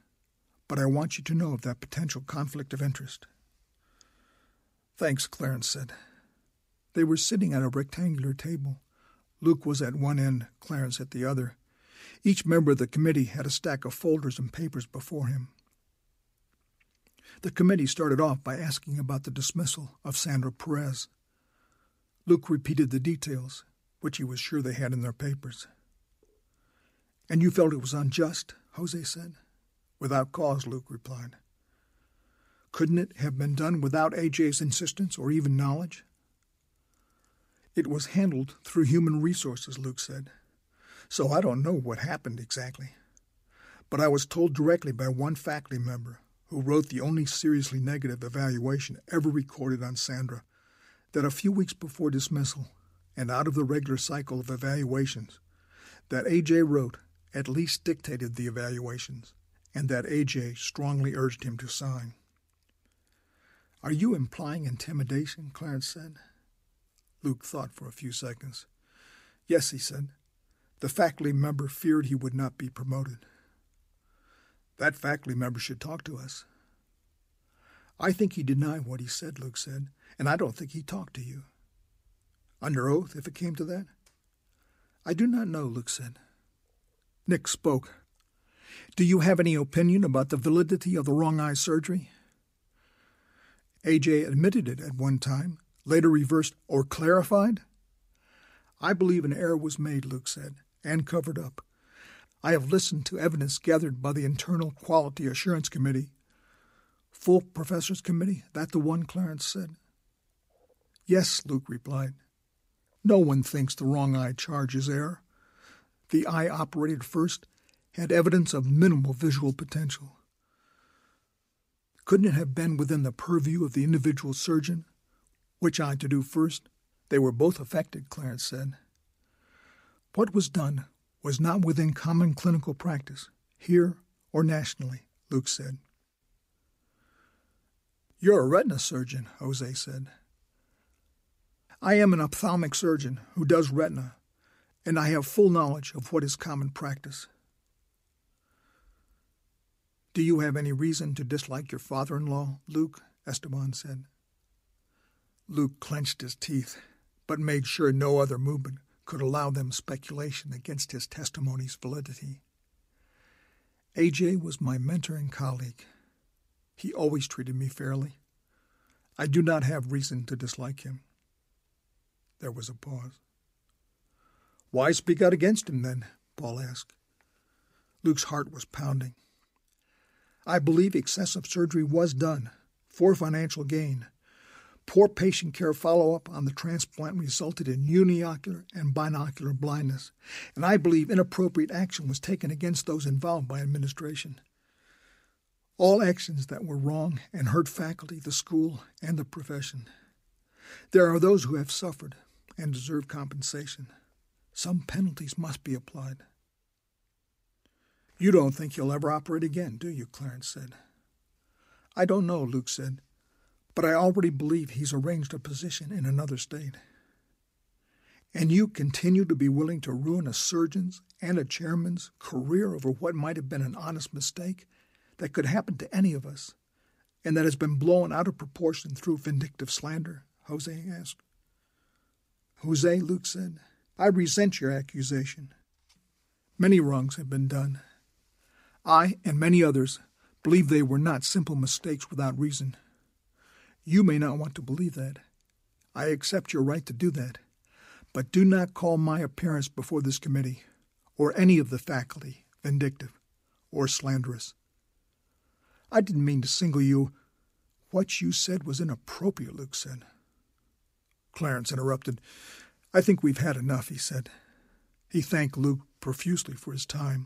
but I want you to know of that potential conflict of interest. Thanks, Clarence said. They were sitting at a rectangular table. Luke was at one end, Clarence at the other. Each member of the committee had a stack of folders and papers before him. The committee started off by asking about the dismissal of Sandra Perez. Luke repeated the details, which he was sure they had in their papers. And you felt it was unjust? Jose said. Without cause, Luke replied. Couldn't it have been done without AJ's insistence or even knowledge? It was handled through human resources, Luke said so I don't know what happened exactly. But I was told directly by one faculty member who wrote the only seriously negative evaluation ever recorded on Sandra that a few weeks before dismissal and out of the regular cycle of evaluations, that A.J. wrote at least dictated the evaluations and that A.J. strongly urged him to sign. Are you implying intimidation? Clarence said. Luke thought for a few seconds. Yes, he said. The faculty member feared he would not be promoted. That faculty member should talk to us. I think he denied what he said, Luke said, and I don't think he talked to you. Under oath, if it came to that? I do not know, Luke said. Nick spoke. Do you have any opinion about the validity of the wrong eye surgery? AJ admitted it at one time, later reversed or clarified? I believe an error was made, Luke said, and covered up. I have listened to evidence gathered by the Internal Quality Assurance Committee. Full Professors Committee, that the one, Clarence said. Yes, Luke replied. No one thinks the wrong eye charge is error. The eye operated first had evidence of minimal visual potential. Couldn't it have been within the purview of the individual surgeon? Which eye to do first? They were both affected, Clarence said. What was done was not within common clinical practice, here or nationally, Luke said. You're a retina surgeon, Jose said. I am an ophthalmic surgeon who does retina, and I have full knowledge of what is common practice. Do you have any reason to dislike your father in law, Luke? Esteban said. Luke clenched his teeth, but made sure no other movement could allow them speculation against his testimony's validity. AJ was my mentor and colleague. He always treated me fairly. I do not have reason to dislike him. There was a pause. Why speak out against him, then? Paul asked. Luke's heart was pounding. I believe excessive surgery was done for financial gain. Poor patient care follow up on the transplant resulted in uniocular and binocular blindness, and I believe inappropriate action was taken against those involved by administration. All actions that were wrong and hurt faculty, the school, and the profession. There are those who have suffered and deserve compensation. Some penalties must be applied. You don't think he'll ever operate again, do you? Clarence said. I don't know, Luke said, but I already believe he's arranged a position in another state. And you continue to be willing to ruin a surgeon's and a chairman's career over what might have been an honest mistake that could happen to any of us, and that has been blown out of proportion through vindictive slander? Jose asked. Jose, Luke said, I resent your accusation. Many wrongs have been done. I and many others believe they were not simple mistakes without reason. You may not want to believe that. I accept your right to do that. But do not call my appearance before this committee, or any of the faculty, vindictive or slanderous. I didn't mean to single you. What you said was inappropriate, Luke said. Clarence interrupted. I think we've had enough, he said. He thanked Luke profusely for his time.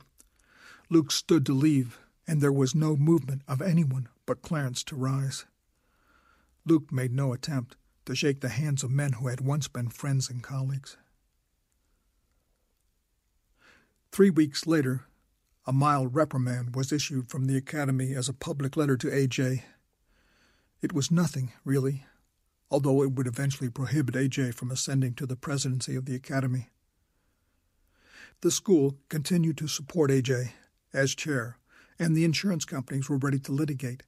Luke stood to leave, and there was no movement of anyone but Clarence to rise. Luke made no attempt to shake the hands of men who had once been friends and colleagues. Three weeks later, a mild reprimand was issued from the Academy as a public letter to A.J. It was nothing, really, although it would eventually prohibit A.J. from ascending to the presidency of the Academy. The school continued to support A.J. as chair, and the insurance companies were ready to litigate,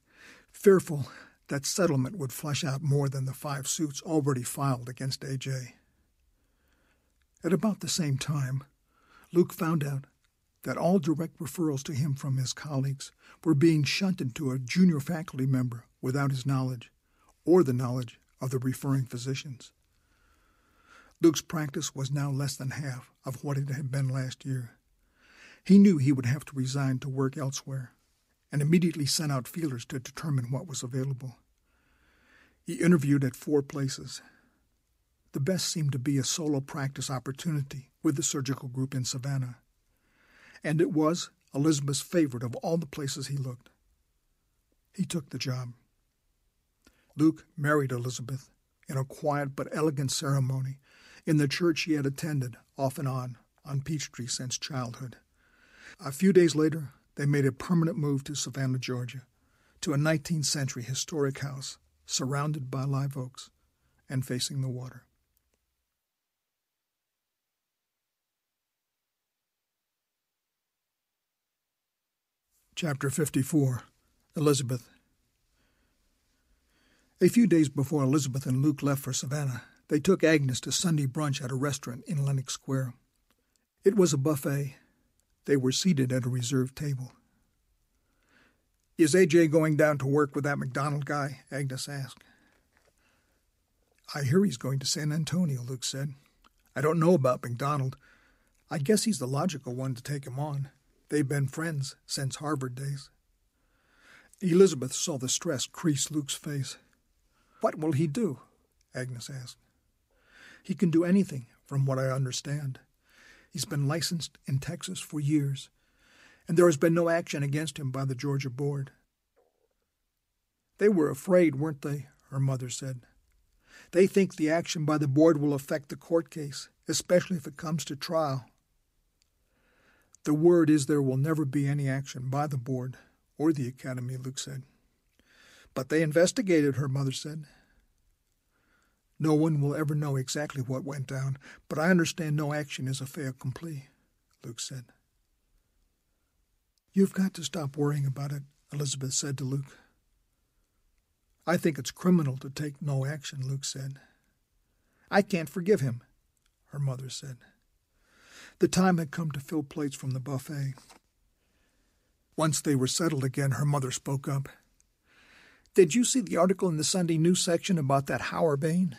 fearful that settlement would flush out more than the five suits already filed against A.J. At about the same time, Luke found out that all direct referrals to him from his colleagues were being shunted to a junior faculty member without his knowledge or the knowledge of the referring physicians. Luke's practice was now less than half of what it had been last year. He knew he would have to resign to work elsewhere and immediately sent out feelers to determine what was available. He interviewed at four places. The best seemed to be a solo practice opportunity with the surgical group in Savannah. And it was Elizabeth's favorite of all the places he looked. He took the job. Luke married Elizabeth in a quiet but elegant ceremony in the church he had attended off and on on Peachtree since childhood. A few days later, they made a permanent move to Savannah, Georgia, to a 19th century historic house surrounded by live oaks and facing the water. Chapter 54 Elizabeth a few days before Elizabeth and Luke left for Savannah, they took Agnes to Sunday brunch at a restaurant in Lenox Square. It was a buffet. They were seated at a reserved table. Is AJ going down to work with that McDonald guy? Agnes asked. I hear he's going to San Antonio, Luke said. I don't know about McDonald. I guess he's the logical one to take him on. They've been friends since Harvard days. Elizabeth saw the stress crease Luke's face. What will he do? Agnes asked. He can do anything, from what I understand. He's been licensed in Texas for years, and there has been no action against him by the Georgia board. They were afraid, weren't they? her mother said. They think the action by the board will affect the court case, especially if it comes to trial. The word is there will never be any action by the board or the academy, Luke said. But they investigated, her mother said. No one will ever know exactly what went down, but I understand no action is a fait accompli, Luke said. You've got to stop worrying about it, Elizabeth said to Luke. I think it's criminal to take no action, Luke said. I can't forgive him, her mother said. The time had come to fill plates from the buffet. Once they were settled again, her mother spoke up. Did you see the article in the Sunday News section about that Bain?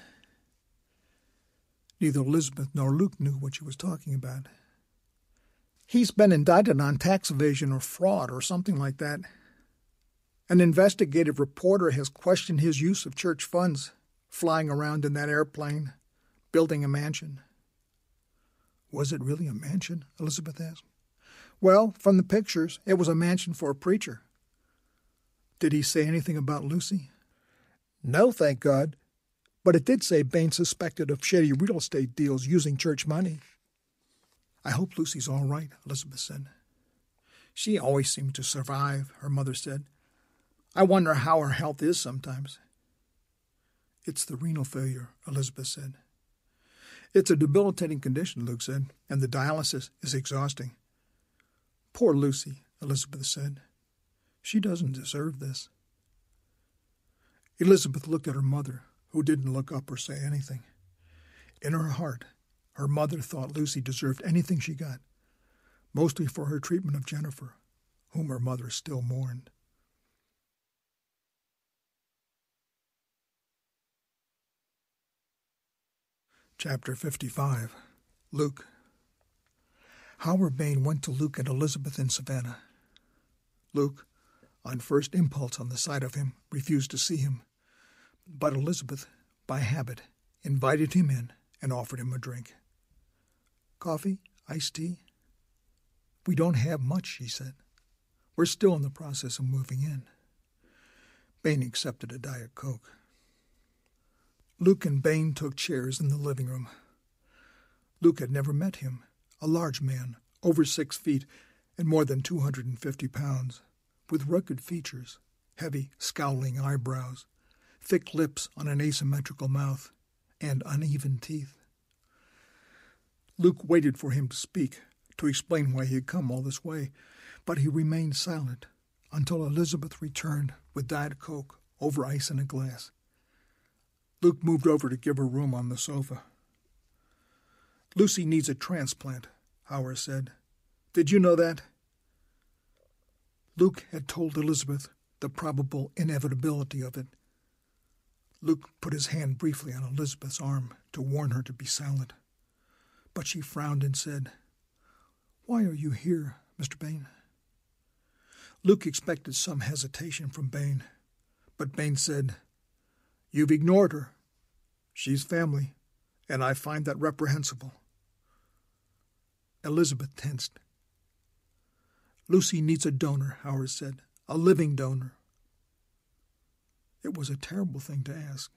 Neither Elizabeth nor Luke knew what she was talking about. He's been indicted on tax evasion or fraud or something like that. An investigative reporter has questioned his use of church funds, flying around in that airplane, building a mansion. Was it really a mansion? Elizabeth asked. Well, from the pictures, it was a mansion for a preacher. Did he say anything about Lucy? No, thank God. But it did say Bain suspected of shady real estate deals using church money. I hope Lucy's all right, Elizabeth said. She always seemed to survive, her mother said. I wonder how her health is sometimes. It's the renal failure, Elizabeth said. It's a debilitating condition, Luke said, and the dialysis is exhausting. Poor Lucy, Elizabeth said. She doesn't deserve this. Elizabeth looked at her mother, who didn't look up or say anything. In her heart, her mother thought Lucy deserved anything she got, mostly for her treatment of Jennifer, whom her mother still mourned. Chapter 55 Luke Howard Bain went to Luke and Elizabeth in Savannah. Luke, on first impulse on the sight of him, refused to see him, but Elizabeth, by habit, invited him in and offered him a drink. Coffee? Iced tea? We don't have much, she said. We're still in the process of moving in. Bain accepted a Diet Coke. Luke and Bain took chairs in the living room. Luke had never met him, a large man, over six feet and more than 250 pounds, with rugged features, heavy, scowling eyebrows, thick lips on an asymmetrical mouth, and uneven teeth. Luke waited for him to speak, to explain why he had come all this way, but he remained silent until Elizabeth returned with Diet Coke over ice in a glass. Luke moved over to give her room on the sofa. Lucy needs a transplant, Howard said. Did you know that? Luke had told Elizabeth the probable inevitability of it. Luke put his hand briefly on Elizabeth's arm to warn her to be silent. But she frowned and said, Why are you here, Mr. Bain? Luke expected some hesitation from Bain, but Bain said, You've ignored her. She's family, and I find that reprehensible. Elizabeth tensed. Lucy needs a donor, Howard said, a living donor. It was a terrible thing to ask.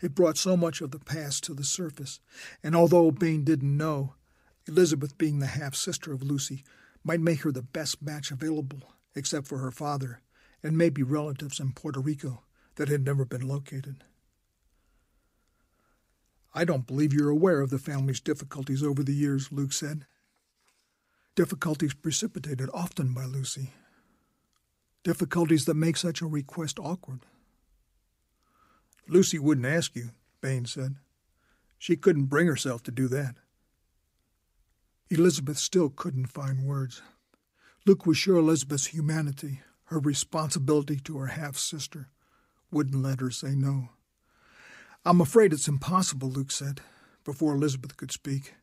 It brought so much of the past to the surface, and although Bain didn't know, Elizabeth, being the half sister of Lucy, might make her the best match available, except for her father, and maybe relatives in Puerto Rico that had never been located. I don't believe you're aware of the family's difficulties over the years, Luke said. Difficulties precipitated often by Lucy. Difficulties that make such a request awkward. Lucy wouldn't ask you, Bain said. She couldn't bring herself to do that. Elizabeth still couldn't find words. Luke was sure Elizabeth's humanity, her responsibility to her half sister, wouldn't let her say no. I'm afraid it's impossible, Luke said, before Elizabeth could speak.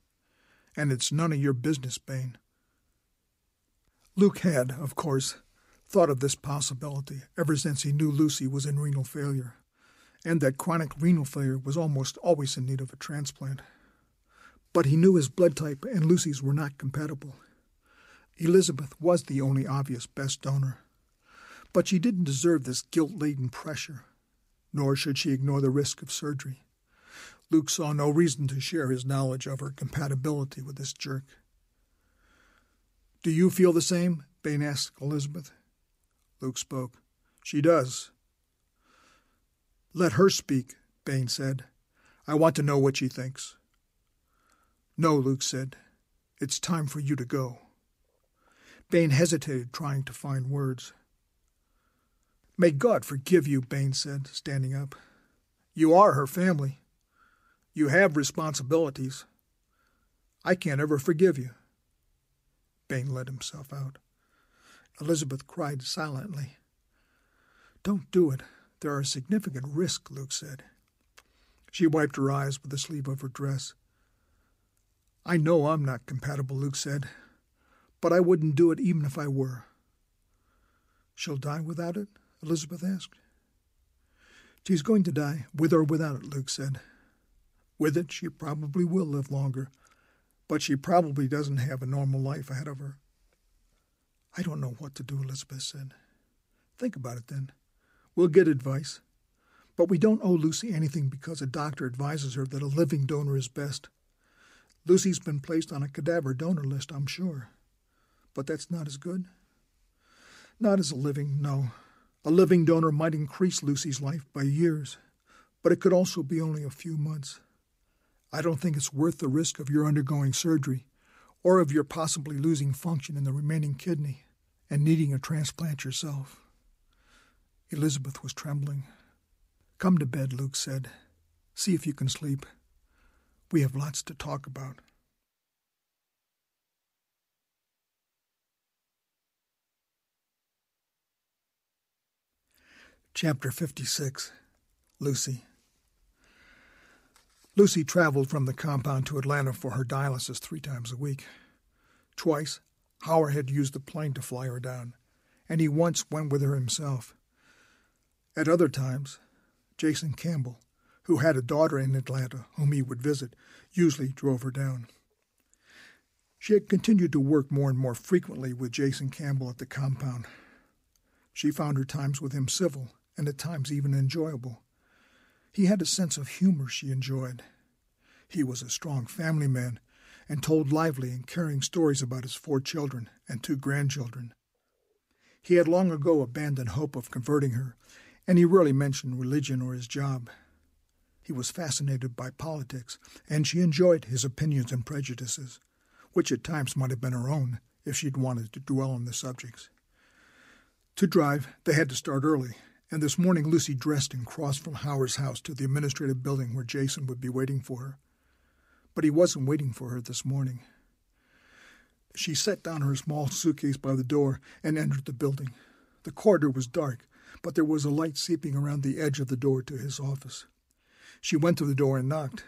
And it's none of your business, Bain. Luke had, of course, thought of this possibility ever since he knew Lucy was in renal failure, and that chronic renal failure was almost always in need of a transplant. But he knew his blood type and Lucy's were not compatible. Elizabeth was the only obvious best donor. But she didn't deserve this guilt laden pressure nor should she ignore the risk of surgery. Luke saw no reason to share his knowledge of her compatibility with this jerk. Do you feel the same? Bain asked Elizabeth. Luke spoke. She does. Let her speak, Bain said. I want to know what she thinks. No, Luke said. It's time for you to go. Bain hesitated, trying to find words. May God forgive you, Bain said, standing up. You are her family. You have responsibilities. I can't ever forgive you. Bain let himself out. Elizabeth cried silently. Don't do it. There are a significant risks, Luke said. She wiped her eyes with the sleeve of her dress. I know I'm not compatible, Luke said, but I wouldn't do it even if I were. She'll die without it? Elizabeth asked. She's going to die, with or without it, Luke said. With it, she probably will live longer, but she probably doesn't have a normal life ahead of her. I don't know what to do, Elizabeth said. Think about it then. We'll get advice. But we don't owe Lucy anything because a doctor advises her that a living donor is best. Lucy's been placed on a cadaver donor list, I'm sure. But that's not as good. Not as a living, no. A living donor might increase Lucy's life by years, but it could also be only a few months. I don't think it's worth the risk of your undergoing surgery or of your possibly losing function in the remaining kidney and needing a transplant yourself. Elizabeth was trembling. Come to bed, Luke said. See if you can sleep. We have lots to talk about. Chapter 56 Lucy Lucy traveled from the compound to Atlanta for her dialysis three times a week. Twice, Howard had used the plane to fly her down, and he once went with her himself. At other times, Jason Campbell, who had a daughter in Atlanta whom he would visit, usually drove her down. She had continued to work more and more frequently with Jason Campbell at the compound. She found her times with him civil and at times even enjoyable. He had a sense of humor she enjoyed. He was a strong family man and told lively and caring stories about his four children and two grandchildren. He had long ago abandoned hope of converting her and he rarely mentioned religion or his job. He was fascinated by politics, and she enjoyed his opinions and prejudices, which at times might have been her own if she'd wanted to dwell on the subjects. To drive, they had to start early, and this morning Lucy dressed and crossed from Howard's house to the administrative building where Jason would be waiting for her. But he wasn't waiting for her this morning. She set down her small suitcase by the door and entered the building. The corridor was dark, but there was a light seeping around the edge of the door to his office. She went to the door and knocked.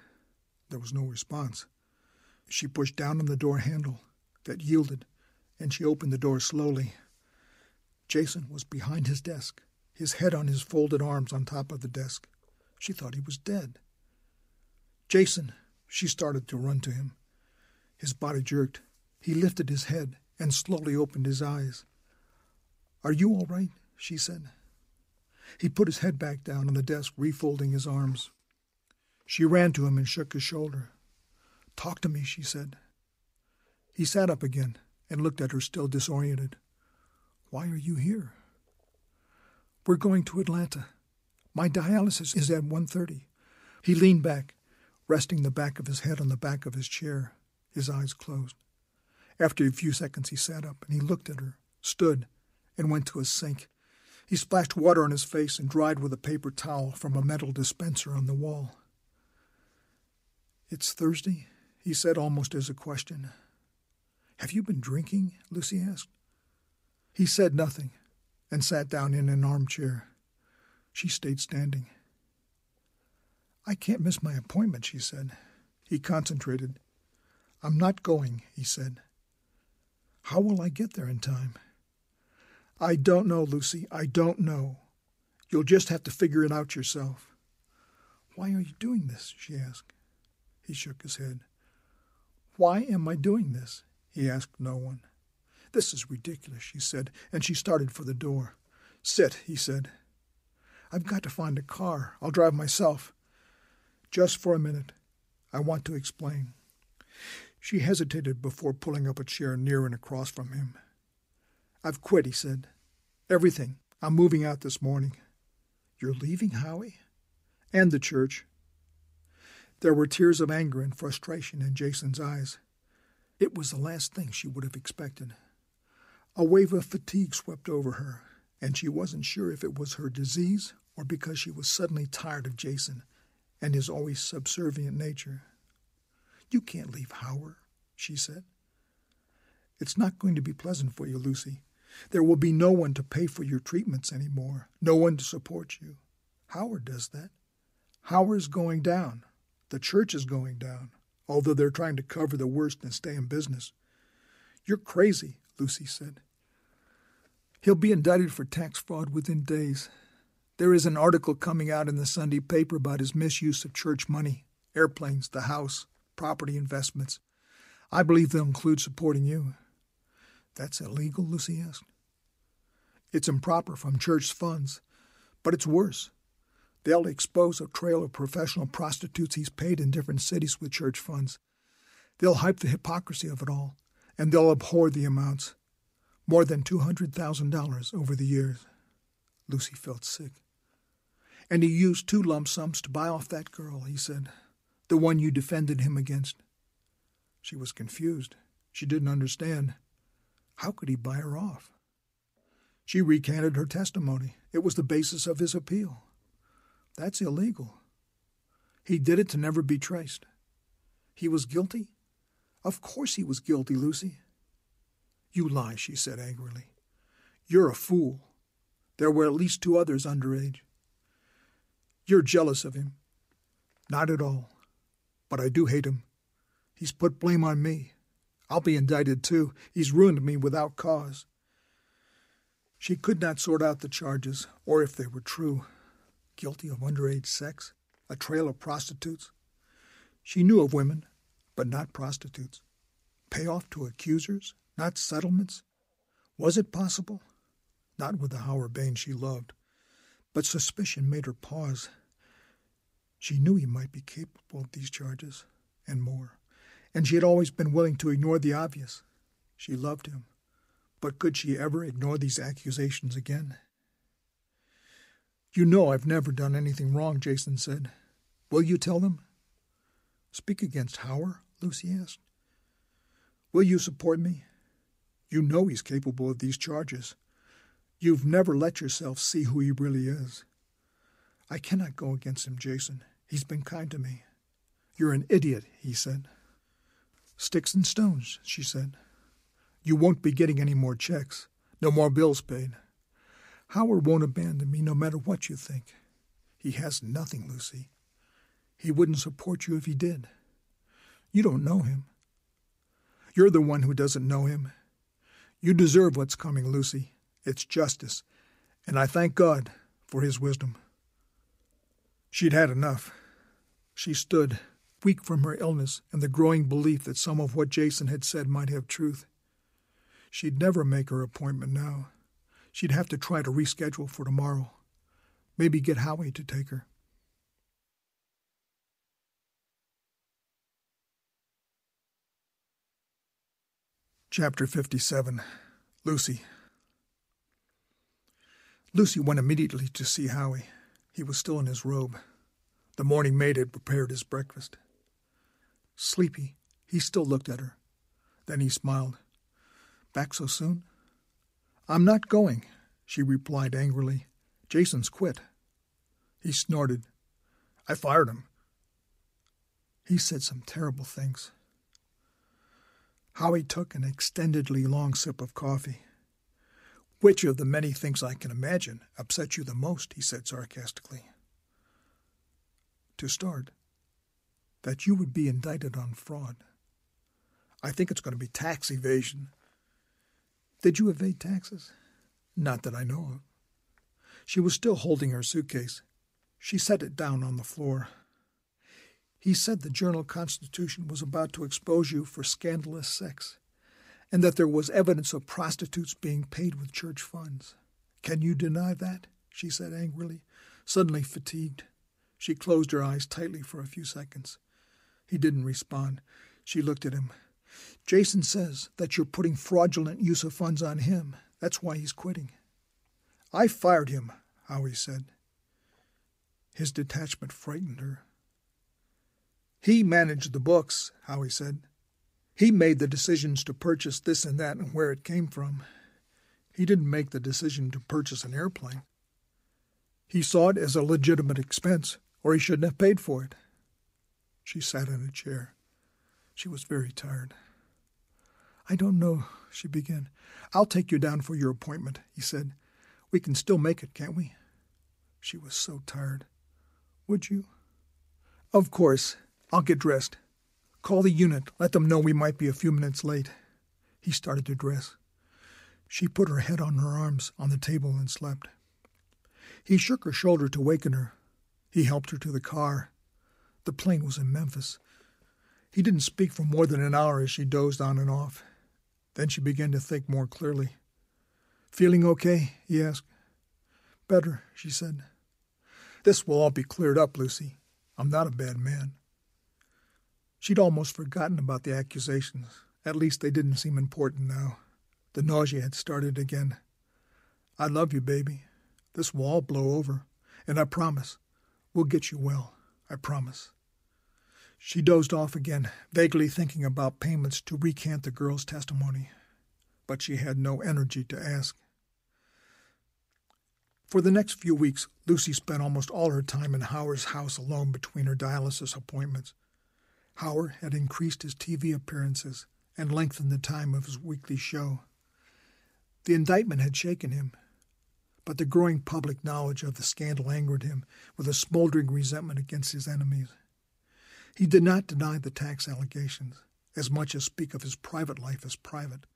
There was no response. She pushed down on the door handle. That yielded, and she opened the door slowly. Jason was behind his desk, his head on his folded arms on top of the desk. She thought he was dead. Jason, she started to run to him. His body jerked. He lifted his head and slowly opened his eyes. Are you all right? she said. He put his head back down on the desk, refolding his arms. She ran to him and shook his shoulder. Talk to me, she said. He sat up again and looked at her, still disoriented. Why are you here? We're going to Atlanta. My dialysis is at 1.30. He leaned back, resting the back of his head on the back of his chair, his eyes closed. After a few seconds, he sat up and he looked at her, stood, and went to a sink he splashed water on his face and dried with a paper towel from a metal dispenser on the wall. It's Thursday, he said almost as a question. Have you been drinking? Lucy asked. He said nothing and sat down in an armchair. She stayed standing. I can't miss my appointment, she said. He concentrated. I'm not going, he said. How will I get there in time? I don't know, Lucy. I don't know. You'll just have to figure it out yourself. Why are you doing this? she asked. He shook his head. Why am I doing this? He asked no one. This is ridiculous, she said, and she started for the door. Sit, he said. I've got to find a car. I'll drive myself. Just for a minute. I want to explain. She hesitated before pulling up a chair near and across from him. I've quit, he said. Everything. I'm moving out this morning. You're leaving, Howie? And the church. There were tears of anger and frustration in Jason's eyes. It was the last thing she would have expected. A wave of fatigue swept over her, and she wasn't sure if it was her disease or because she was suddenly tired of Jason and his always subservient nature. You can't leave Howard, she said. It's not going to be pleasant for you, Lucy. There will be no one to pay for your treatments anymore, no one to support you. Howard does that. Howard's going down. The church is going down, although they're trying to cover the worst and stay in business. You're crazy, Lucy said. He'll be indicted for tax fraud within days. There is an article coming out in the Sunday paper about his misuse of church money, airplanes, the house, property investments. I believe they'll include supporting you. That's illegal, Lucy asked. It's improper from church funds, but it's worse. They'll expose a trail of professional prostitutes he's paid in different cities with church funds. They'll hype the hypocrisy of it all, and they'll abhor the amounts. More than $200,000 over the years. Lucy felt sick. And he used two lump sums to buy off that girl, he said, the one you defended him against. She was confused. She didn't understand. How could he buy her off? She recanted her testimony. It was the basis of his appeal. That's illegal. He did it to never be traced. He was guilty? Of course he was guilty, Lucy. You lie, she said angrily. You're a fool. There were at least two others underage. You're jealous of him. Not at all. But I do hate him. He's put blame on me. I'll be indicted too. He's ruined me without cause. She could not sort out the charges, or if they were true guilty of underage sex, a trail of prostitutes. She knew of women, but not prostitutes. Payoff to accusers, not settlements. Was it possible? Not with the Howard Bain she loved. But suspicion made her pause. She knew he might be capable of these charges, and more. And she had always been willing to ignore the obvious. She loved him. But could she ever ignore these accusations again? You know I've never done anything wrong, Jason said. Will you tell them? Speak against Howard? Lucy asked. Will you support me? You know he's capable of these charges. You've never let yourself see who he really is. I cannot go against him, Jason. He's been kind to me. You're an idiot, he said. Sticks and stones, she said. You won't be getting any more checks, no more bills paid. Howard won't abandon me no matter what you think. He has nothing, Lucy. He wouldn't support you if he did. You don't know him. You're the one who doesn't know him. You deserve what's coming, Lucy. It's justice, and I thank God for his wisdom. She'd had enough. She stood, weak from her illness and the growing belief that some of what Jason had said might have truth. She'd never make her appointment now. She'd have to try to reschedule for tomorrow. Maybe get Howie to take her. Chapter 57 Lucy Lucy went immediately to see Howie. He was still in his robe. The morning maid had prepared his breakfast. Sleepy, he still looked at her. Then he smiled. Back so soon? I'm not going, she replied angrily. Jason's quit. He snorted. I fired him. He said some terrible things. Howie took an extendedly long sip of coffee. Which of the many things I can imagine upset you the most? he said sarcastically. To start, that you would be indicted on fraud. I think it's going to be tax evasion. Did you evade taxes? Not that I know of. She was still holding her suitcase. She set it down on the floor. He said the Journal Constitution was about to expose you for scandalous sex, and that there was evidence of prostitutes being paid with church funds. Can you deny that? she said angrily, suddenly fatigued. She closed her eyes tightly for a few seconds. He didn't respond. She looked at him. Jason says that you're putting fraudulent use of funds on him. That's why he's quitting. I fired him, Howie said. His detachment frightened her. He managed the books, Howie said. He made the decisions to purchase this and that and where it came from. He didn't make the decision to purchase an airplane. He saw it as a legitimate expense, or he shouldn't have paid for it. She sat in a chair. She was very tired. I don't know, she began. I'll take you down for your appointment, he said. We can still make it, can't we? She was so tired. Would you? Of course. I'll get dressed. Call the unit. Let them know we might be a few minutes late. He started to dress. She put her head on her arms on the table and slept. He shook her shoulder to waken her. He helped her to the car. The plane was in Memphis. He didn't speak for more than an hour as she dozed on and off. Then she began to think more clearly. Feeling okay? he asked. Better, she said. This will all be cleared up, Lucy. I'm not a bad man. She'd almost forgotten about the accusations. At least they didn't seem important now. The nausea had started again. I love you, baby. This will all blow over. And I promise, we'll get you well. I promise. She dozed off again, vaguely thinking about payments to recant the girl's testimony. But she had no energy to ask. For the next few weeks, Lucy spent almost all her time in Howard's house alone between her dialysis appointments. Howard had increased his TV appearances and lengthened the time of his weekly show. The indictment had shaken him, but the growing public knowledge of the scandal angered him with a smoldering resentment against his enemies. He did not deny the tax allegations, as much as speak of his private life as private.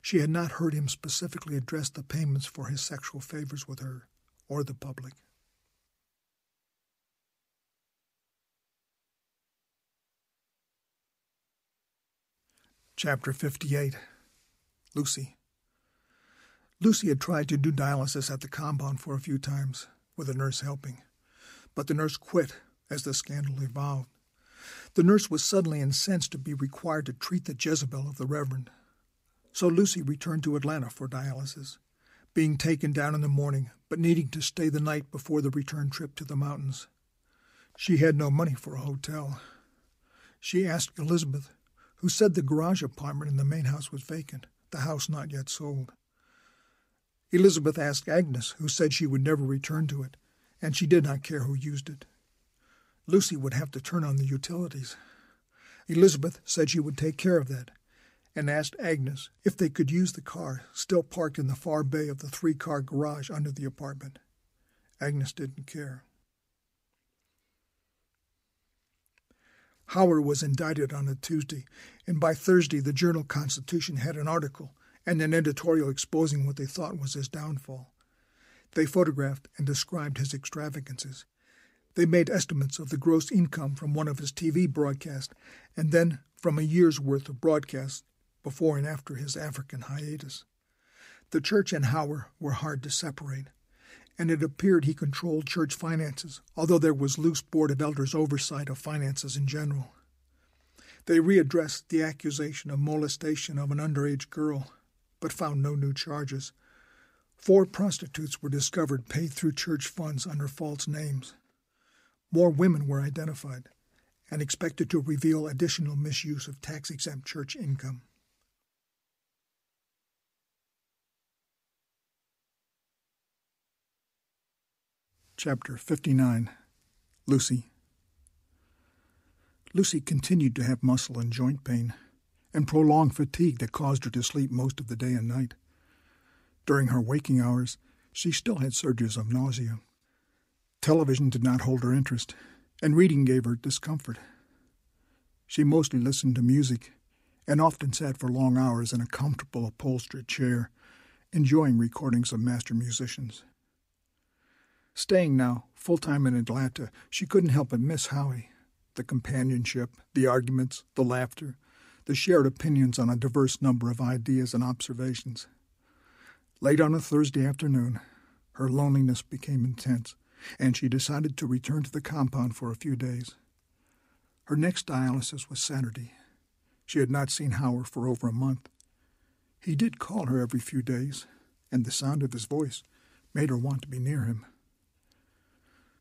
She had not heard him specifically address the payments for his sexual favors with her or the public. Chapter 58 Lucy Lucy had tried to do dialysis at the compound for a few times, with a nurse helping, but the nurse quit as the scandal evolved. The nurse was suddenly incensed to be required to treat the Jezebel of the Reverend. So Lucy returned to Atlanta for dialysis, being taken down in the morning, but needing to stay the night before the return trip to the mountains. She had no money for a hotel. She asked Elizabeth, who said the garage apartment in the main house was vacant, the house not yet sold. Elizabeth asked Agnes, who said she would never return to it, and she did not care who used it. Lucy would have to turn on the utilities. Elizabeth said she would take care of that, and asked Agnes if they could use the car still parked in the far bay of the three car garage under the apartment. Agnes didn't care. Howard was indicted on a Tuesday, and by Thursday the Journal Constitution had an article and an editorial exposing what they thought was his downfall. They photographed and described his extravagances. They made estimates of the gross income from one of his TV broadcasts and then from a year's worth of broadcasts before and after his African hiatus. The church and Howard were hard to separate, and it appeared he controlled church finances, although there was loose Board of Elders oversight of finances in general. They readdressed the accusation of molestation of an underage girl, but found no new charges. Four prostitutes were discovered paid through church funds under false names. More women were identified and expected to reveal additional misuse of tax exempt church income. Chapter 59 Lucy Lucy continued to have muscle and joint pain and prolonged fatigue that caused her to sleep most of the day and night. During her waking hours, she still had surges of nausea. Television did not hold her interest, and reading gave her discomfort. She mostly listened to music and often sat for long hours in a comfortable upholstered chair, enjoying recordings of master musicians. Staying now, full time in Atlanta, she couldn't help but miss Howie. The companionship, the arguments, the laughter, the shared opinions on a diverse number of ideas and observations. Late on a Thursday afternoon, her loneliness became intense and she decided to return to the compound for a few days. Her next dialysis was Saturday. She had not seen Howard for over a month. He did call her every few days, and the sound of his voice made her want to be near him.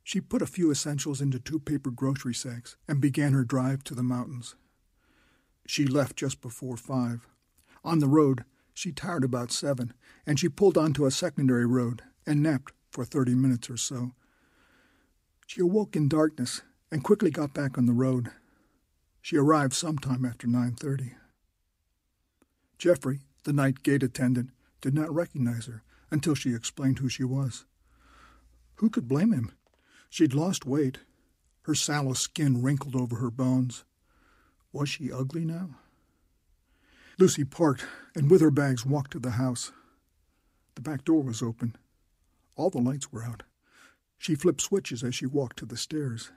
She put a few essentials into two paper grocery sacks and began her drive to the mountains. She left just before five. On the road, she tired about seven, and she pulled onto a secondary road and napped for thirty minutes or so. She awoke in darkness and quickly got back on the road. She arrived sometime after 9:30. Jeffrey, the night gate attendant, did not recognize her until she explained who she was. Who could blame him? She'd lost weight. Her sallow skin wrinkled over her bones. Was she ugly now? Lucy parked and with her bags walked to the house. The back door was open. All the lights were out. She flipped switches as she walked to the stairs.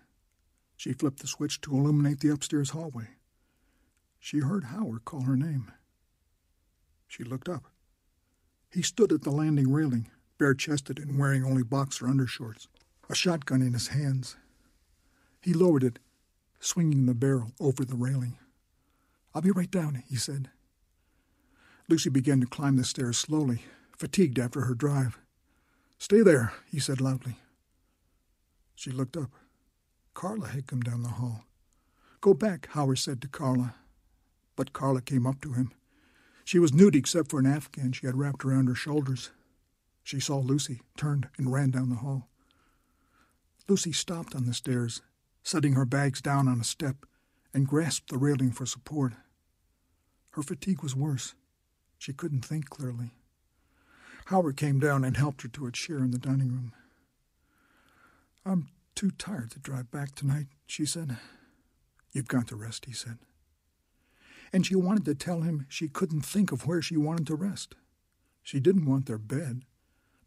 She flipped the switch to illuminate the upstairs hallway. She heard Howard call her name. She looked up. He stood at the landing railing, bare chested and wearing only boxer undershorts, a shotgun in his hands. He lowered it, swinging the barrel over the railing. I'll be right down, he said. Lucy began to climb the stairs slowly, fatigued after her drive. Stay there, he said loudly. She looked up. Carla had come down the hall. Go back, Howard said to Carla. But Carla came up to him. She was nude except for an afghan she had wrapped around her shoulders. She saw Lucy, turned, and ran down the hall. Lucy stopped on the stairs, setting her bags down on a step, and grasped the railing for support. Her fatigue was worse. She couldn't think clearly. Howard came down and helped her to a chair in the dining room. I'm too tired to drive back tonight, she said. You've got to rest, he said. And she wanted to tell him she couldn't think of where she wanted to rest. She didn't want their bed,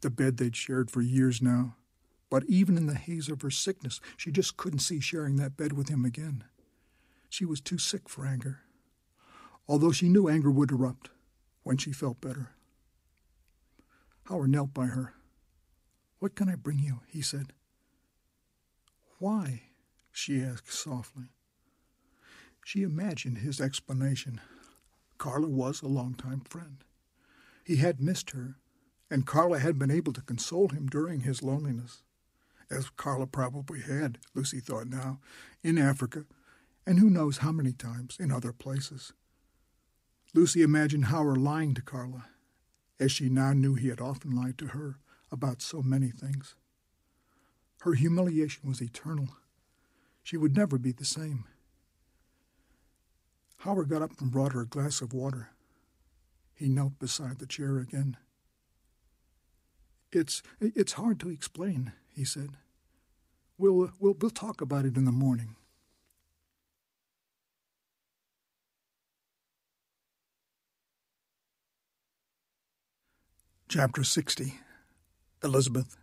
the bed they'd shared for years now. But even in the haze of her sickness, she just couldn't see sharing that bed with him again. She was too sick for anger, although she knew anger would erupt when she felt better. Howard knelt by her. What can I bring you? he said. Why? she asked softly. She imagined his explanation. Carla was a long-time friend. He had missed her, and Carla had been able to console him during his loneliness, as Carla probably had, Lucy thought now, in Africa, and who knows how many times in other places. Lucy imagined Howard lying to Carla, as she now knew he had often lied to her about so many things. Her humiliation was eternal. She would never be the same. Howard got up and brought her a glass of water. He knelt beside the chair again. It's it's hard to explain, he said. We'll we'll we'll talk about it in the morning. Chapter 60 Elizabeth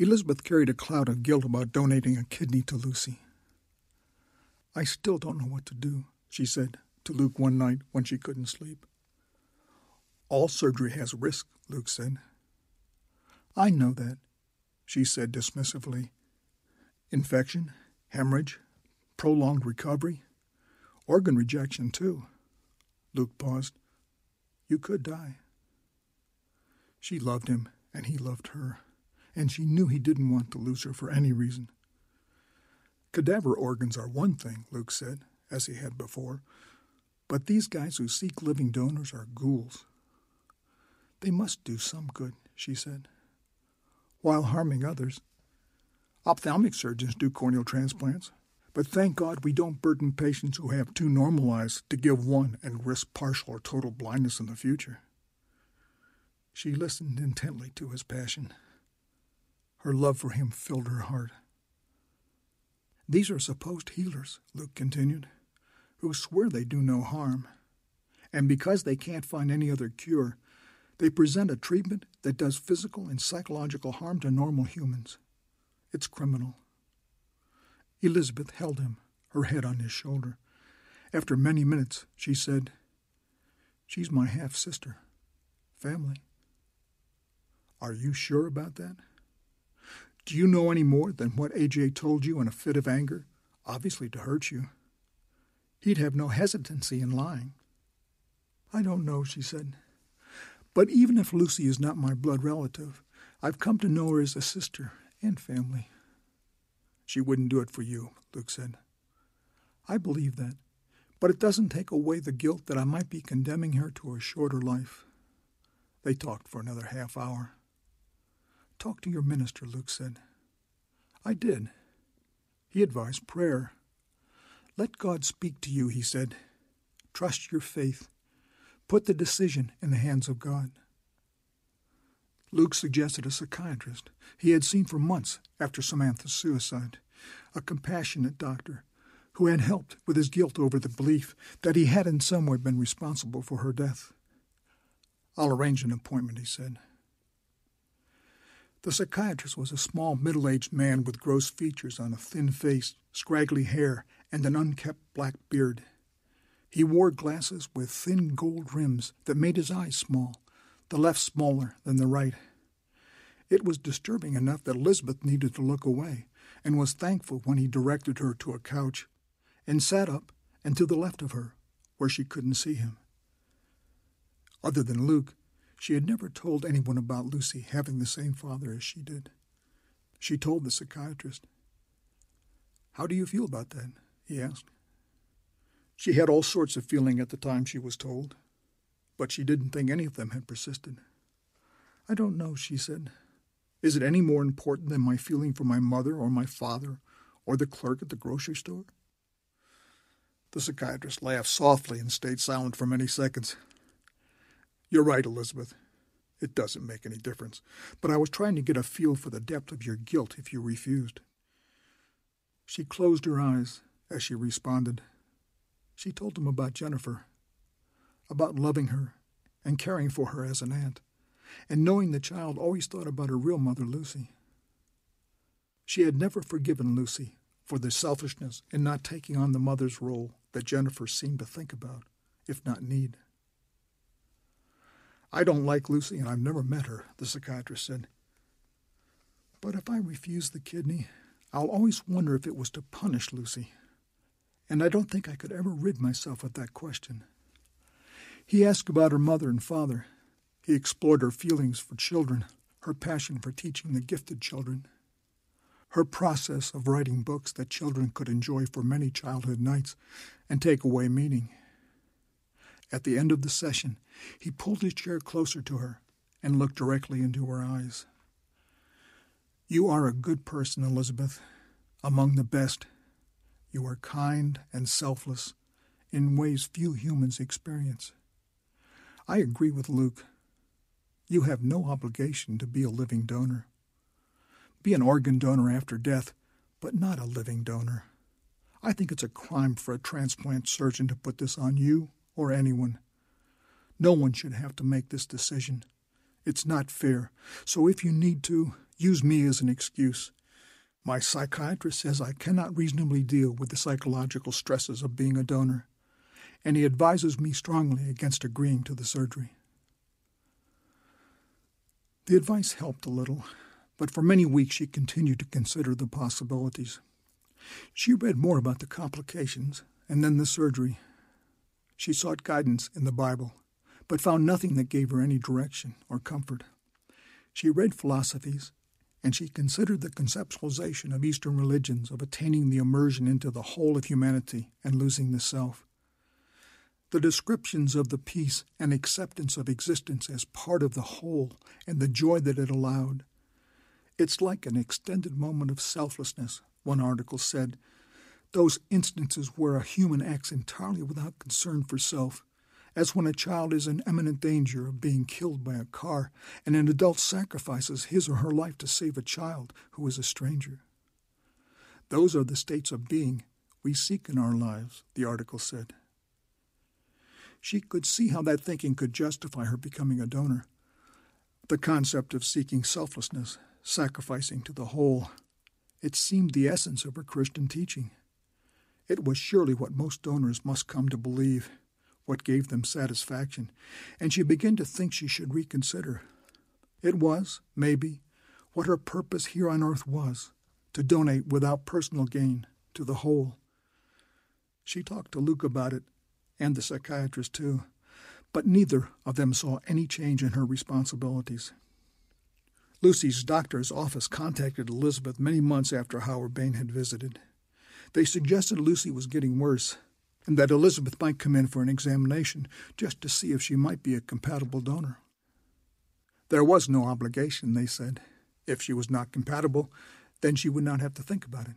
Elizabeth carried a cloud of guilt about donating a kidney to Lucy. I still don't know what to do, she said to Luke one night when she couldn't sleep. All surgery has risk, Luke said. I know that, she said dismissively. Infection, hemorrhage, prolonged recovery, organ rejection, too. Luke paused. You could die. She loved him, and he loved her and she knew he didn't want to lose her for any reason. Cadaver organs are one thing, Luke said, as he had before, but these guys who seek living donors are ghouls. They must do some good, she said, while harming others. Ophthalmic surgeons do corneal transplants, but thank God we don't burden patients who have two normal eyes to give one and risk partial or total blindness in the future. She listened intently to his passion. Her love for him filled her heart. These are supposed healers, Luke continued, who swear they do no harm. And because they can't find any other cure, they present a treatment that does physical and psychological harm to normal humans. It's criminal. Elizabeth held him, her head on his shoulder. After many minutes, she said, She's my half sister. Family. Are you sure about that? Do you know any more than what AJ told you in a fit of anger, obviously to hurt you? He'd have no hesitancy in lying. I don't know, she said. But even if Lucy is not my blood relative, I've come to know her as a sister, and family. She wouldn't do it for you, Luke said. I believe that, but it doesn't take away the guilt that I might be condemning her to a shorter life. They talked for another half hour. Talk to your minister, Luke said. I did. He advised prayer. Let God speak to you, he said. Trust your faith. Put the decision in the hands of God. Luke suggested a psychiatrist he had seen for months after Samantha's suicide, a compassionate doctor who had helped with his guilt over the belief that he had in some way been responsible for her death. I'll arrange an appointment, he said. The psychiatrist was a small, middle aged man with gross features on a thin face, scraggly hair, and an unkempt black beard. He wore glasses with thin gold rims that made his eyes small, the left smaller than the right. It was disturbing enough that Elizabeth needed to look away, and was thankful when he directed her to a couch, and sat up and to the left of her, where she couldn't see him. Other than Luke, she had never told anyone about Lucy having the same father as she did. She told the psychiatrist. How do you feel about that? he asked. She had all sorts of feeling at the time she was told, but she didn't think any of them had persisted. I don't know, she said. Is it any more important than my feeling for my mother or my father or the clerk at the grocery store? The psychiatrist laughed softly and stayed silent for many seconds. You're right, Elizabeth. It doesn't make any difference. But I was trying to get a feel for the depth of your guilt if you refused. She closed her eyes as she responded. She told him about Jennifer, about loving her and caring for her as an aunt, and knowing the child always thought about her real mother, Lucy. She had never forgiven Lucy for the selfishness in not taking on the mother's role that Jennifer seemed to think about, if not need. I don't like Lucy, and I've never met her, the psychiatrist said. But if I refuse the kidney, I'll always wonder if it was to punish Lucy and I don't think I could ever rid myself of that question. He asked about her mother and father. He explored her feelings for children, her passion for teaching the gifted children, her process of writing books that children could enjoy for many childhood nights and take away meaning. At the end of the session, he pulled his chair closer to her and looked directly into her eyes. You are a good person, Elizabeth, among the best you are kind and selfless in ways few humans experience. I agree with Luke. You have no obligation to be a living donor. Be an organ donor after death, but not a living donor. I think it's a crime for a transplant surgeon to put this on you or anyone. No one should have to make this decision. It's not fair. So if you need to, use me as an excuse. My psychiatrist says I cannot reasonably deal with the psychological stresses of being a donor, and he advises me strongly against agreeing to the surgery. The advice helped a little, but for many weeks she continued to consider the possibilities. She read more about the complications and then the surgery. She sought guidance in the Bible, but found nothing that gave her any direction or comfort. She read philosophies and she considered the conceptualization of Eastern religions of attaining the immersion into the whole of humanity and losing the self. The descriptions of the peace and acceptance of existence as part of the whole and the joy that it allowed. It's like an extended moment of selflessness, one article said. Those instances where a human acts entirely without concern for self as when a child is in imminent danger of being killed by a car and an adult sacrifices his or her life to save a child who is a stranger. Those are the states of being we seek in our lives, the article said. She could see how that thinking could justify her becoming a donor. The concept of seeking selflessness, sacrificing to the whole, it seemed the essence of her Christian teaching. It was surely what most donors must come to believe what gave them satisfaction, and she began to think she should reconsider. It was, maybe, what her purpose here on earth was to donate without personal gain to the whole. She talked to Luke about it, and the psychiatrist too, but neither of them saw any change in her responsibilities. Lucy's doctor's office contacted Elizabeth many months after Howard Bain had visited. They suggested Lucy was getting worse and that Elizabeth might come in for an examination just to see if she might be a compatible donor. There was no obligation, they said. If she was not compatible, then she would not have to think about it.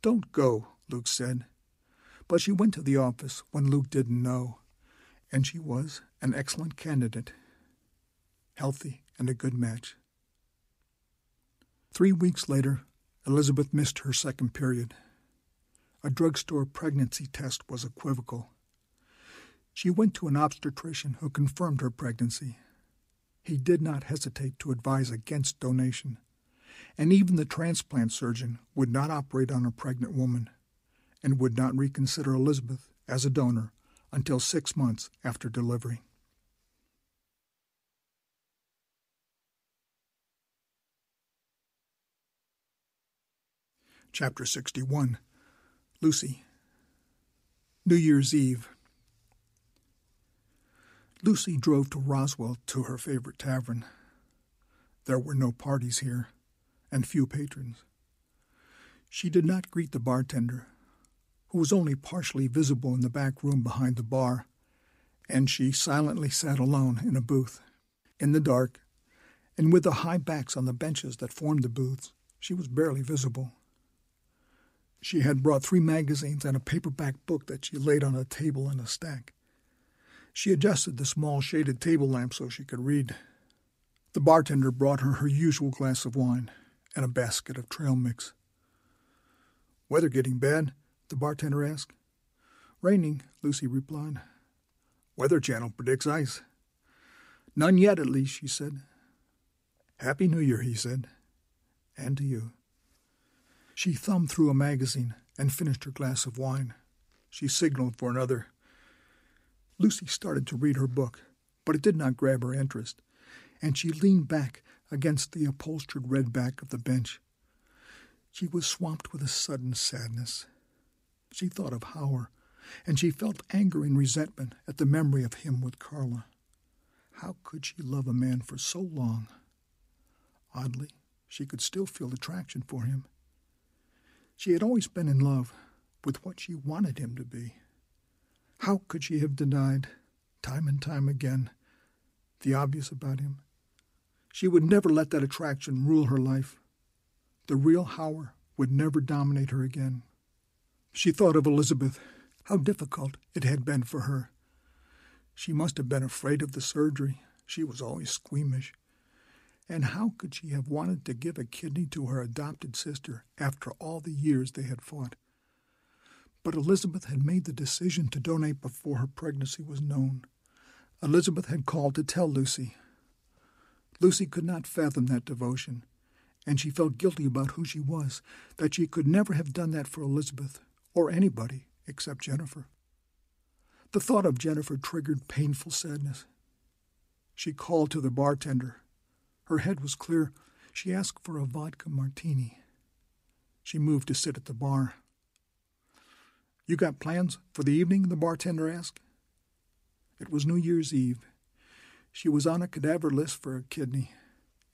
Don't go, Luke said. But she went to the office when Luke didn't know, and she was an excellent candidate, healthy and a good match. Three weeks later, Elizabeth missed her second period. A drugstore pregnancy test was equivocal. She went to an obstetrician who confirmed her pregnancy. He did not hesitate to advise against donation, and even the transplant surgeon would not operate on a pregnant woman and would not reconsider Elizabeth as a donor until six months after delivery. Chapter 61 Lucy. New Year's Eve. Lucy drove to Roswell to her favorite tavern. There were no parties here, and few patrons. She did not greet the bartender, who was only partially visible in the back room behind the bar, and she silently sat alone in a booth. In the dark, and with the high backs on the benches that formed the booths, she was barely visible. She had brought three magazines and a paperback book that she laid on a table in a stack. She adjusted the small shaded table lamp so she could read. The bartender brought her her usual glass of wine and a basket of trail mix. Weather getting bad? the bartender asked. Raining, Lucy replied. Weather Channel predicts ice. None yet, at least, she said. Happy New Year, he said. And to you. She thumbed through a magazine and finished her glass of wine. She signaled for another. Lucy started to read her book, but it did not grab her interest, and she leaned back against the upholstered red back of the bench. She was swamped with a sudden sadness. She thought of Howard, and she felt anger and resentment at the memory of him with Carla. How could she love a man for so long? Oddly, she could still feel attraction for him. She had always been in love with what she wanted him to be. How could she have denied, time and time again, the obvious about him? She would never let that attraction rule her life. The real Howard would never dominate her again. She thought of Elizabeth, how difficult it had been for her. She must have been afraid of the surgery. She was always squeamish. And how could she have wanted to give a kidney to her adopted sister after all the years they had fought? But Elizabeth had made the decision to donate before her pregnancy was known. Elizabeth had called to tell Lucy. Lucy could not fathom that devotion, and she felt guilty about who she was, that she could never have done that for Elizabeth or anybody except Jennifer. The thought of Jennifer triggered painful sadness. She called to the bartender her head was clear. She asked for a vodka martini. She moved to sit at the bar. You got plans for the evening? the bartender asked. It was New Year's Eve. She was on a cadaver list for a kidney,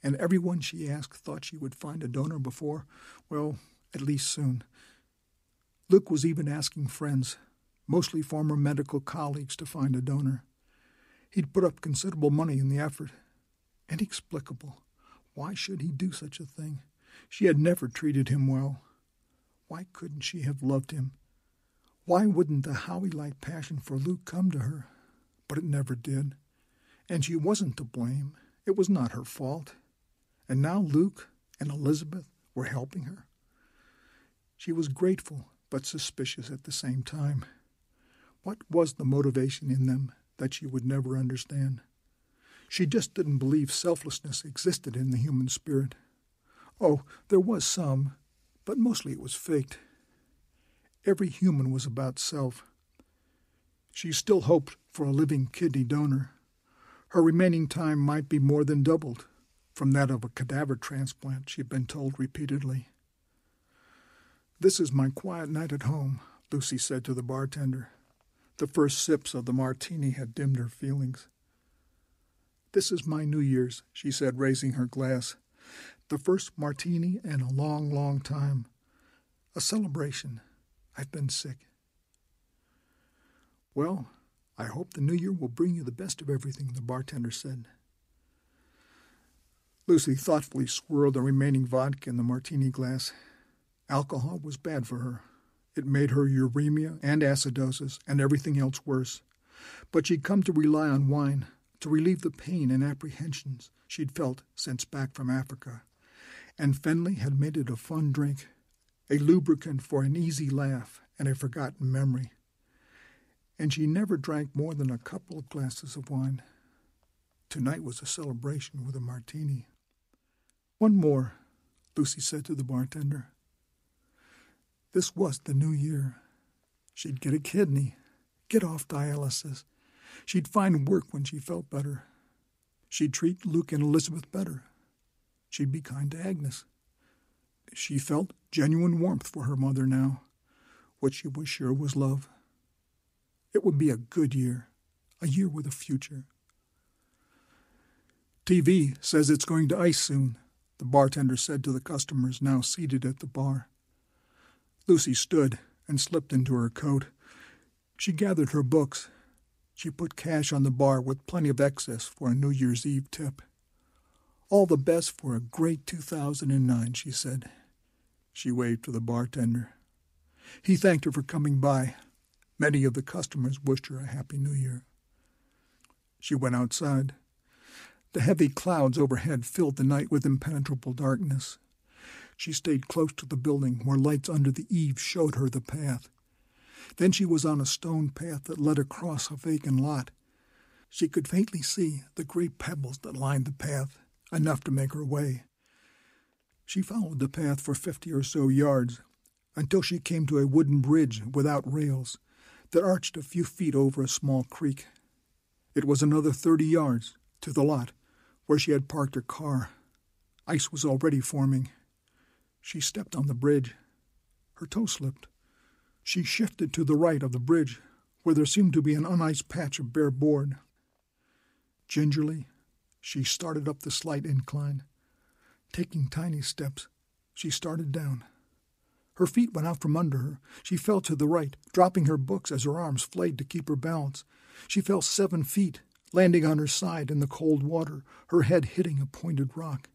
and everyone she asked thought she would find a donor before, well, at least soon. Luke was even asking friends, mostly former medical colleagues, to find a donor. He'd put up considerable money in the effort. Inexplicable. Why should he do such a thing? She had never treated him well. Why couldn't she have loved him? Why wouldn't the Howie like passion for Luke come to her? But it never did. And she wasn't to blame. It was not her fault. And now Luke and Elizabeth were helping her. She was grateful but suspicious at the same time. What was the motivation in them that she would never understand? She just didn't believe selflessness existed in the human spirit. Oh, there was some, but mostly it was faked. Every human was about self. She still hoped for a living kidney donor. Her remaining time might be more than doubled from that of a cadaver transplant, she had been told repeatedly. This is my quiet night at home, Lucy said to the bartender. The first sips of the martini had dimmed her feelings. This is my New Year's, she said, raising her glass. The first martini in a long, long time. A celebration. I've been sick. Well, I hope the new year will bring you the best of everything, the bartender said. Lucy thoughtfully swirled the remaining vodka in the martini glass. Alcohol was bad for her. It made her uremia and acidosis and everything else worse. But she'd come to rely on wine to relieve the pain and apprehensions she'd felt since back from Africa. And Fenley had made it a fun drink, a lubricant for an easy laugh and a forgotten memory and she never drank more than a couple of glasses of wine. Tonight was a celebration with a martini. One more, Lucy said to the bartender. This was the new year. She'd get a kidney, get off dialysis. She'd find work when she felt better. She'd treat Luke and Elizabeth better. She'd be kind to Agnes. She felt genuine warmth for her mother now. What she was sure was love. It would be a good year, a year with a future. TV says it's going to ice soon, the bartender said to the customers now seated at the bar. Lucy stood and slipped into her coat. She gathered her books. She put cash on the bar with plenty of excess for a New Year's Eve tip. All the best for a great 2009, she said. She waved to the bartender. He thanked her for coming by Many of the customers wished her a Happy New Year. She went outside. The heavy clouds overhead filled the night with impenetrable darkness. She stayed close to the building where lights under the eaves showed her the path. Then she was on a stone path that led across a vacant lot. She could faintly see the great pebbles that lined the path, enough to make her way. She followed the path for fifty or so yards until she came to a wooden bridge without rails that arched a few feet over a small creek. It was another thirty yards to the lot where she had parked her car. Ice was already forming. She stepped on the bridge. Her toe slipped. She shifted to the right of the bridge, where there seemed to be an uniced patch of bare board. Gingerly, she started up the slight incline. Taking tiny steps, she started down. Her feet went out from under her. She fell to the right, dropping her books as her arms flayed to keep her balance. She fell seven feet, landing on her side in the cold water, her head hitting a pointed rock.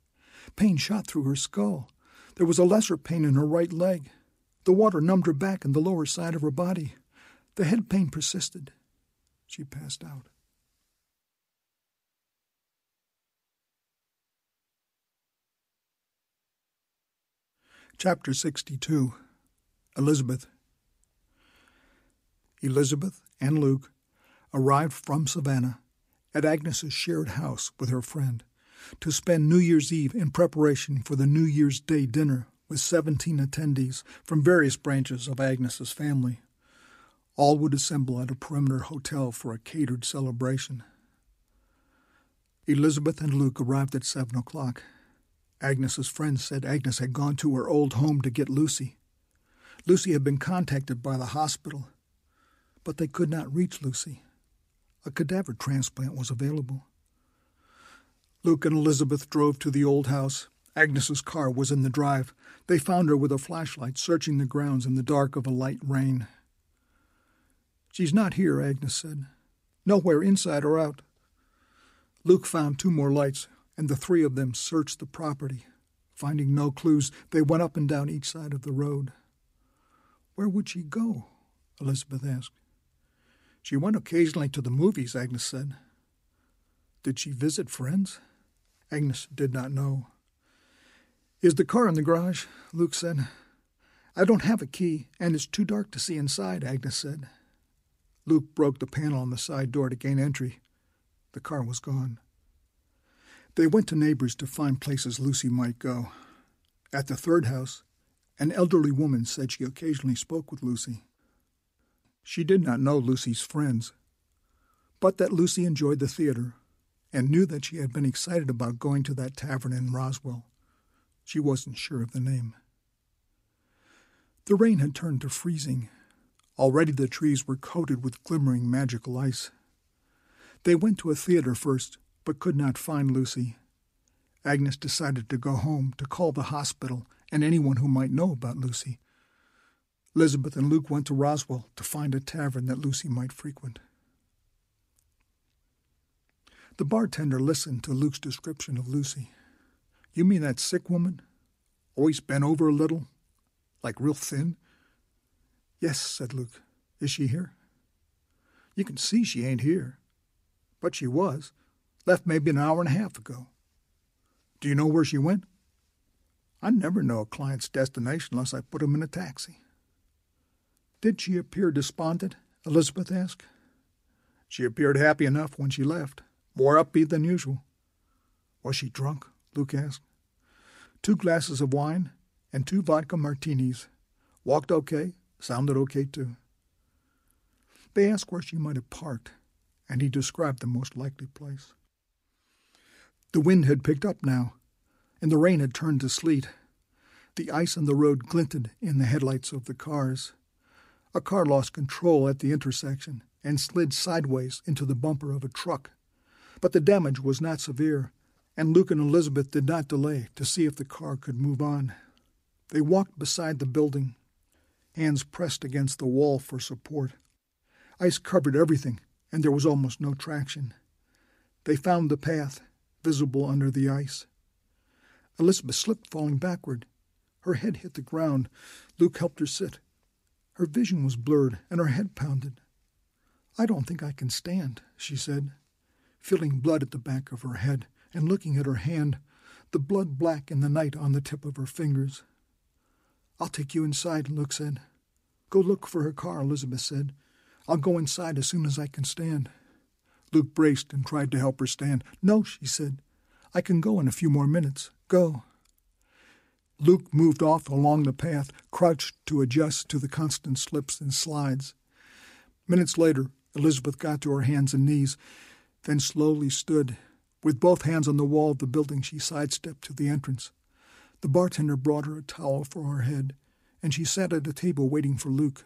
Pain shot through her skull. There was a lesser pain in her right leg. The water numbed her back and the lower side of her body. The head pain persisted. She passed out. Chapter 62 Elizabeth Elizabeth and Luke arrived from Savannah at Agnes's shared house with her friend to spend New Year's Eve in preparation for the New Year's Day dinner with 17 attendees from various branches of Agnes's family. All would assemble at a perimeter hotel for a catered celebration. Elizabeth and Luke arrived at seven o'clock. Agnes's friends said Agnes had gone to her old home to get Lucy. Lucy had been contacted by the hospital, but they could not reach Lucy. A cadaver transplant was available. Luke and Elizabeth drove to the old house. Agnes's car was in the drive. They found her with a flashlight searching the grounds in the dark of a light rain. She's not here, Agnes said. Nowhere inside or out. Luke found two more lights, and the three of them searched the property. Finding no clues, they went up and down each side of the road. Where would she go? Elizabeth asked. She went occasionally to the movies, Agnes said. Did she visit friends? Agnes did not know. Is the car in the garage? Luke said. I don't have a key, and it's too dark to see inside, Agnes said. Luke broke the panel on the side door to gain entry. The car was gone. They went to neighbors to find places Lucy might go. At the third house, an elderly woman said she occasionally spoke with Lucy. She did not know Lucy's friends, but that Lucy enjoyed the theater and knew that she had been excited about going to that tavern in Roswell. She wasn't sure of the name. The rain had turned to freezing. Already the trees were coated with glimmering magical ice. They went to a theater first but could not find Lucy. Agnes decided to go home to call the hospital and anyone who might know about Lucy. Elizabeth and Luke went to Roswell to find a tavern that Lucy might frequent. The bartender listened to Luke's description of Lucy. You mean that sick woman? Always bent over a little? Like real thin? Yes, said Luke. Is she here? You can see she ain't here. But she was. Left maybe an hour and a half ago. Do you know where she went? I never know a client's destination unless I put him in a taxi. Did she appear despondent? Elizabeth asked. She appeared happy enough when she left, more upbeat than usual. Was she drunk? Luke asked. Two glasses of wine and two vodka martinis. Walked okay, sounded okay too. They asked where she might have parked, and he described the most likely place. The wind had picked up now, and the rain had turned to sleet. The ice on the road glinted in the headlights of the cars. A car lost control at the intersection and slid sideways into the bumper of a truck. But the damage was not severe, and Luke and Elizabeth did not delay to see if the car could move on. They walked beside the building, hands pressed against the wall for support. Ice covered everything, and there was almost no traction. They found the path, visible under the ice. Elizabeth slipped, falling backward. Her head hit the ground. Luke helped her sit. Her vision was blurred, and her head pounded. I don't think I can stand, she said, feeling blood at the back of her head and looking at her hand, the blood black in the night on the tip of her fingers. I'll take you inside, Luke said. Go look for her car, Elizabeth said. I'll go inside as soon as I can stand. Luke braced and tried to help her stand. No, she said. I can go in a few more minutes. Go. Luke moved off along the path, crouched to adjust to the constant slips and slides. Minutes later, Elizabeth got to her hands and knees, then slowly stood. With both hands on the wall of the building, she sidestepped to the entrance. The bartender brought her a towel for her head, and she sat at a table waiting for Luke.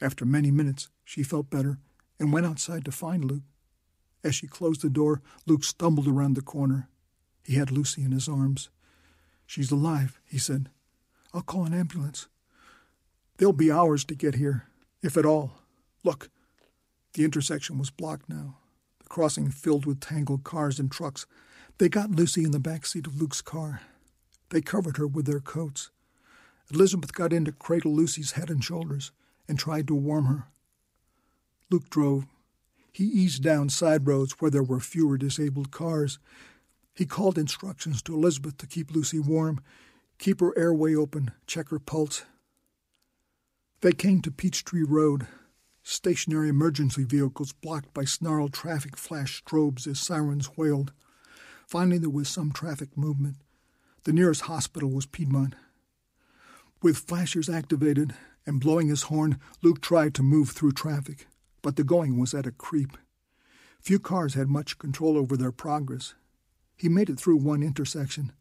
After many minutes, she felt better and went outside to find Luke. As she closed the door, Luke stumbled around the corner. He had Lucy in his arms. She's alive, he said. I'll call an ambulance. There'll be hours to get here, if at all. Look, the intersection was blocked now, crossing filled with tangled cars and trucks. They got Lucy in the back seat of Luke's car. They covered her with their coats. Elizabeth got in to cradle Lucy's head and shoulders and tried to warm her. Luke drove. He eased down side roads where there were fewer disabled cars. He called instructions to Elizabeth to keep Lucy warm, keep her airway open, check her pulse. They came to Peachtree Road. Stationary emergency vehicles blocked by snarled traffic flashed strobes as sirens wailed. Finally, there was some traffic movement. The nearest hospital was Piedmont. With flashers activated, and blowing his horn, Luke tried to move through traffic, but the going was at a creep. Few cars had much control over their progress. He made it through one intersection,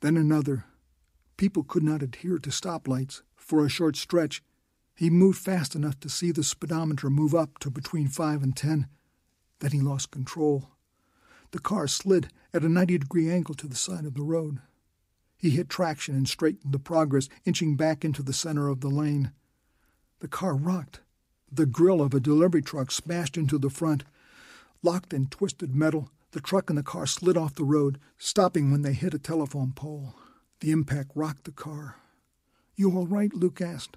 then another. People could not adhere to stoplights. For a short stretch, he moved fast enough to see the speedometer move up to between 5 and 10. Then he lost control. The car slid at a 90 degree angle to the side of the road. He hit traction and straightened the progress, inching back into the center of the lane. The car rocked. The grill of a delivery truck smashed into the front. Locked in twisted metal, the truck and the car slid off the road, stopping when they hit a telephone pole. The impact rocked the car. You all right? Luke asked.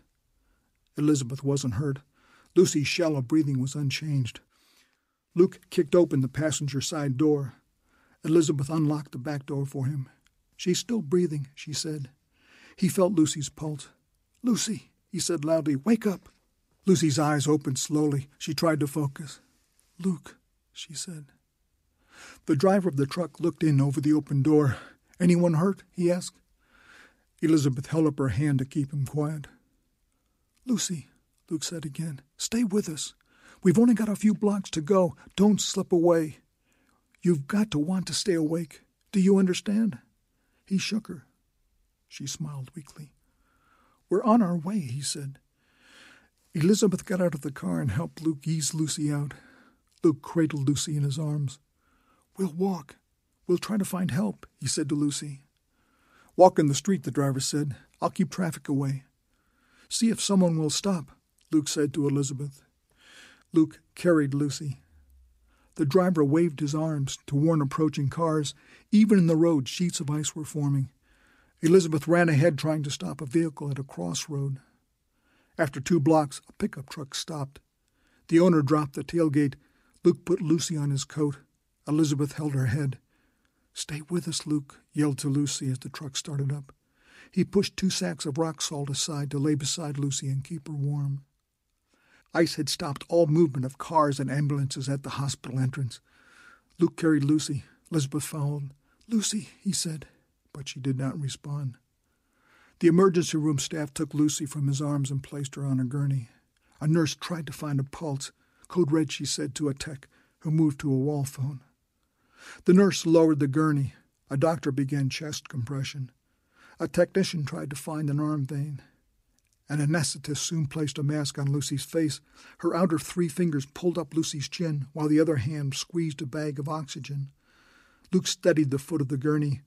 Elizabeth wasn't hurt. Lucy's shallow breathing was unchanged. Luke kicked open the passenger side door. Elizabeth unlocked the back door for him. She's still breathing, she said. He felt Lucy's pulse. Lucy! he said loudly. Wake up! Lucy's eyes opened slowly. She tried to focus. Luke, she said. The driver of the truck looked in over the open door. Anyone hurt? he asked. Elizabeth held up her hand to keep him quiet. Lucy, Luke said again, stay with us. We've only got a few blocks to go. Don't slip away. You've got to want to stay awake. Do you understand? He shook her. She smiled weakly. We're on our way, he said. Elizabeth got out of the car and helped Luke ease Lucy out. Luke cradled Lucy in his arms. We'll walk. We'll try to find help, he said to Lucy. Walk in the street, the driver said. I'll keep traffic away. See if someone will stop, Luke said to Elizabeth. Luke carried Lucy. The driver waved his arms to warn approaching cars. Even in the road, sheets of ice were forming. Elizabeth ran ahead, trying to stop a vehicle at a crossroad. After two blocks, a pickup truck stopped. The owner dropped the tailgate. Luke put Lucy on his coat. Elizabeth held her head. Stay with us, Luke, yelled to Lucy as the truck started up. He pushed two sacks of rock salt aside to lay beside Lucy and keep her warm. Ice had stopped all movement of cars and ambulances at the hospital entrance. Luke carried Lucy. Elizabeth followed. Lucy, he said, but she did not respond. The emergency room staff took Lucy from his arms and placed her on a gurney. A nurse tried to find a pulse. Code red, she said to a tech, who moved to a wall phone. The nurse lowered the gurney. A doctor began chest compression. A technician tried to find an arm vein. An anesthetist soon placed a mask on Lucy's face. Her outer three fingers pulled up Lucy's chin, while the other hand squeezed a bag of oxygen. Luke steadied the foot of the gurney.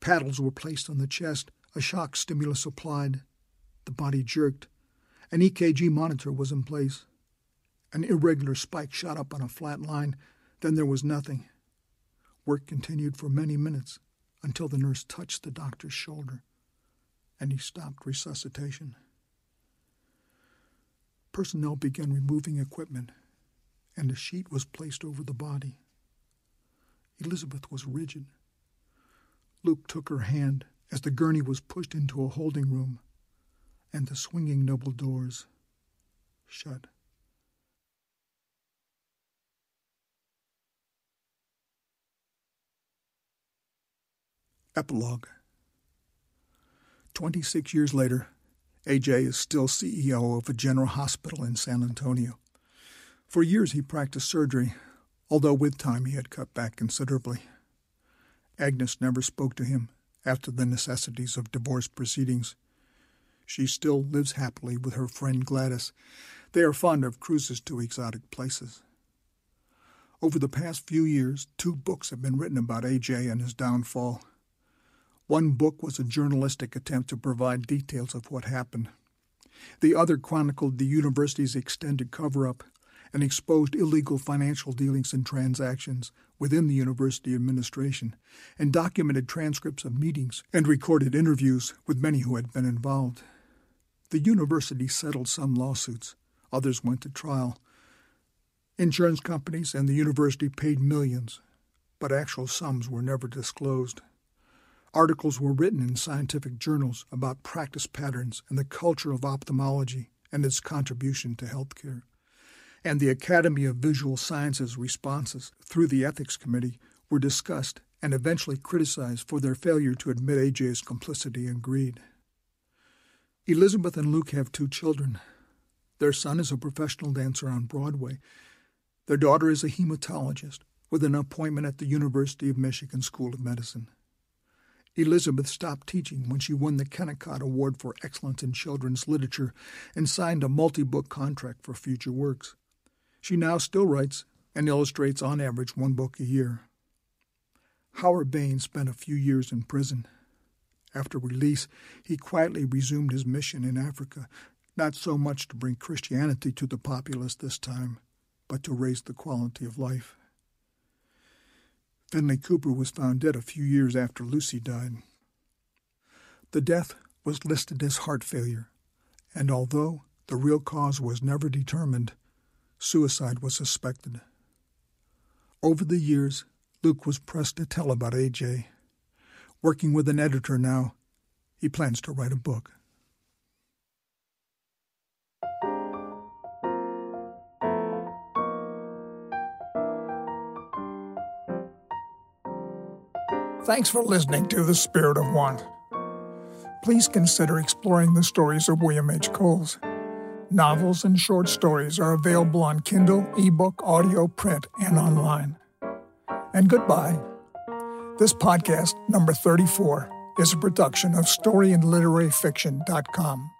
Paddles were placed on the chest, a shock stimulus applied. The body jerked. An EKG monitor was in place. An irregular spike shot up on a flat line. Then there was nothing. Work continued for many minutes until the nurse touched the doctor's shoulder and he stopped resuscitation. Personnel began removing equipment, and a sheet was placed over the body. Elizabeth was rigid. Luke took her hand as the gurney was pushed into a holding room, and the swinging noble doors shut. Epilogue 26 years later, AJ is still CEO of a general hospital in San Antonio. For years he practiced surgery, although with time he had cut back considerably. Agnes never spoke to him after the necessities of divorce proceedings. She still lives happily with her friend Gladys. They are fond of cruises to exotic places. Over the past few years, two books have been written about AJ and his downfall. One book was a journalistic attempt to provide details of what happened. The other chronicled the university's extended cover up and exposed illegal financial dealings and transactions within the university administration, and documented transcripts of meetings and recorded interviews with many who had been involved. The university settled some lawsuits, others went to trial. Insurance companies and the university paid millions, but actual sums were never disclosed. Articles were written in scientific journals about practice patterns and the culture of ophthalmology and its contribution to healthcare. And the Academy of Visual Sciences responses through the Ethics Committee were discussed and eventually criticized for their failure to admit AJ's complicity and greed. Elizabeth and Luke have two children. Their son is a professional dancer on Broadway. Their daughter is a hematologist with an appointment at the University of Michigan School of Medicine. Elizabeth stopped teaching when she won the Kennicott Award for Excellence in Children's Literature and signed a multi book contract for future works. She now still writes and illustrates on average one book a year. Howard Bain spent a few years in prison. After release, he quietly resumed his mission in Africa, not so much to bring Christianity to the populace this time, but to raise the quality of life. Fenley Cooper was found dead a few years after Lucy died. The death was listed as heart failure, and although the real cause was never determined, suicide was suspected. Over the years, Luke was pressed to tell about AJ. Working with an editor now, he plans to write a book. Thanks for listening to The Spirit of Want. Please consider exploring the stories of William H. Coles. Novels and short stories are available on Kindle, ebook, audio, print, and online. And goodbye. This podcast, number 34, is a production of storyandliteraryfiction.com.